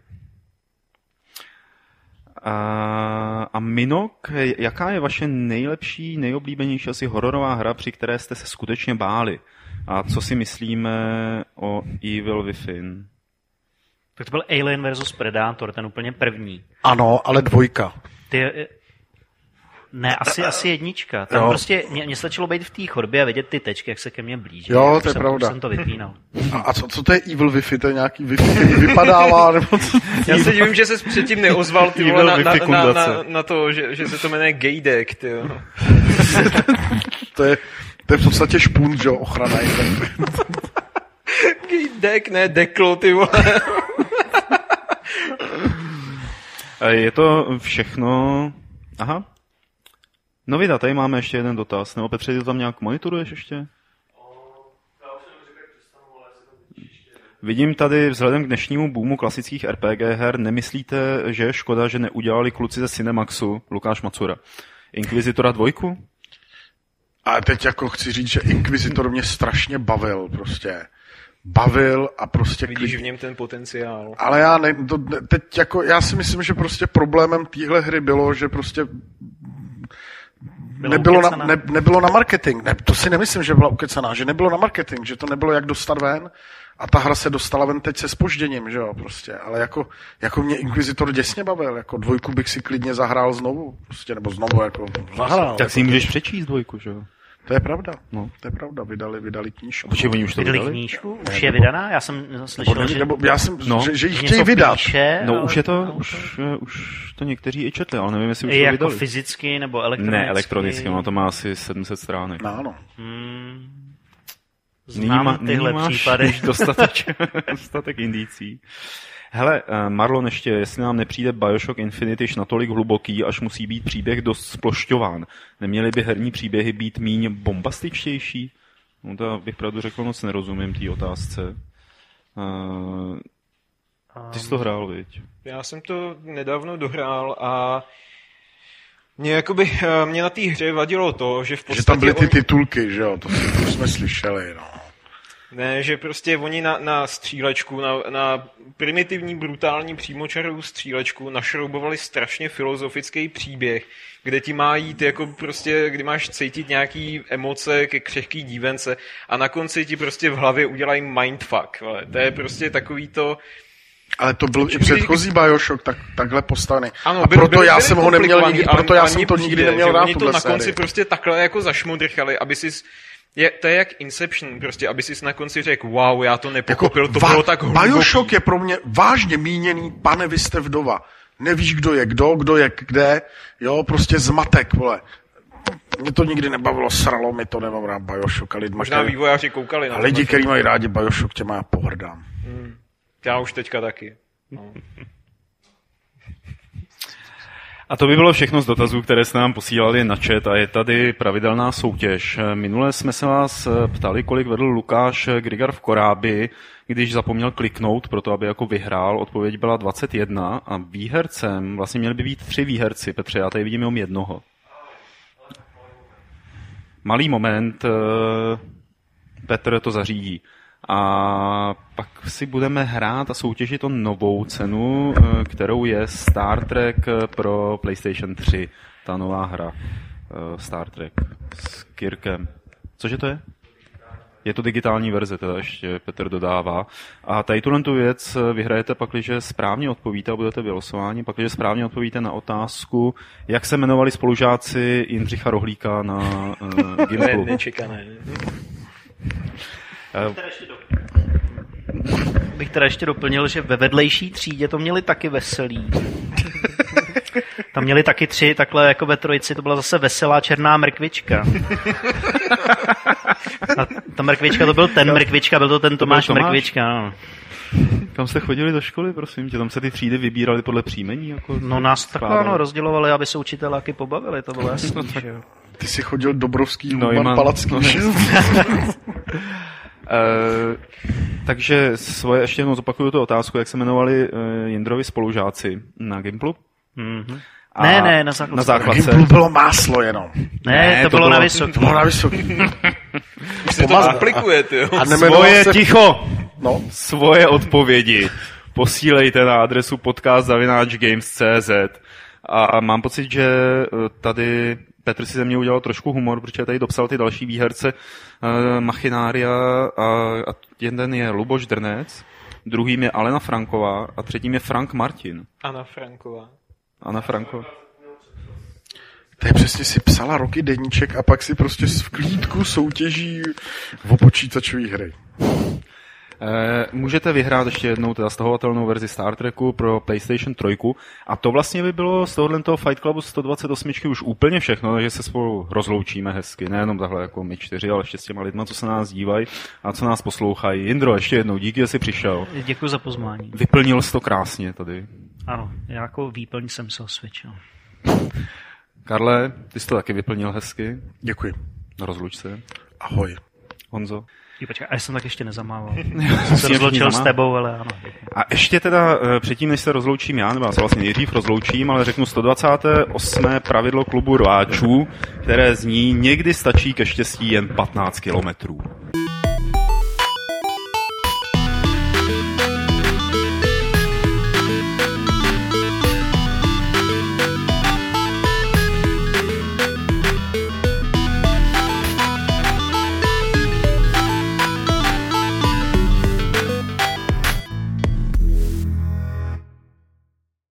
A, a Minok, jaká je vaše nejlepší, nejoblíbenější asi hororová hra, při které jste se skutečně báli? A co si myslíme o Evil Within? Tak to byl Alien versus Predator, ten úplně první. Ano, ale dvojka. Ty, ne, asi, asi jednička. Tam jo. prostě mě, mě stačilo být v té chodbě a vidět ty tečky, jak se ke mně blíží. Jo, to je jsem, pravda. jsem to vypínal. A, a co, co to je Evil Wi-Fi? To je nějaký Wi-Fi, který vypadává? Nebo co? Já se divím, že se předtím neozval ty vole, na, na, na, na, na, to, že, že se to jmenuje Gaydek, ty jo. to je to je v podstatě špunt, že jo, ochrana. Dek, ne, deklo, ty vole. Je to všechno... Aha. No vida, tady máme ještě jeden dotaz. Nebo Petře, ty to tam nějak monitoruješ ještě? Vidím tady vzhledem k dnešnímu boomu klasických RPG her, nemyslíte, že je škoda, že neudělali kluci ze Cinemaxu, Lukáš Macura, Inquisitora dvojku? A teď jako chci říct, že Inquisitor mě strašně bavil prostě. Bavil a prostě... Vidíš v něm ten potenciál. Ale já ne, to, teď jako, já si myslím, že prostě problémem téhle hry bylo, že prostě bylo nebylo, na, ne, nebylo na marketing. Ne, to si nemyslím, že byla ukecaná, že nebylo na marketing, že to nebylo jak dostat ven a ta hra se dostala ven teď se spožděním, že jo, prostě. Ale jako, jako mě Inquisitor děsně bavil, jako dvojku bych si klidně zahrál znovu, prostě, nebo znovu jako zahrál. Tak si jako, můžeš přečíst dvojku, že jo? To je pravda, no. to je pravda, vydali, vydali knížku. Počkej, oni už to vydali? vydali knížku? Už je vydaná? Já jsem slyšel, nebo, že... Nebo, já jsem, no. že, že ji chtějí vydat. Píše, no už je to, to, už, už to někteří i četli, ale nevím, jestli už to jako vydali. fyzicky nebo elektronicky? Ne, elektronicky, ono to má asi 700 stránek. No, ano. Hmm. Znám nyní tyhle nyní případy. dostatek, dostatek indicí. Hele, eh, Marlon, ještě, jestli nám nepřijde Bioshock Infinite již natolik hluboký, až musí být příběh dost splošťován. Neměly by herní příběhy být míň bombastičtější? No to bych pravdu řekl, moc nerozumím té otázce. Uh, ty jsi to hrál, viď? Já jsem to nedávno dohrál a mě, jakoby, eh, mě na té hře vadilo to, že v podstatě... Že tam byly ty titulky, že jo, to, to jsme slyšeli, no. Ne, že prostě oni na, na střílečku, na, na primitivní, brutální přímočarovou střílečku našroubovali strašně filozofický příběh, kde ti má jít jako prostě, kdy máš cítit nějaký emoce ke křehký dívence a na konci ti prostě v hlavě udělají mindfuck. Ale to je prostě takový to, ale to byl i předchozí Bioshock tak, takhle postavený. Ano, a proto byl, já jsem ho neměl nikdy, proto já jsem to nikdy neměl rád. Oni to na konci prostě takhle jako zašmodrchali, aby si je, to je jak Inception, prostě, aby si na konci řekl, wow, já to nepochopil, jako, to bylo tak hluboký. Bioshock je pro mě vážně míněný, pane, vy jste vdova. Nevíš, kdo je kdo, kdo je kde, jo, prostě zmatek, vole. Mě to nikdy nebavilo, sralo mi to, nemám rád Bioshock. A lidi, Možná který, vývojáři koukali na a lidi, kteří mají rádi Bioshock, tě má pohrdám. Hmm. Já už teďka taky. No. A to by bylo všechno z dotazů, které se nám posílali na chat a je tady pravidelná soutěž. Minule jsme se vás ptali, kolik vedl Lukáš Grigar v Korábi, když zapomněl kliknout pro to, aby jako vyhrál. Odpověď byla 21 a výhercem, vlastně měli by být tři výherci, Petře, já tady vidím jenom jednoho. Malý moment, eh, Petr to zařídí. A pak si budeme hrát a soutěžit o novou cenu, eh, kterou je Star Trek pro PlayStation 3. Ta nová hra. Eh, Star Trek s Kirkem. Cože to je? Je to digitální verze, teda ještě Petr dodává. A tady tuhle tu věc vyhrajete pak, když správně odpovíte a budete vylosováni, pak, když správně odpovíte na otázku, jak se jmenovali spolužáci Jindřicha Rohlíka na uh, Gimplu. Nečekané bych teda ještě doplnil, že ve vedlejší třídě to měli taky veselý. Tam měli taky tři, takhle jako ve trojici, to byla zase veselá černá mrkvička. A ta mrkvička to byl ten mrkvička, byl to ten Tomáš, to Tomáš? mrkvička. No. Kam jste chodili do školy, prosím tě? Tam se ty třídy vybíraly podle příjmení? Jako No nás takhle ano, rozdělovali, aby se učiteláky pobavili, to bylo jasný, že jo. Ty jsi chodil Dobrovský, No, Human, Palacký. no, Eh, takže svoje ještě jednou zopakuju tu otázku, jak se jmenovali uh, Jindrovi spolužáci na Gimplu? Mhm. A Ne, ne, na základce. Na základce. Gimplu bylo máslo jenom. Ne, Ne, to, to bylo na bylo- vysoký. To bylo na vysoký. Už se to Pomaz- aplikujete, jo? A Svoje se... ticho! No, Svoje odpovědi posílejte na adresu podcast.games.cz a mám pocit, že eh, tady Petr si ze mě udělal trošku humor, protože tady dopsal ty další výherce uh, Machinária a, a jeden je Luboš Drnec, druhým je Alena Franková a třetím je Frank Martin. Anna Franková. Anna Franko. to je přesně si psala roky deníček a pak si prostě v klídku soutěží o počítačové hry. Eh, můžete vyhrát ještě jednou teda stahovatelnou verzi Star Treku pro PlayStation 3 a to vlastně by bylo z tohohle toho Fight Clubu 128 už úplně všechno, takže se spolu rozloučíme hezky, nejenom takhle jako my čtyři, ale ještě s těma lidma, co se nás dívají a co nás poslouchají. Jindro, ještě jednou díky, že jsi přišel. Děkuji za pozvání. Vyplnil jsi to krásně tady. Ano, já jako výplň jsem se osvědčil. Karle, ty jsi to taky vyplnil hezky. Děkuji. Rozluč se. Ahoj. Honzo. Jo, počkej, a já jsem tak ještě nezamával. Jsem Jsem se rozloučil s tebou, ale ano. A ještě teda eh, předtím, než se rozloučím já, nebo já se vlastně nejdřív rozloučím, ale řeknu 128. pravidlo klubu rváčů, které zní někdy stačí ke štěstí jen 15 kilometrů.